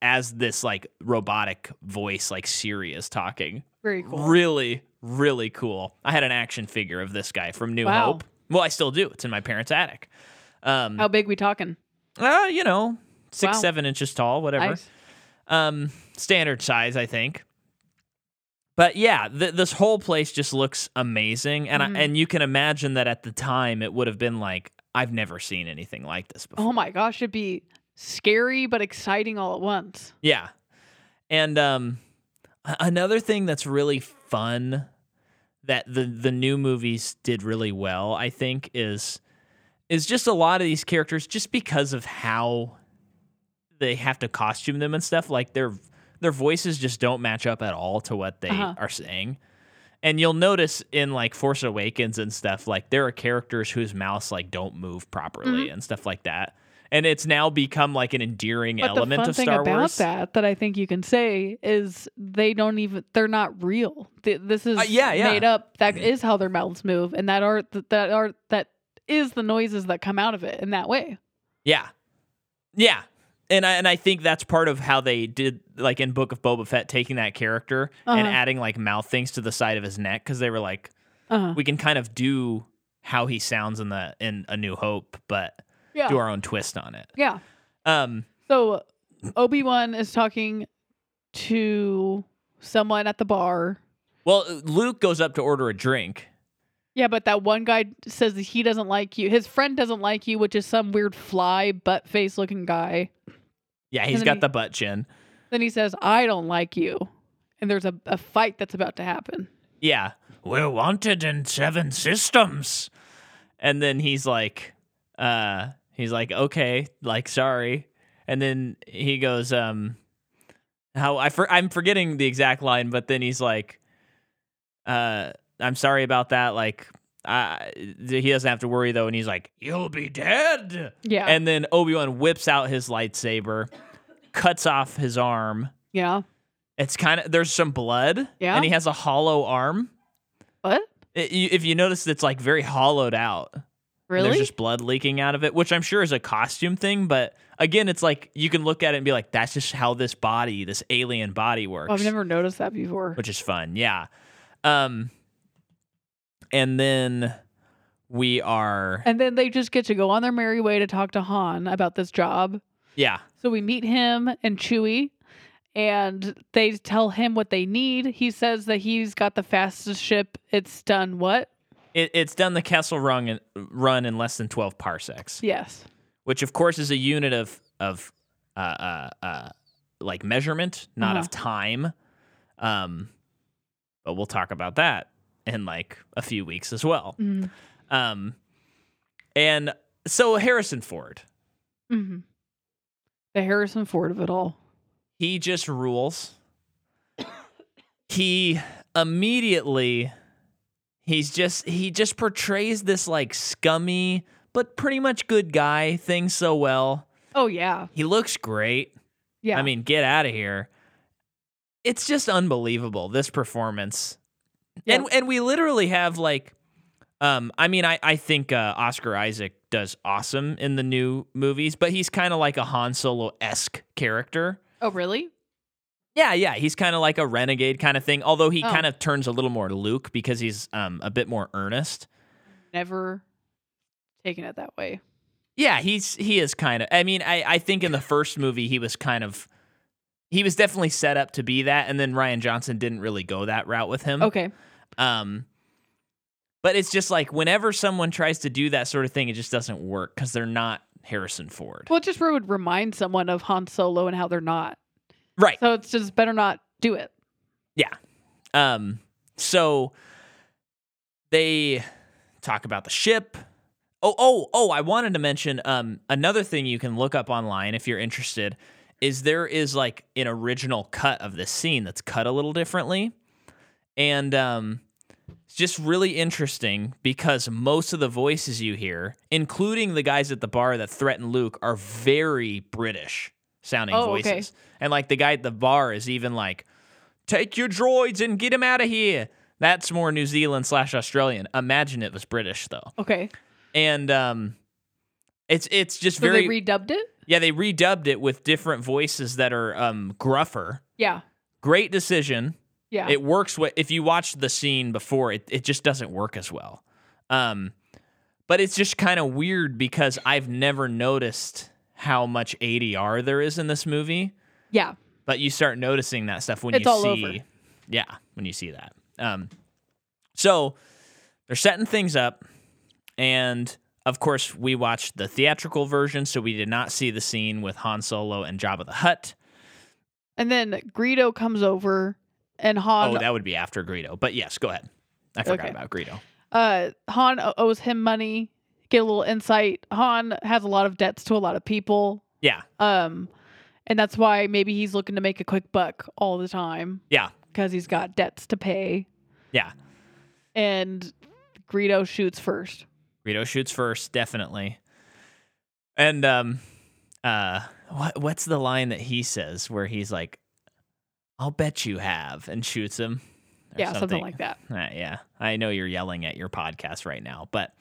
[SPEAKER 1] as this like robotic voice like Siri is talking.
[SPEAKER 2] Very cool.
[SPEAKER 1] Really, really cool. I had an action figure of this guy from New
[SPEAKER 2] Wow.
[SPEAKER 1] Hope. Well, I still do. It's in my parents' attic. Um,
[SPEAKER 2] How big we talking?
[SPEAKER 1] uh, you know, six,
[SPEAKER 2] Wow.
[SPEAKER 1] seven inches tall, whatever.
[SPEAKER 2] Nice.
[SPEAKER 1] Um, standard size, I think. But yeah, th- this whole place just looks amazing, and
[SPEAKER 2] Mhm.
[SPEAKER 1] I, and you can imagine that at the time it would have been like I've never seen anything like this before.
[SPEAKER 2] Oh my gosh, it'd be scary but exciting all at once.
[SPEAKER 1] Yeah. And um another thing that's really fun that the the new movies did really well, I think is is just a lot of these characters just because of how they have to costume them and stuff like their their voices just don't match up at all to what they
[SPEAKER 2] Uh-huh.
[SPEAKER 1] are saying. And you'll notice in like Force Awakens and stuff like there are characters whose mouths like don't move properly and stuff like that. And it's now become like an endearing element.
[SPEAKER 2] But the
[SPEAKER 1] element
[SPEAKER 2] fun
[SPEAKER 1] of
[SPEAKER 2] thing
[SPEAKER 1] Star
[SPEAKER 2] about
[SPEAKER 1] Wars.
[SPEAKER 2] that that I think you can say is they don't even they're not real. Th- This is
[SPEAKER 1] Uh, yeah, yeah.
[SPEAKER 2] made up. That is how their mouths move, and that are that are that is the noises that come out of it in that way.
[SPEAKER 1] Yeah. Yeah. And I and I think that's part of how they did like in Book of Boba Fett taking that character and
[SPEAKER 2] Uh-huh.
[SPEAKER 1] adding like mouth things to the side of his neck because they were like
[SPEAKER 2] Uh-huh.
[SPEAKER 1] we can kind of do how he sounds in the in A New Hope, but
[SPEAKER 2] Yeah,
[SPEAKER 1] do our own twist on it.
[SPEAKER 2] yeah.
[SPEAKER 1] Um
[SPEAKER 2] So Obi Wan is talking to someone at the bar.
[SPEAKER 1] well Luke goes up to order a drink.
[SPEAKER 2] Yeah, but that one guy says that he doesn't like you. His friend doesn't like you, which is some weird fly butt face looking guy.
[SPEAKER 1] Yeah, he's got
[SPEAKER 2] he-
[SPEAKER 1] the butt chin.
[SPEAKER 2] Then he says, I don't like you. And there's a, a fight that's about to happen.
[SPEAKER 1] Yeah. We're wanted in seven systems. And then he's like, uh, he's like, okay, like, sorry. And then he goes, um, how I for, I'm forgetting the exact line, but then he's like, uh, I'm sorry about that. Like, uh, he doesn't have to worry though. And he's like, you'll be dead.
[SPEAKER 2] Yeah.
[SPEAKER 1] And then Obi Wan whips out his lightsaber, cuts off his arm.
[SPEAKER 2] yeah.
[SPEAKER 1] It's kind of there's some blood.
[SPEAKER 2] Yeah.
[SPEAKER 1] And he has a hollow arm.
[SPEAKER 2] What?
[SPEAKER 1] It, you, if you notice, it's like very hollowed out.
[SPEAKER 2] Really?
[SPEAKER 1] There's just blood leaking out of it, which I'm sure is a costume thing. But again, it's like you can look at it and be like, that's just how this body, this alien body works.
[SPEAKER 2] I've never noticed that before.
[SPEAKER 1] which is fun. Yeah. Um, and then we are,
[SPEAKER 2] And then they just get to go on their merry way to talk to Han about this job.
[SPEAKER 1] Yeah,
[SPEAKER 2] So we meet him and Chewie, and they tell him what they need. He says that he's got the fastest ship. It's done what?
[SPEAKER 1] it, it's done the Kessel run in, run in less than 12 parsecs,
[SPEAKER 2] Yes.
[SPEAKER 1] which of course is a unit of of uh, uh, uh, like measurement, not of
[SPEAKER 2] Uh-huh.
[SPEAKER 1] time. Um, but we'll talk about that in like a few weeks as well.
[SPEAKER 2] Mm-hmm.
[SPEAKER 1] Um, and so Harrison Ford,
[SPEAKER 2] hmm The Harrison Ford of it all.
[SPEAKER 1] he just rules. he immediately he's just he just portrays this like scummy but pretty much good guy thing so well.
[SPEAKER 2] Oh yeah,
[SPEAKER 1] He looks great.
[SPEAKER 2] yeah.
[SPEAKER 1] I mean, get out of here. It's just unbelievable this performance. And and we literally have like um I mean I I think uh, Oscar Isaac does awesome in the new movies, but he's kind of like a Han Solo-esque character.
[SPEAKER 2] oh really?
[SPEAKER 1] Yeah, yeah, he's kind of like a renegade kind of thing, although he
[SPEAKER 2] Oh.
[SPEAKER 1] kind of turns a little more Luke because he's um a bit more earnest.
[SPEAKER 2] Never taken it that way.
[SPEAKER 1] Yeah, he's he is kind of. I mean, I I think in the first movie he was kind of he was definitely set up to be that, and then Rian Johnson didn't really go that route with him.
[SPEAKER 2] Okay.
[SPEAKER 1] Um, but it's just like whenever someone tries to do that sort of thing, it just doesn't work because they're not Harrison Ford.
[SPEAKER 2] Well, it just would remind someone of Han Solo and how they're not.
[SPEAKER 1] Right.
[SPEAKER 2] So it's just better not do it. Yeah.
[SPEAKER 1] Um, so they talk about the ship. Oh, oh, oh, I wanted to mention um another thing you can look up online if you're interested is there is like an original cut of this scene that's cut a little differently. And um it's just really interesting because most of the voices you hear, including the guys at the bar that threaten Luke, are very British sounding
[SPEAKER 2] Oh, okay.
[SPEAKER 1] voices. And like the guy at the bar is even like, take your droids and get him out of here. That's more New Zealand slash Australian. Imagine it was British though
[SPEAKER 2] Okay.
[SPEAKER 1] and um it's it's just
[SPEAKER 2] So
[SPEAKER 1] very
[SPEAKER 2] they redubbed it?
[SPEAKER 1] yeah they redubbed it with different voices that are um gruffer
[SPEAKER 2] Yeah.
[SPEAKER 1] great decision
[SPEAKER 2] Yeah.
[SPEAKER 1] it works wi- if you watch the scene before it, it just doesn't work as well um but it's just kind of weird because i've never noticed how much adr there is in this movie
[SPEAKER 2] yeah.
[SPEAKER 1] but you start noticing that stuff when
[SPEAKER 2] It's
[SPEAKER 1] you
[SPEAKER 2] all
[SPEAKER 1] see
[SPEAKER 2] over.
[SPEAKER 1] yeah when you see that um so they're setting things up and of course we watched the theatrical version so we did not see the scene with han solo and jabba the hutt
[SPEAKER 2] And then Greedo comes over and Han
[SPEAKER 1] oh that would be after greedo but yes go ahead i forgot
[SPEAKER 2] Okay.
[SPEAKER 1] about greedo
[SPEAKER 2] uh Han owes him money. Get a little insight. Han has a lot of debts to a lot of people.
[SPEAKER 1] yeah
[SPEAKER 2] Um and that's why maybe he's looking to make a quick buck all the time
[SPEAKER 1] yeah
[SPEAKER 2] because he's got debts to pay.
[SPEAKER 1] yeah
[SPEAKER 2] And Greedo shoots first.
[SPEAKER 1] greedo shoots first definitely and um uh what what's the line that he says where he's like i'll bet you have and shoots him or
[SPEAKER 2] Yeah, something like that.
[SPEAKER 1] Uh, yeah, I know you're yelling at your podcast right now, but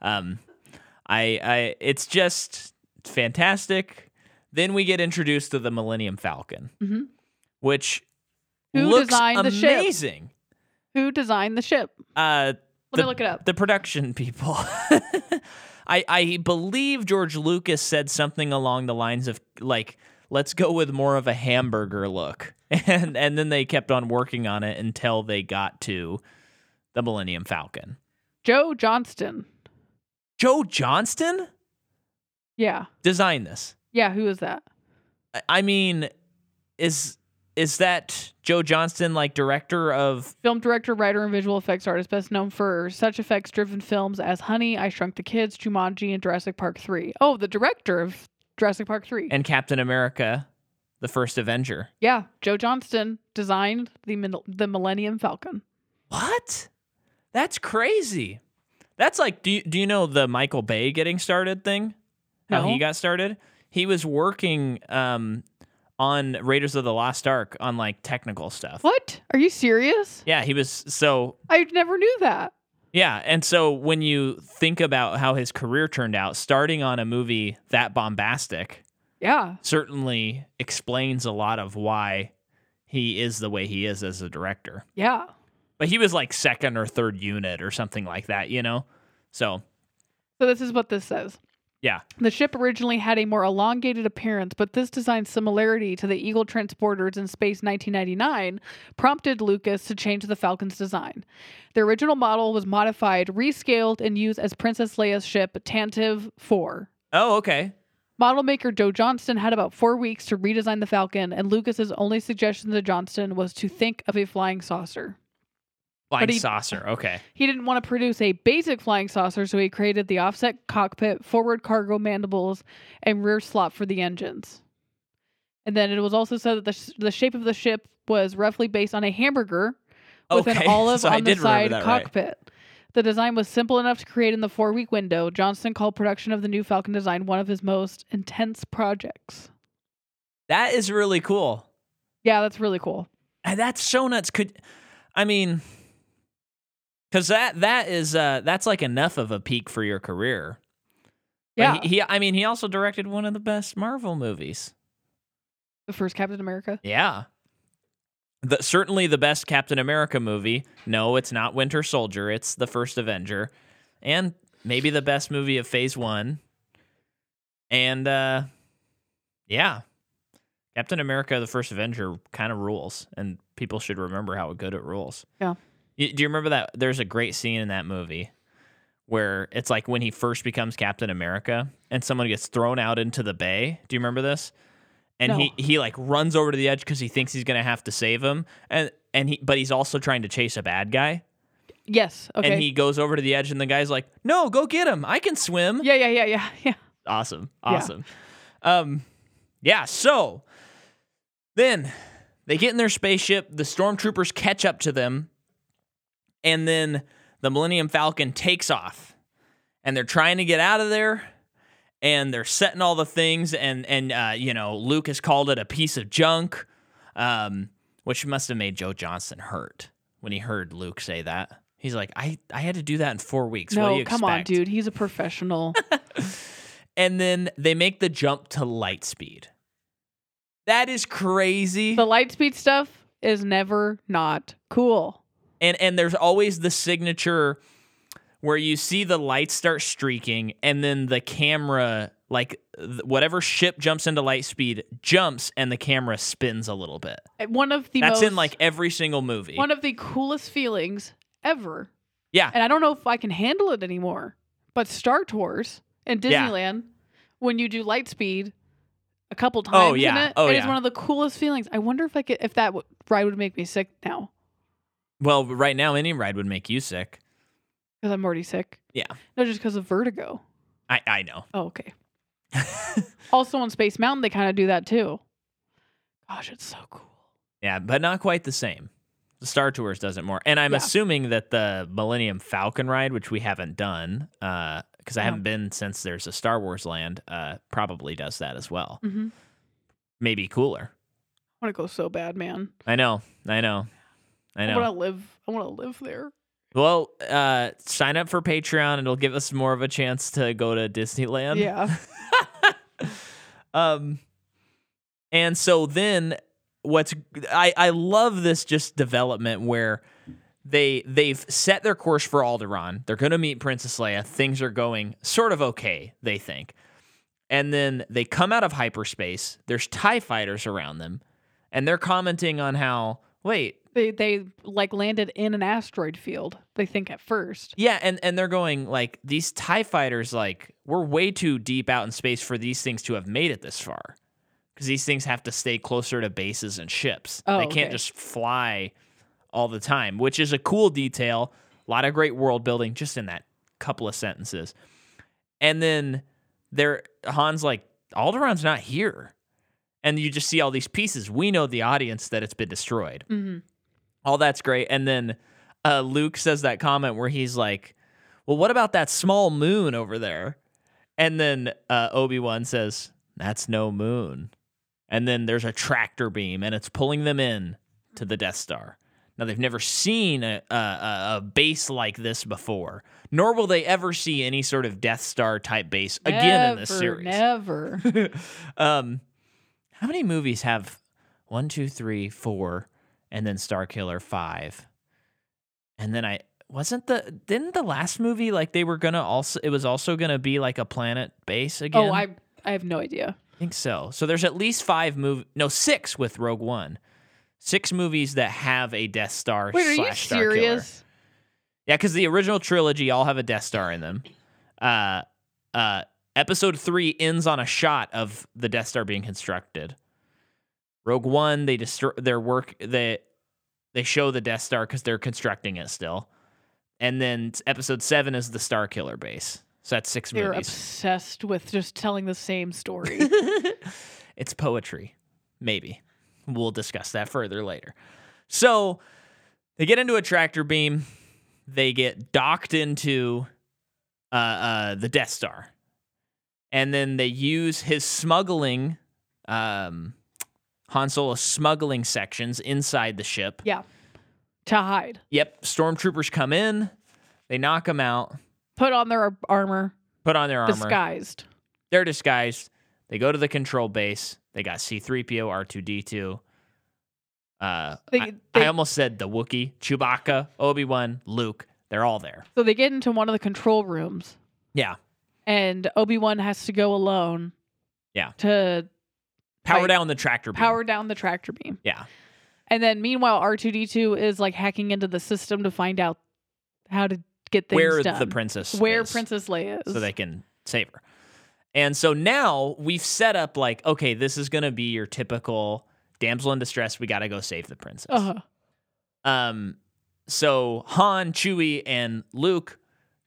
[SPEAKER 1] um, I, I, it's just fantastic. Then we get introduced to the Millennium Falcon,
[SPEAKER 2] Mhm.
[SPEAKER 1] which
[SPEAKER 2] Who
[SPEAKER 1] looks
[SPEAKER 2] designed the
[SPEAKER 1] amazing.
[SPEAKER 2] Who designed the ship?
[SPEAKER 1] Uh,
[SPEAKER 2] Let
[SPEAKER 1] the,
[SPEAKER 2] me look it up.
[SPEAKER 1] The production people. I, I believe George Lucas said something along the lines of like, let's go with more of a hamburger look. And and then they kept on working on it until they got to the Millennium Falcon.
[SPEAKER 2] Joe Johnston.
[SPEAKER 1] Joe Johnston
[SPEAKER 2] Yeah.
[SPEAKER 1] designed this.
[SPEAKER 2] Yeah, who is that?
[SPEAKER 1] I- mean, is is that Joe Johnston like director of
[SPEAKER 2] Film director, writer, and visual effects artist, best known for such effects driven films as Honey, I Shrunk the Kids, Jumanji, and Jurassic Park 3. Oh, the director of Jurassic Park 3.
[SPEAKER 1] and Captain America, the first Avenger?
[SPEAKER 2] yeah, Joe Johnston designed the the Millennium Falcon.
[SPEAKER 1] What? That's crazy. That's like do you, do you know the Michael Bay getting started thing? How
[SPEAKER 2] No.
[SPEAKER 1] he got started? He was working um on Raiders of the Lost Ark on like technical stuff.
[SPEAKER 2] What? Are you serious?
[SPEAKER 1] Yeah, he was so
[SPEAKER 2] I never knew that.
[SPEAKER 1] Yeah, and so when you think about how his career turned out, starting on a movie that bombastic
[SPEAKER 2] Yeah.
[SPEAKER 1] certainly explains a lot of why he is the way he is as a director.
[SPEAKER 2] Yeah.
[SPEAKER 1] But he was like second or third unit or something like that, you know? So,
[SPEAKER 2] So this is what this says.
[SPEAKER 1] yeah.
[SPEAKER 2] The ship originally had a more elongated appearance, but this design similarity to the Eagle transporters in Space 1999 prompted Lucas to change the Falcon's design. The original model was modified, rescaled, and used as Princess Leia's ship Tantive 4.
[SPEAKER 1] Oh, okay.
[SPEAKER 2] Model maker Joe Johnston had about four weeks to redesign the Falcon, and Lucas's only suggestion to Johnston was to think of a flying saucer.
[SPEAKER 1] Flying
[SPEAKER 2] he-
[SPEAKER 1] saucer. Okay.
[SPEAKER 2] He didn't want to produce a basic flying saucer, so he created the offset cockpit, forward cargo mandibles, and rear slot for the engines. And then it was also said that the, sh- the shape of the ship was roughly based on a hamburger with
[SPEAKER 1] okay.
[SPEAKER 2] an olive
[SPEAKER 1] so I
[SPEAKER 2] on the
[SPEAKER 1] did
[SPEAKER 2] side
[SPEAKER 1] that right.
[SPEAKER 2] The design was simple enough to create in the four week window. Johnston called production of the new Falcon design one of his most intense projects.
[SPEAKER 1] That is really cool.
[SPEAKER 2] Yeah, that's really cool.
[SPEAKER 1] And that's so nuts. Could I mean cuz that that is uh that's like enough of a peak for your career.
[SPEAKER 2] Yeah,
[SPEAKER 1] he, he I mean he also directed one of the best Marvel movies.
[SPEAKER 2] the first Captain America.
[SPEAKER 1] Yeah. The, certainly the best Captain America movie. No, it's not Winter Soldier. It's the first Avenger. And maybe the best movie of Phase 1. And uh yeah. Captain America the first Avenger kind of rules and people should remember how good it rules.
[SPEAKER 2] Yeah.
[SPEAKER 1] Y- do you remember that there's a great scene in that movie where it's like when he first becomes Captain America and someone gets thrown out into the bay. Do you remember this? And
[SPEAKER 2] No.
[SPEAKER 1] he he like runs over to the edge because he thinks he's gonna have to save him, and and he but he's also trying to chase a bad guy.
[SPEAKER 2] Yes. Okay.
[SPEAKER 1] And he goes over to the edge, and the guy's like, "No, go get him. I can swim."
[SPEAKER 2] yeah, yeah, yeah, yeah, yeah.
[SPEAKER 1] Awesome.
[SPEAKER 2] Yeah.
[SPEAKER 1] Awesome. Um, yeah. So then they get in their spaceship. The stormtroopers catch up to them, and then the Millennium Falcon takes off, and they're trying to get out of there. And they're setting all the things, and and uh, you know Luke has called it a piece of junk, um, which must have made Joe Johnston hurt when he heard Luke say that. He's like, I I had to do that in four weeks. what do
[SPEAKER 2] No, come on, dude. He's a professional.
[SPEAKER 1] and then they make the jump to light speed. That is crazy.
[SPEAKER 2] the light speed stuff is never not cool.
[SPEAKER 1] And and there's always the signature where you see the lights start streaking and then the camera like whatever ship jumps into light speed jumps and the camera spins a little bit.
[SPEAKER 2] Uh, One of the
[SPEAKER 1] That's
[SPEAKER 2] most,
[SPEAKER 1] in like every single movie.
[SPEAKER 2] one of the coolest feelings ever.
[SPEAKER 1] Yeah.
[SPEAKER 2] And I don't know if I can handle it anymore. But Star Tours and
[SPEAKER 1] Yeah.
[SPEAKER 2] Disneyland, when you do light speed a couple times
[SPEAKER 1] Oh,
[SPEAKER 2] in
[SPEAKER 1] yeah.
[SPEAKER 2] it,
[SPEAKER 1] Oh,
[SPEAKER 2] it is
[SPEAKER 1] yeah.
[SPEAKER 2] one of the coolest feelings. I wonder if I could if that w- ride would make me sick now
[SPEAKER 1] well, right now any ride would make you sick.
[SPEAKER 2] Because I'm already sick.
[SPEAKER 1] Yeah.
[SPEAKER 2] No, just because of vertigo.
[SPEAKER 1] I I know.
[SPEAKER 2] Oh, okay. Also on Space Mountain, they kind of do that too. Gosh, it's so cool.
[SPEAKER 1] Yeah, but not quite the same. The Star Tours does it more, and I'm
[SPEAKER 2] Yeah.
[SPEAKER 1] assuming that the Millennium Falcon ride, which we haven't done, uh, because I haven't been since there's a Star Wars land, uh, probably does that as well.
[SPEAKER 2] Mm-hmm.
[SPEAKER 1] Maybe cooler.
[SPEAKER 2] I want to go so bad, man.
[SPEAKER 1] I know, I know, I
[SPEAKER 2] I want to live. I want to live there.
[SPEAKER 1] Well, uh, sign up for Patreon; it'll give us more of a chance to go to Disneyland.
[SPEAKER 2] yeah.
[SPEAKER 1] um and so then what's I I love this just development where they they've set their course for Alderaan. They're going to meet Princess Leia. Things are going sort of okay, they think. And then they come out of hyperspace. There's tie fighters around them, and they're commenting on how wait,
[SPEAKER 2] They they like landed in an asteroid field. They think at first.
[SPEAKER 1] Yeah, and and they're going like these tie fighters like we're way too deep out in space for these things to have made it this far. Cuz these things have to stay closer to bases and ships.
[SPEAKER 2] Oh,
[SPEAKER 1] they can't
[SPEAKER 2] okay.
[SPEAKER 1] just fly all the time, which is a cool detail. A lot of great world building just in that couple of sentences. And then there Han's like Alderaan's not here. And you just see all these pieces. We know the audience that it's been destroyed
[SPEAKER 2] hmm
[SPEAKER 1] all that's great. And then uh, Luke says that comment where he's like, "Well, what about that small moon over there?" And then uh, Obi Wan says, "That's no moon." And then there's a tractor beam, and it's pulling them in to the Death Star. Now they've never seen a, a, a- base like this before, nor will they ever see any sort of Death Star type base again in this series.
[SPEAKER 2] Never.
[SPEAKER 1] um, how many movies have one, two, three, four, and then Star Killer five? And then I wasn't the didn't the last movie like they were gonna also it was also gonna be like a planet base again?
[SPEAKER 2] oh, I I have no idea.
[SPEAKER 1] I think so. So there's at least five movie no six with Rogue One. Six movies that have a Death Star
[SPEAKER 2] Wait, are you
[SPEAKER 1] Star Killer.
[SPEAKER 2] serious?
[SPEAKER 1] Yeah, because the original trilogy all have a Death Star in them. Uh, uh, episode three ends on a shot of the Death Star being constructed. Rogue One, they destroy their work. They they show the Death Star because they're constructing it still. And then episode seven is the Star Killer base. So that's 6
[SPEAKER 2] They're
[SPEAKER 1] movies.
[SPEAKER 2] obsessed with just telling the same story.
[SPEAKER 1] it's poetry. Maybe. We'll discuss that further later. So they get into a tractor beam. They get docked into uh, uh, the Death Star. And then they use his smuggling, um, Han Solo smuggling sections inside the ship.
[SPEAKER 2] yeah. To hide.
[SPEAKER 1] Yep. Stormtroopers come in. They knock them out,
[SPEAKER 2] Put on their armor.
[SPEAKER 1] put on their armor.
[SPEAKER 2] Disguised.
[SPEAKER 1] They're disguised. They go to the control base. They got C3PO, R2D2. Uh,
[SPEAKER 2] They-
[SPEAKER 1] I,
[SPEAKER 2] they-
[SPEAKER 1] I almost said the Wookiee, Chewbacca, Obi Wan, Luke. They're all there.
[SPEAKER 2] So they get into one of the control rooms
[SPEAKER 1] Yeah.
[SPEAKER 2] and Obi-Wan has to go alone.
[SPEAKER 1] Yeah.
[SPEAKER 2] To
[SPEAKER 1] Power
[SPEAKER 2] Like,
[SPEAKER 1] down the tractor beam.
[SPEAKER 2] power down the tractor beam.
[SPEAKER 1] Yeah.
[SPEAKER 2] And then meanwhile R2D2 is like hacking into the system to find out how to get things
[SPEAKER 1] Where
[SPEAKER 2] done.
[SPEAKER 1] the princess
[SPEAKER 2] Where
[SPEAKER 1] is,
[SPEAKER 2] Princess Leia is.
[SPEAKER 1] so they can save her. And so now we've set up like, okay, this is going to be your typical damsel in distress. We got to go save the princess.
[SPEAKER 2] uh-huh.
[SPEAKER 1] Um, so Han, Chewie, and Luke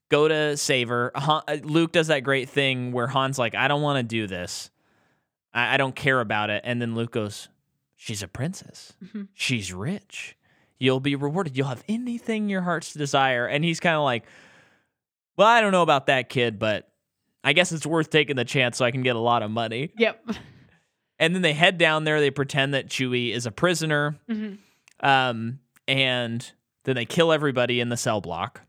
[SPEAKER 1] go to save her. Han, uh, Luke does that great thing where Han's like, I don't want to do this. I, I don't care about it. And then Luke goes, She's a princess.
[SPEAKER 2] Mhm.
[SPEAKER 1] She's rich. You'll be rewarded. You'll have anything your heart's desire. And he's kind of like, Well, I don't know about that kid, but I guess it's worth taking the chance so I can get a lot of money.
[SPEAKER 2] Yep.
[SPEAKER 1] And then they head down there. They pretend that Chewie is a prisoner.
[SPEAKER 2] Mhm.
[SPEAKER 1] Um, and then they kill everybody in the cell block.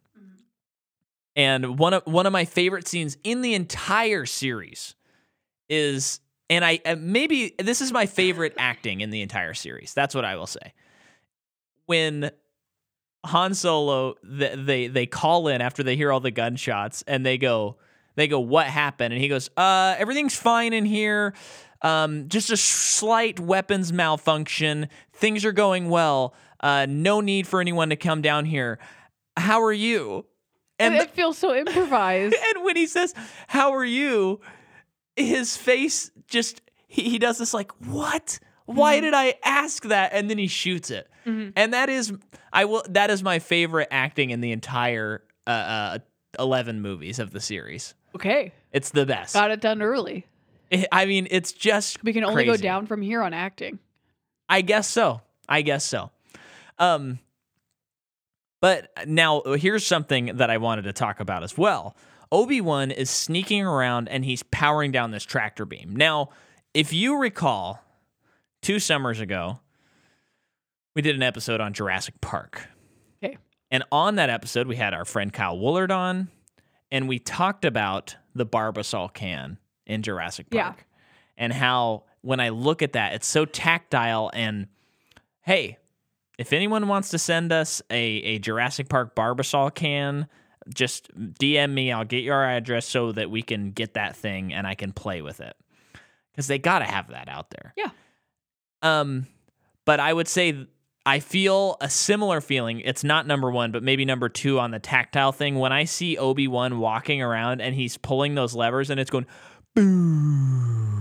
[SPEAKER 1] And one of one of my favorite scenes in the entire series is, and I uh, maybe this is my favorite acting in the entire series. That's what I will say. When Han Solo, th- they they call in after they hear all the gunshots, and they go, they go, what happened? And he goes, uh, everything's fine in here. Um, just a slight weapons malfunction. Things are going well. Uh, no need for anyone to come down here. How are you? And
[SPEAKER 2] it feels so improvised.
[SPEAKER 1] and when he says, "How are you?" his face just he, he does this like, "What? Why
[SPEAKER 2] Mhm.
[SPEAKER 1] did I ask that?" and then he shoots it.
[SPEAKER 2] Mhm.
[SPEAKER 1] And that is I will that is my favorite acting in the entire uh, uh 11 movies of the series.
[SPEAKER 2] Okay.
[SPEAKER 1] It's the best.
[SPEAKER 2] Got it done early.
[SPEAKER 1] It- I mean, it's just
[SPEAKER 2] We can only go down from here on acting.
[SPEAKER 1] I guess so. I guess so. Um, but now here's something that I wanted to talk about as well. Obi Wan is sneaking around and he's powering down this tractor beam. Now, if you recall, two summers ago, we did an episode on Jurassic Park.
[SPEAKER 2] Okay.
[SPEAKER 1] And on that episode, we had our friend Kyle Woolard on, and we talked about the Barbasol can in Jurassic
[SPEAKER 2] Yeah.
[SPEAKER 1] Park and how when I look at that, it's so tactile. And hey, if anyone wants to send us a, a Jurassic Park Barbasol can, just DM me. I'll get your address so that we can get that thing and I can play with it. Because they got to have that out there.
[SPEAKER 2] Yeah.
[SPEAKER 1] Um, but I would say I feel a similar feeling. It's not number one, but maybe number two on the tactile thing. When I see Obi Wan walking around and he's pulling those levers and it's going boo,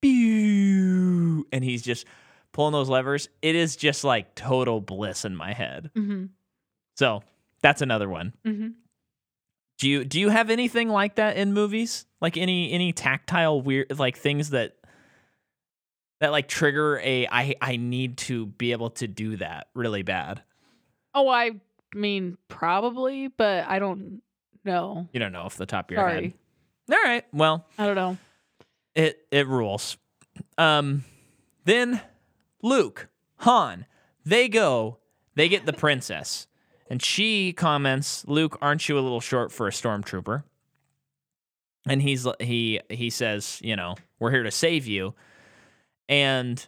[SPEAKER 1] boo, and he's just pulling those levers, it is just like total bliss in my head.
[SPEAKER 2] Mm-hmm.
[SPEAKER 1] So that's another one.
[SPEAKER 2] Mm-hmm.
[SPEAKER 1] Do you do you have anything like that in movies? Like any any tactile weird like things that that like trigger a I I need to be able to do that really bad.
[SPEAKER 2] Oh, I mean, probably, but I don't know.
[SPEAKER 1] You don't know off the top of your
[SPEAKER 2] Sorry.
[SPEAKER 1] head. All right. Well,
[SPEAKER 2] I don't know.
[SPEAKER 1] it it rules. Um then Luke, Han, they go, they get the princess. And she comments, "Luke, aren't you a little short for a stormtrooper?" And he's he he says, "You know, we're here to save you." And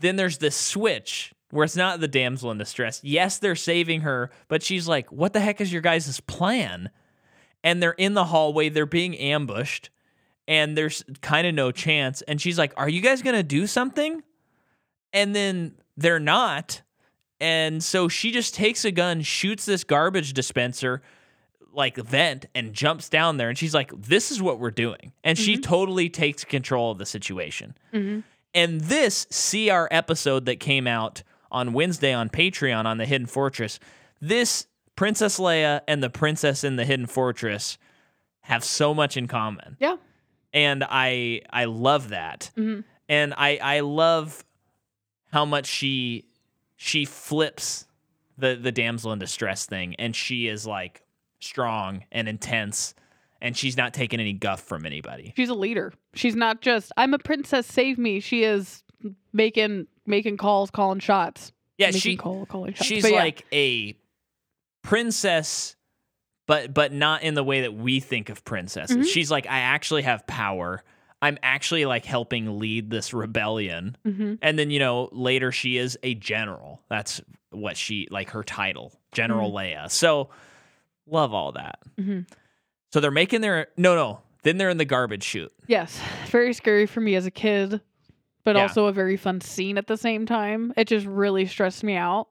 [SPEAKER 1] then there's this switch where it's not the damsel in distress. Yes, they're saving her, but she's like, "What the heck is your guys' plan?" And they're in the hallway, they're being ambushed, and there's kind of no chance. And she's like, "Are you guys going to do something?" And then they're not. And so she just takes a gun, shoots this garbage dispenser like vent and jumps down there and she's like this is what we're doing. And she totally takes control of the situation.
[SPEAKER 2] Mm-hmm.
[SPEAKER 1] And this CR episode that came out on Wednesday on Patreon on the Hidden Fortress, this Princess Leia and the Princess in the Hidden Fortress have so much in common.
[SPEAKER 2] Yeah.
[SPEAKER 1] And I I love that.
[SPEAKER 2] Mhm.
[SPEAKER 1] And I I love how much she she flips the the damsel in distress thing and she is like strong and intense and she's not taking any guff from anybody.
[SPEAKER 2] She's a leader. She's not just I'm a princess, save me. She is making making calls, calling shots.
[SPEAKER 1] Yeah,
[SPEAKER 2] making
[SPEAKER 1] she
[SPEAKER 2] call, calling shots.
[SPEAKER 1] she's
[SPEAKER 2] But yeah.
[SPEAKER 1] like a princess but but not in the way that we think of princesses.
[SPEAKER 2] Mhm.
[SPEAKER 1] She's like I actually have power. I'm actually like helping lead this rebellion.
[SPEAKER 2] Mhm.
[SPEAKER 1] And then, you know, later she is a general. That's what she like her title, General Leia. So love all that.
[SPEAKER 2] Mhm.
[SPEAKER 1] So they're making their no no. Then they're in the garbage chute.
[SPEAKER 2] Yes, very scary for me as a kid, but
[SPEAKER 1] Yeah.
[SPEAKER 2] also a very fun scene at the same time. It just really stressed me out.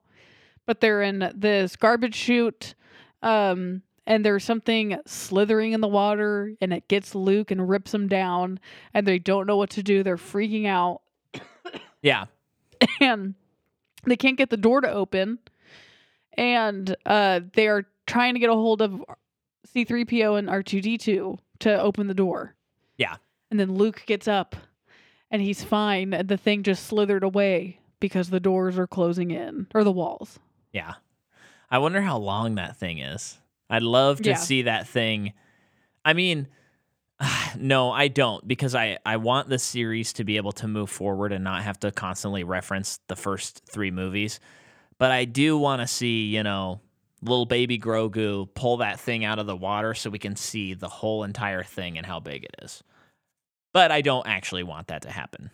[SPEAKER 2] But they're in this garbage chute, um, and there's something slithering in the water, and it gets Luke and rips him down, and they don't know what to do. They're freaking out,
[SPEAKER 1] Yeah.
[SPEAKER 2] and they can't get the door to open. and uh, they are trying to get a hold of C3PO and R2D2 to open the door.
[SPEAKER 1] Yeah.
[SPEAKER 2] And then Luke gets up and he's fine. And the thing just slithered away because the doors are closing in or the walls.
[SPEAKER 1] Yeah. I wonder how long that thing is. I'd love to
[SPEAKER 2] Yeah.
[SPEAKER 1] see that thing. I mean, no, I don't because I I want the series to be able to move forward and not have to constantly reference the first 3 movies. But I do want to see, you know, little baby Grogu pull that thing out of the water so we can see the whole entire thing and how big it is. But I don't actually want that to happen.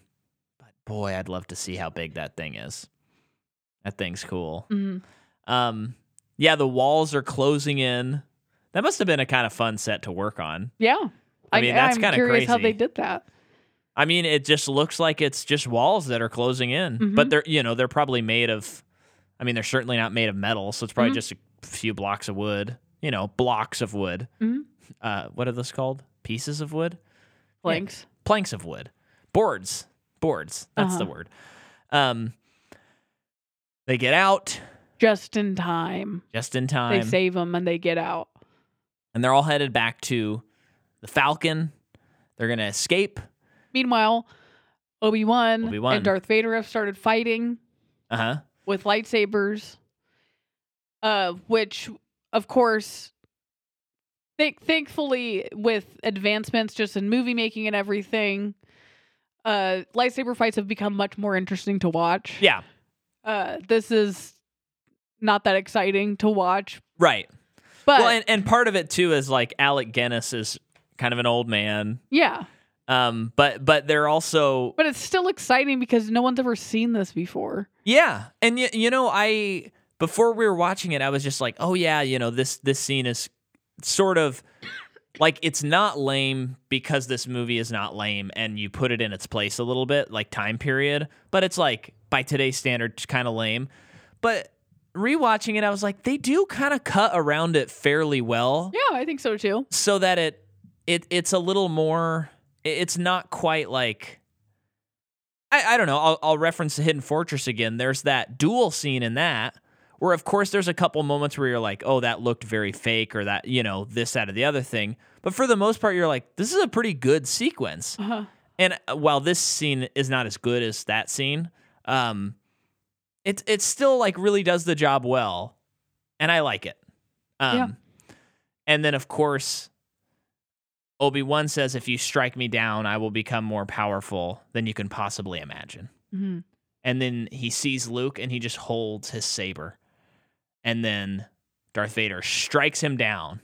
[SPEAKER 1] But boy, I'd love to see how big that thing is. That thing's cool.
[SPEAKER 2] Mhm.
[SPEAKER 1] Um, yeah, the walls are closing in. That must have been a kind of fun set to work on.
[SPEAKER 2] Yeah.
[SPEAKER 1] I mean, that's
[SPEAKER 2] I'm
[SPEAKER 1] kinda
[SPEAKER 2] curious how they did that.
[SPEAKER 1] I mean, it just looks like it's just walls that are closing in,
[SPEAKER 2] Mhm.
[SPEAKER 1] but they're you know they're probably made of. I mean, they're certainly not made of metal, so it's probably
[SPEAKER 2] Mhm.
[SPEAKER 1] just a few blocks of wood. You know, blocks of wood.
[SPEAKER 2] Mhm.
[SPEAKER 1] Uh, what are those called? Pieces of wood,
[SPEAKER 2] Planks.
[SPEAKER 1] planks of wood, boards, boards. That's the
[SPEAKER 2] Uh-huh.
[SPEAKER 1] word. Um, they get out
[SPEAKER 2] Just in time.
[SPEAKER 1] just in time.
[SPEAKER 2] They save them and they get out.
[SPEAKER 1] and they're all headed back to the Falcon. They're gonna escape.
[SPEAKER 2] Meanwhile, Obi Wan and Darth Vader have started fighting
[SPEAKER 1] Uh huh.
[SPEAKER 2] with lightsabers. Uh, which, of course, th- thankfully, with advancements just in movie making and everything, uh, lightsaber fights have become much more interesting to watch.
[SPEAKER 1] Yeah.
[SPEAKER 2] Uh, this is not that exciting to watch,
[SPEAKER 1] Right.
[SPEAKER 2] but
[SPEAKER 1] well, and, and part of it too is like Alec Guinness is kind of an old man.
[SPEAKER 2] yeah,
[SPEAKER 1] Um, but but they're also
[SPEAKER 2] but it's still exciting because no one's ever seen this before.
[SPEAKER 1] yeah, and y- you know I before we were watching it, I was just like, oh yeah, you know this this scene is sort of like it's not lame because this movie is not lame, and you put it in its place a little bit, like time period. But it's like by today's standards, kind of lame. But rewatching it, I was like, they do kind of cut around it fairly well.
[SPEAKER 2] Yeah, I think so too.
[SPEAKER 1] so that it it it's a little more it's not quite like I, I don't know I'll, I'll reference the hidden fortress again there's that duel scene in that where of course there's a couple moments where you're like oh that looked very fake or that you know this that or the other thing but for the most part you're like this is a pretty good sequence
[SPEAKER 2] Uh-huh.
[SPEAKER 1] and uh, while this scene is not as good as that scene um it it still like really does the job well and I like it um
[SPEAKER 2] Yeah.
[SPEAKER 1] and then of course Obi-Wan says if you strike me down I will become more powerful than you can possibly imagine
[SPEAKER 2] hmm
[SPEAKER 1] and then he sees Luke and he just holds his saber and then Darth Vader strikes him down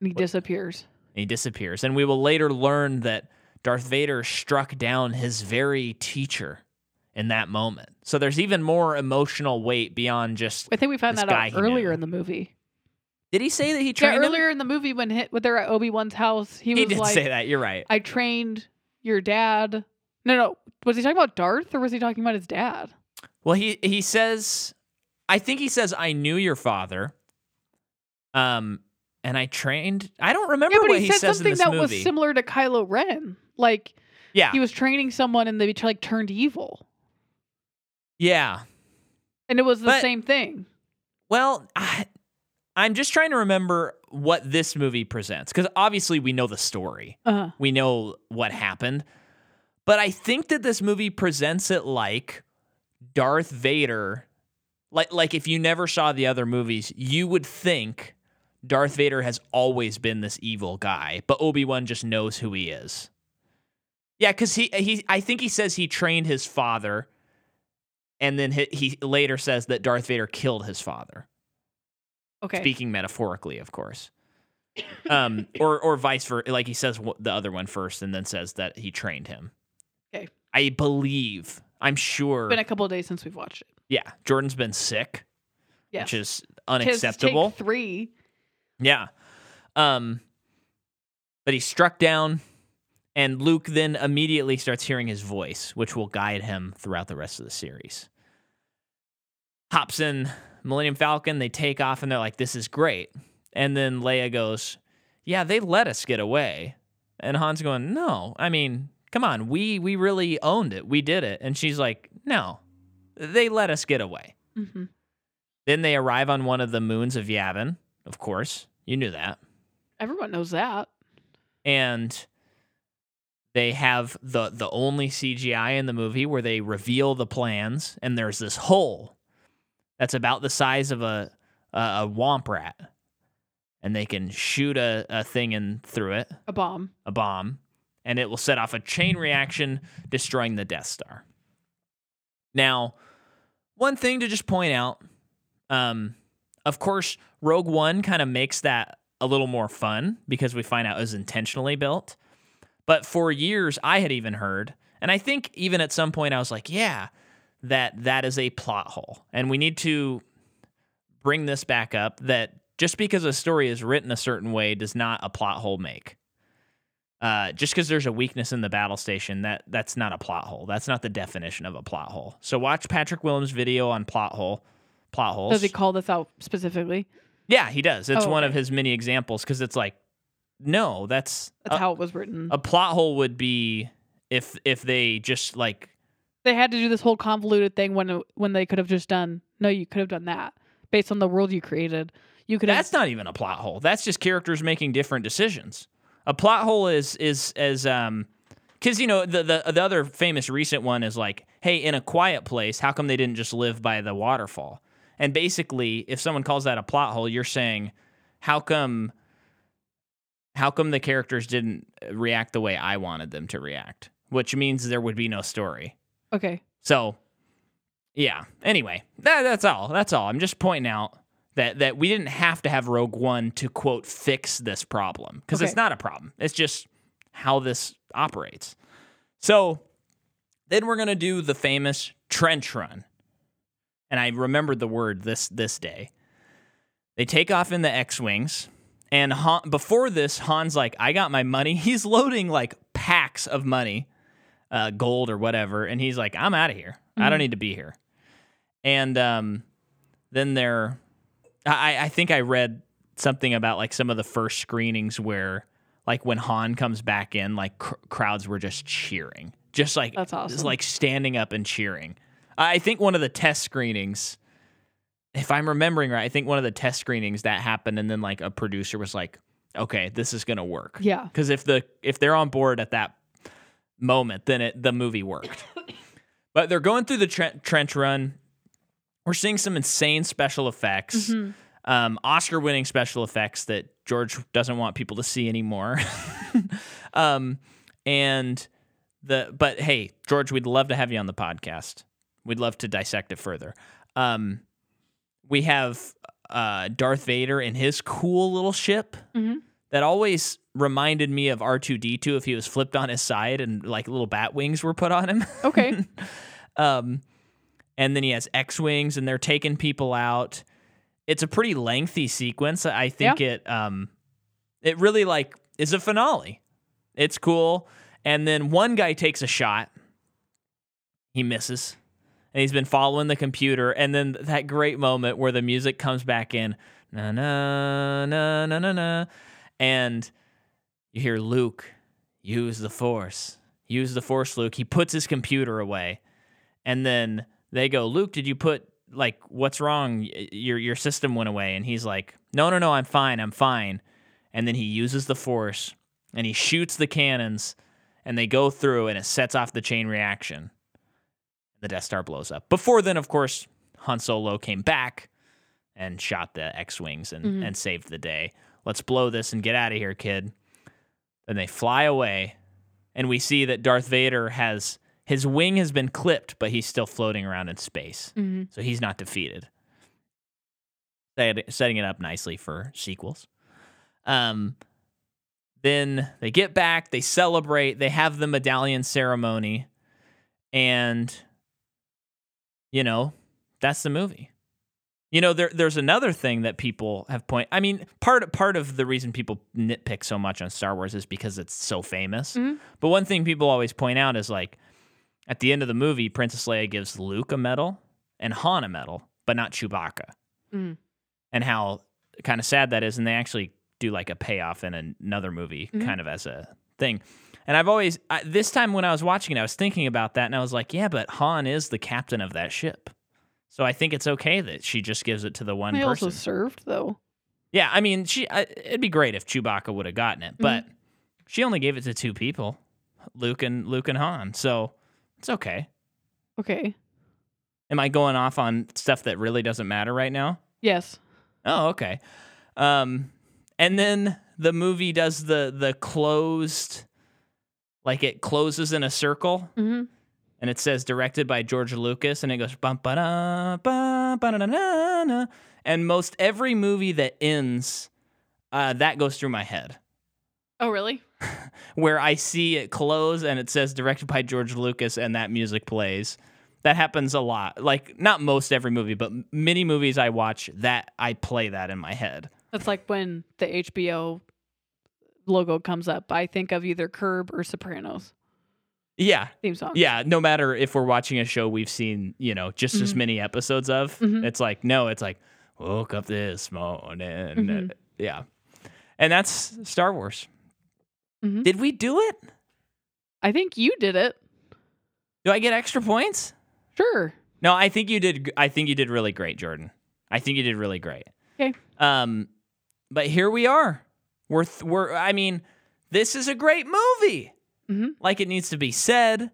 [SPEAKER 2] And he disappears.
[SPEAKER 1] and he disappears. And we will later learn that Darth Vader struck down his very teacher in that moment. So there's even more emotional weight beyond just.
[SPEAKER 2] I think we found that out earlier in the movie.
[SPEAKER 1] Did he say that he
[SPEAKER 2] Yeah,
[SPEAKER 1] trained him?
[SPEAKER 2] earlier in the movie when hit when they're at Obi Wan's house, he,
[SPEAKER 1] He
[SPEAKER 2] was
[SPEAKER 1] did
[SPEAKER 2] like,
[SPEAKER 1] say that. You're right.
[SPEAKER 2] "I trained your dad." No, no, was he talking about Darth or was he talking about his dad?
[SPEAKER 1] Well, he he says, I think he says, "I knew your father." Um, and I trained. I don't remember
[SPEAKER 2] yeah, but
[SPEAKER 1] what
[SPEAKER 2] he,
[SPEAKER 1] he,
[SPEAKER 2] said
[SPEAKER 1] says
[SPEAKER 2] something that
[SPEAKER 1] movie.
[SPEAKER 2] was similar to Kylo Ren. Like
[SPEAKER 1] yeah,
[SPEAKER 2] he was training someone and they like turned evil,
[SPEAKER 1] yeah.
[SPEAKER 2] and it was the
[SPEAKER 1] But-
[SPEAKER 2] same thing.
[SPEAKER 1] Well, I, I'm just trying to remember what this movie presents because obviously we know the story.
[SPEAKER 2] Uh,
[SPEAKER 1] we know what happened. But I think that this movie presents it like Darth Vader like like if you never saw the other movies, you would think Darth Vader has always been this evil guy, but Obi-Wan just knows who he is. Yeah, cuz he he I think he says he trained his father and then he, he later says that Darth Vader killed his father
[SPEAKER 2] okay.
[SPEAKER 1] speaking metaphorically, of course. Um, or or vice versa. Like he says the other one first, and then says that he trained him.
[SPEAKER 2] Okay.
[SPEAKER 1] I believe. I'm sure.
[SPEAKER 2] It's been a couple of days since we've watched it.
[SPEAKER 1] yeah, Jordan's been sick,
[SPEAKER 2] Yes.
[SPEAKER 1] which is unacceptable.
[SPEAKER 2] Take three.
[SPEAKER 1] Yeah. Um, but he's struck down, and Luke then immediately starts hearing his voice, which will guide him throughout the rest of the series. Hops in Millennium Falcon, they take off, and they're like, "This is great." And then Leia goes, "Yeah, they let us get away," and Han's going, "No, I mean, come on, we we really owned it, we did it," and she's like, "No, they let us get away."
[SPEAKER 2] hmm
[SPEAKER 1] Then they arrive on one of the moons of Yavin, of course. You knew that.
[SPEAKER 2] Everyone knows that.
[SPEAKER 1] And they have the the only CGI in the movie where they reveal the plans and there's this hole that's about the size of a a, a womp rat. And they can shoot a, a thing in through it,
[SPEAKER 2] A bomb.
[SPEAKER 1] a bomb, and it will set off a chain reaction, destroying the Death Star. Now, one thing to just point out, um, of course, Rogue One kind of makes that a little more fun because we find out it was intentionally built. But for years, I had even heard, and I think even at some point, I was like, yeah, that that is a plot hole, and we need to bring this back up. That just because a story is written a certain way does not a plot hole make. Uh, just because there's a weakness in the battle station, that that's not a plot hole. That's not the definition of a plot hole. So watch Patrick Willems' video on plot hole, plot holes.
[SPEAKER 2] Does he call this out specifically?
[SPEAKER 1] yeah, he does. It's
[SPEAKER 2] Oh,
[SPEAKER 1] one of his many examples because it's like, no, that's
[SPEAKER 2] That's
[SPEAKER 1] a,
[SPEAKER 2] how it was written.
[SPEAKER 1] a plot hole would be if if they just like
[SPEAKER 2] they had to do this whole convoluted thing when when they could have just done. No, you could have done that based on the world you created. You could have.
[SPEAKER 1] That's not even a plot hole. That's just characters making different decisions. A plot hole is is as um because you know the, the the other famous recent one is like, hey, in a quiet place, how come they didn't just live by the waterfall? And basically, if someone calls that a plot hole, you're saying, how come how come the characters didn't react the way I wanted them to react? Which means there would be no story.
[SPEAKER 2] okay.
[SPEAKER 1] So, yeah. Anyway, that, that's all. That's all. I'm just pointing out that that we didn't have to have Rogue One to quote fix this problem because it's not a problem. It's just how this operates. So, then we're gonna do the famous trench run, and I remembered the word this this day. They take off in the X-wings. And Han, before this, Han's like, I got my money. He's loading like packs of money uh, gold or whatever, and he's like, "I'm out of here. I don't
[SPEAKER 2] Mhm.
[SPEAKER 1] need to be here." And um, then there, I, I think I read something about like some of the first screenings where, like, when Han comes back in, like cr- crowds were just cheering, just like
[SPEAKER 2] That's
[SPEAKER 1] just
[SPEAKER 2] awesome.
[SPEAKER 1] like standing up and cheering. I think one of the test screenings, if I'm remembering right, I think one of the test screenings that happened, and then like a producer was like, "Okay, this is gonna work."
[SPEAKER 2] Yeah.
[SPEAKER 1] because if the if they're on board at that moment, then it the movie worked. but they're going through the tre- trench run. We're seeing some insane special effects,
[SPEAKER 2] Mhm.
[SPEAKER 1] um, Oscar-winning special effects that George doesn't want people to see anymore. um, and the but hey, George, we'd love to have you on the podcast. We'd love to dissect it further. Um, we have uh, Darth Vader in his cool little ship
[SPEAKER 2] Mhm.
[SPEAKER 1] that always reminded me of R2D2 if he was flipped on his side and like little bat wings were put on him.
[SPEAKER 2] Okay.
[SPEAKER 1] um, and then he has X wings and they're taking people out. It's a pretty lengthy sequence. I think it um, it really like is a finale. It's cool. And then one guy takes a shot. He misses. And he's been following the computer. And then that great moment where the music comes back in. Na na na na na na. And you hear Luke use the force. Use the force, Luke. He puts his computer away. And then they go, Luke, did you put like what's wrong? Your your system went away. And he's like, No, no, no, I'm fine, I'm fine. And then he uses the force and he shoots the cannons and they go through and it sets off the chain reaction. The Death Star blows up. Before then, of course, Han Solo came back and shot the X-wings and,
[SPEAKER 2] Mhm.
[SPEAKER 1] and saved the day. Let's blow this and get out of here, kid. Then they fly away, and we see that Darth Vader has his wing has been clipped, but he's still floating around in space,
[SPEAKER 2] hmm
[SPEAKER 1] so he's not defeated. Setting it up nicely for sequels. Um, then they get back, they celebrate, they have the medallion ceremony, and you know that's the movie. You know, there there's another thing that people have point. I mean, part part of the reason people nitpick so much on Star Wars is because it's so famous.
[SPEAKER 2] Mhm.
[SPEAKER 1] But one thing people always point out is like at the end of the movie, Princess Leia gives Luke a medal and Han a medal, but not Chewbacca.
[SPEAKER 2] Mm.
[SPEAKER 1] And how kind of sad that is, and they actually do like a payoff in another movie,
[SPEAKER 2] Mhm.
[SPEAKER 1] kind of as a thing. And I've always I, this time when I was watching it, I was thinking about that, and I was like, yeah, but Han is the captain of that ship. So I think it's okay that she just gives it to the one
[SPEAKER 2] They
[SPEAKER 1] person.
[SPEAKER 2] also served though.
[SPEAKER 1] yeah, I mean, she. I, it'd be great if Chewbacca would have gotten
[SPEAKER 2] Mm-hmm.
[SPEAKER 1] it, but she only gave it to two people, Luke and Luke and Han. So it's okay.
[SPEAKER 2] Okay.
[SPEAKER 1] Am I going off on stuff that really doesn't matter right now?
[SPEAKER 2] Yes.
[SPEAKER 1] Oh, okay. Um, and then the movie does the the closed, like it closes in a circle,
[SPEAKER 2] Mm-hmm.
[SPEAKER 1] and it says directed by George Lucas, and it goes bum ba da ba ba da na na na, and most every movie that ends, uh, that goes through my head.
[SPEAKER 2] Oh, really?
[SPEAKER 1] Where I see it close and it says directed by George Lucas, and that music plays. That happens a lot. Like not most every movie, but many movies I watch that I play that in my head.
[SPEAKER 2] That's like when the HBO logo comes up. I think of either Curb or Sopranos
[SPEAKER 1] Yeah,
[SPEAKER 2] theme song.
[SPEAKER 1] yeah. No matter if we're watching a show we've seen, you know, just as
[SPEAKER 2] Mhm.
[SPEAKER 1] many episodes of,
[SPEAKER 2] Mhm.
[SPEAKER 1] it's like no, it's like woke up this morning.
[SPEAKER 2] Mhm.
[SPEAKER 1] Yeah, and that's Star Wars.
[SPEAKER 2] Mhm.
[SPEAKER 1] Did we do it?
[SPEAKER 2] I think you did it.
[SPEAKER 1] Do I get extra points?
[SPEAKER 2] Sure.
[SPEAKER 1] No, I think you did. I think you did really great, Jordan. I think you did really great.
[SPEAKER 2] Okay.
[SPEAKER 1] Um, but here we are. We're th- we're. I mean, this is a great movie.
[SPEAKER 2] Mhm.
[SPEAKER 1] Like it needs to be said.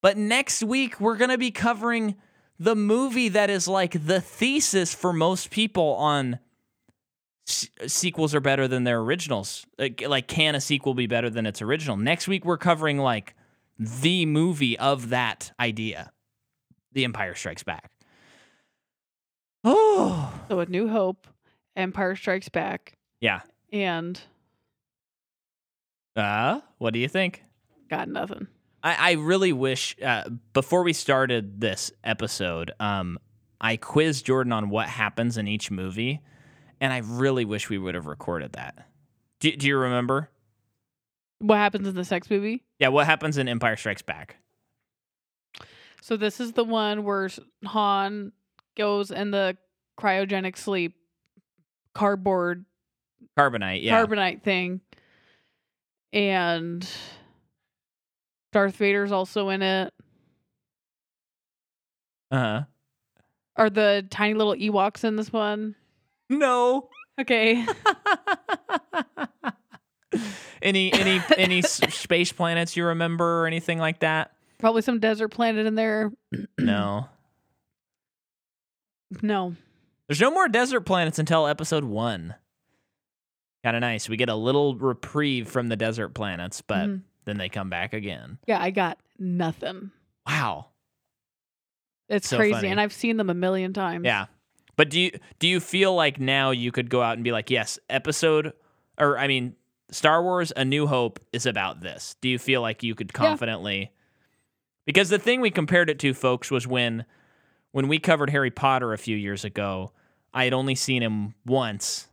[SPEAKER 1] But next week we're gonna be covering the movie that is like the thesis for most people on s- sequels are better than their originals. Like, like, can a sequel be better than its original? Next week we're covering like the movie of that idea. The Empire Strikes Back. Oh,
[SPEAKER 2] So A New Hope, Empire Strikes Back,
[SPEAKER 1] yeah.
[SPEAKER 2] And
[SPEAKER 1] Uh, what do you think?
[SPEAKER 2] got nothing.
[SPEAKER 1] I, I really wish uh, before we started this episode, um, I quizzed Jordan on what happens in each movie, and I really wish we would have recorded that. Do, do you remember?
[SPEAKER 2] What happens in the sex movie?
[SPEAKER 1] Yeah, what happens in Empire Strikes Back?
[SPEAKER 2] So this is the one where Han goes in the cryogenic sleep cardboard
[SPEAKER 1] Carbonite, yeah.
[SPEAKER 2] carbonite thing. And Darth Vader's also in it.
[SPEAKER 1] uh-huh.
[SPEAKER 2] Are the tiny little Ewoks in this one?
[SPEAKER 1] No.
[SPEAKER 2] Okay.
[SPEAKER 1] any any any space planets you remember or anything like that?
[SPEAKER 2] Probably some desert planet in there.
[SPEAKER 1] No.
[SPEAKER 2] No.
[SPEAKER 1] There's no more desert planets until episode one. Kind of nice. We get a little reprieve from the desert planets, but
[SPEAKER 2] Mhm.
[SPEAKER 1] then they come back again.
[SPEAKER 2] Yeah, I got nothing.
[SPEAKER 1] Wow.
[SPEAKER 2] It's
[SPEAKER 1] So
[SPEAKER 2] crazy.
[SPEAKER 1] funny.
[SPEAKER 2] And I've seen them a million times.
[SPEAKER 1] Yeah. But do you do you feel like now you could go out and be like, yes, episode or I mean, Star Wars A New Hope is about this. Do you feel like you could confidently Because the thing we compared it to folks was when when we covered Harry Potter a few years ago, I had only seen him once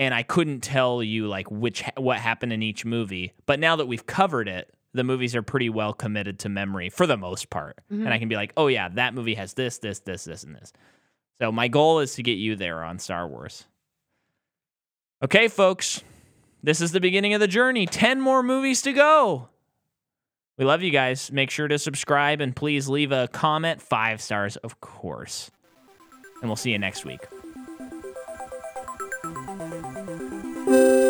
[SPEAKER 1] and I couldn't tell you like which what happened in each movie. But now that we've covered it, the movies are pretty well committed to memory for the most part.
[SPEAKER 2] Mhm.
[SPEAKER 1] And I can be like, "Oh yeah, that movie has this, this, this, this and this." So my goal is to get you there on Star Wars. Okay, folks. This is the beginning of the journey. 10 more movies to go. We love you guys. Make sure to subscribe and please leave a comment. Five stars, of course. And we'll see you next week. Thank you.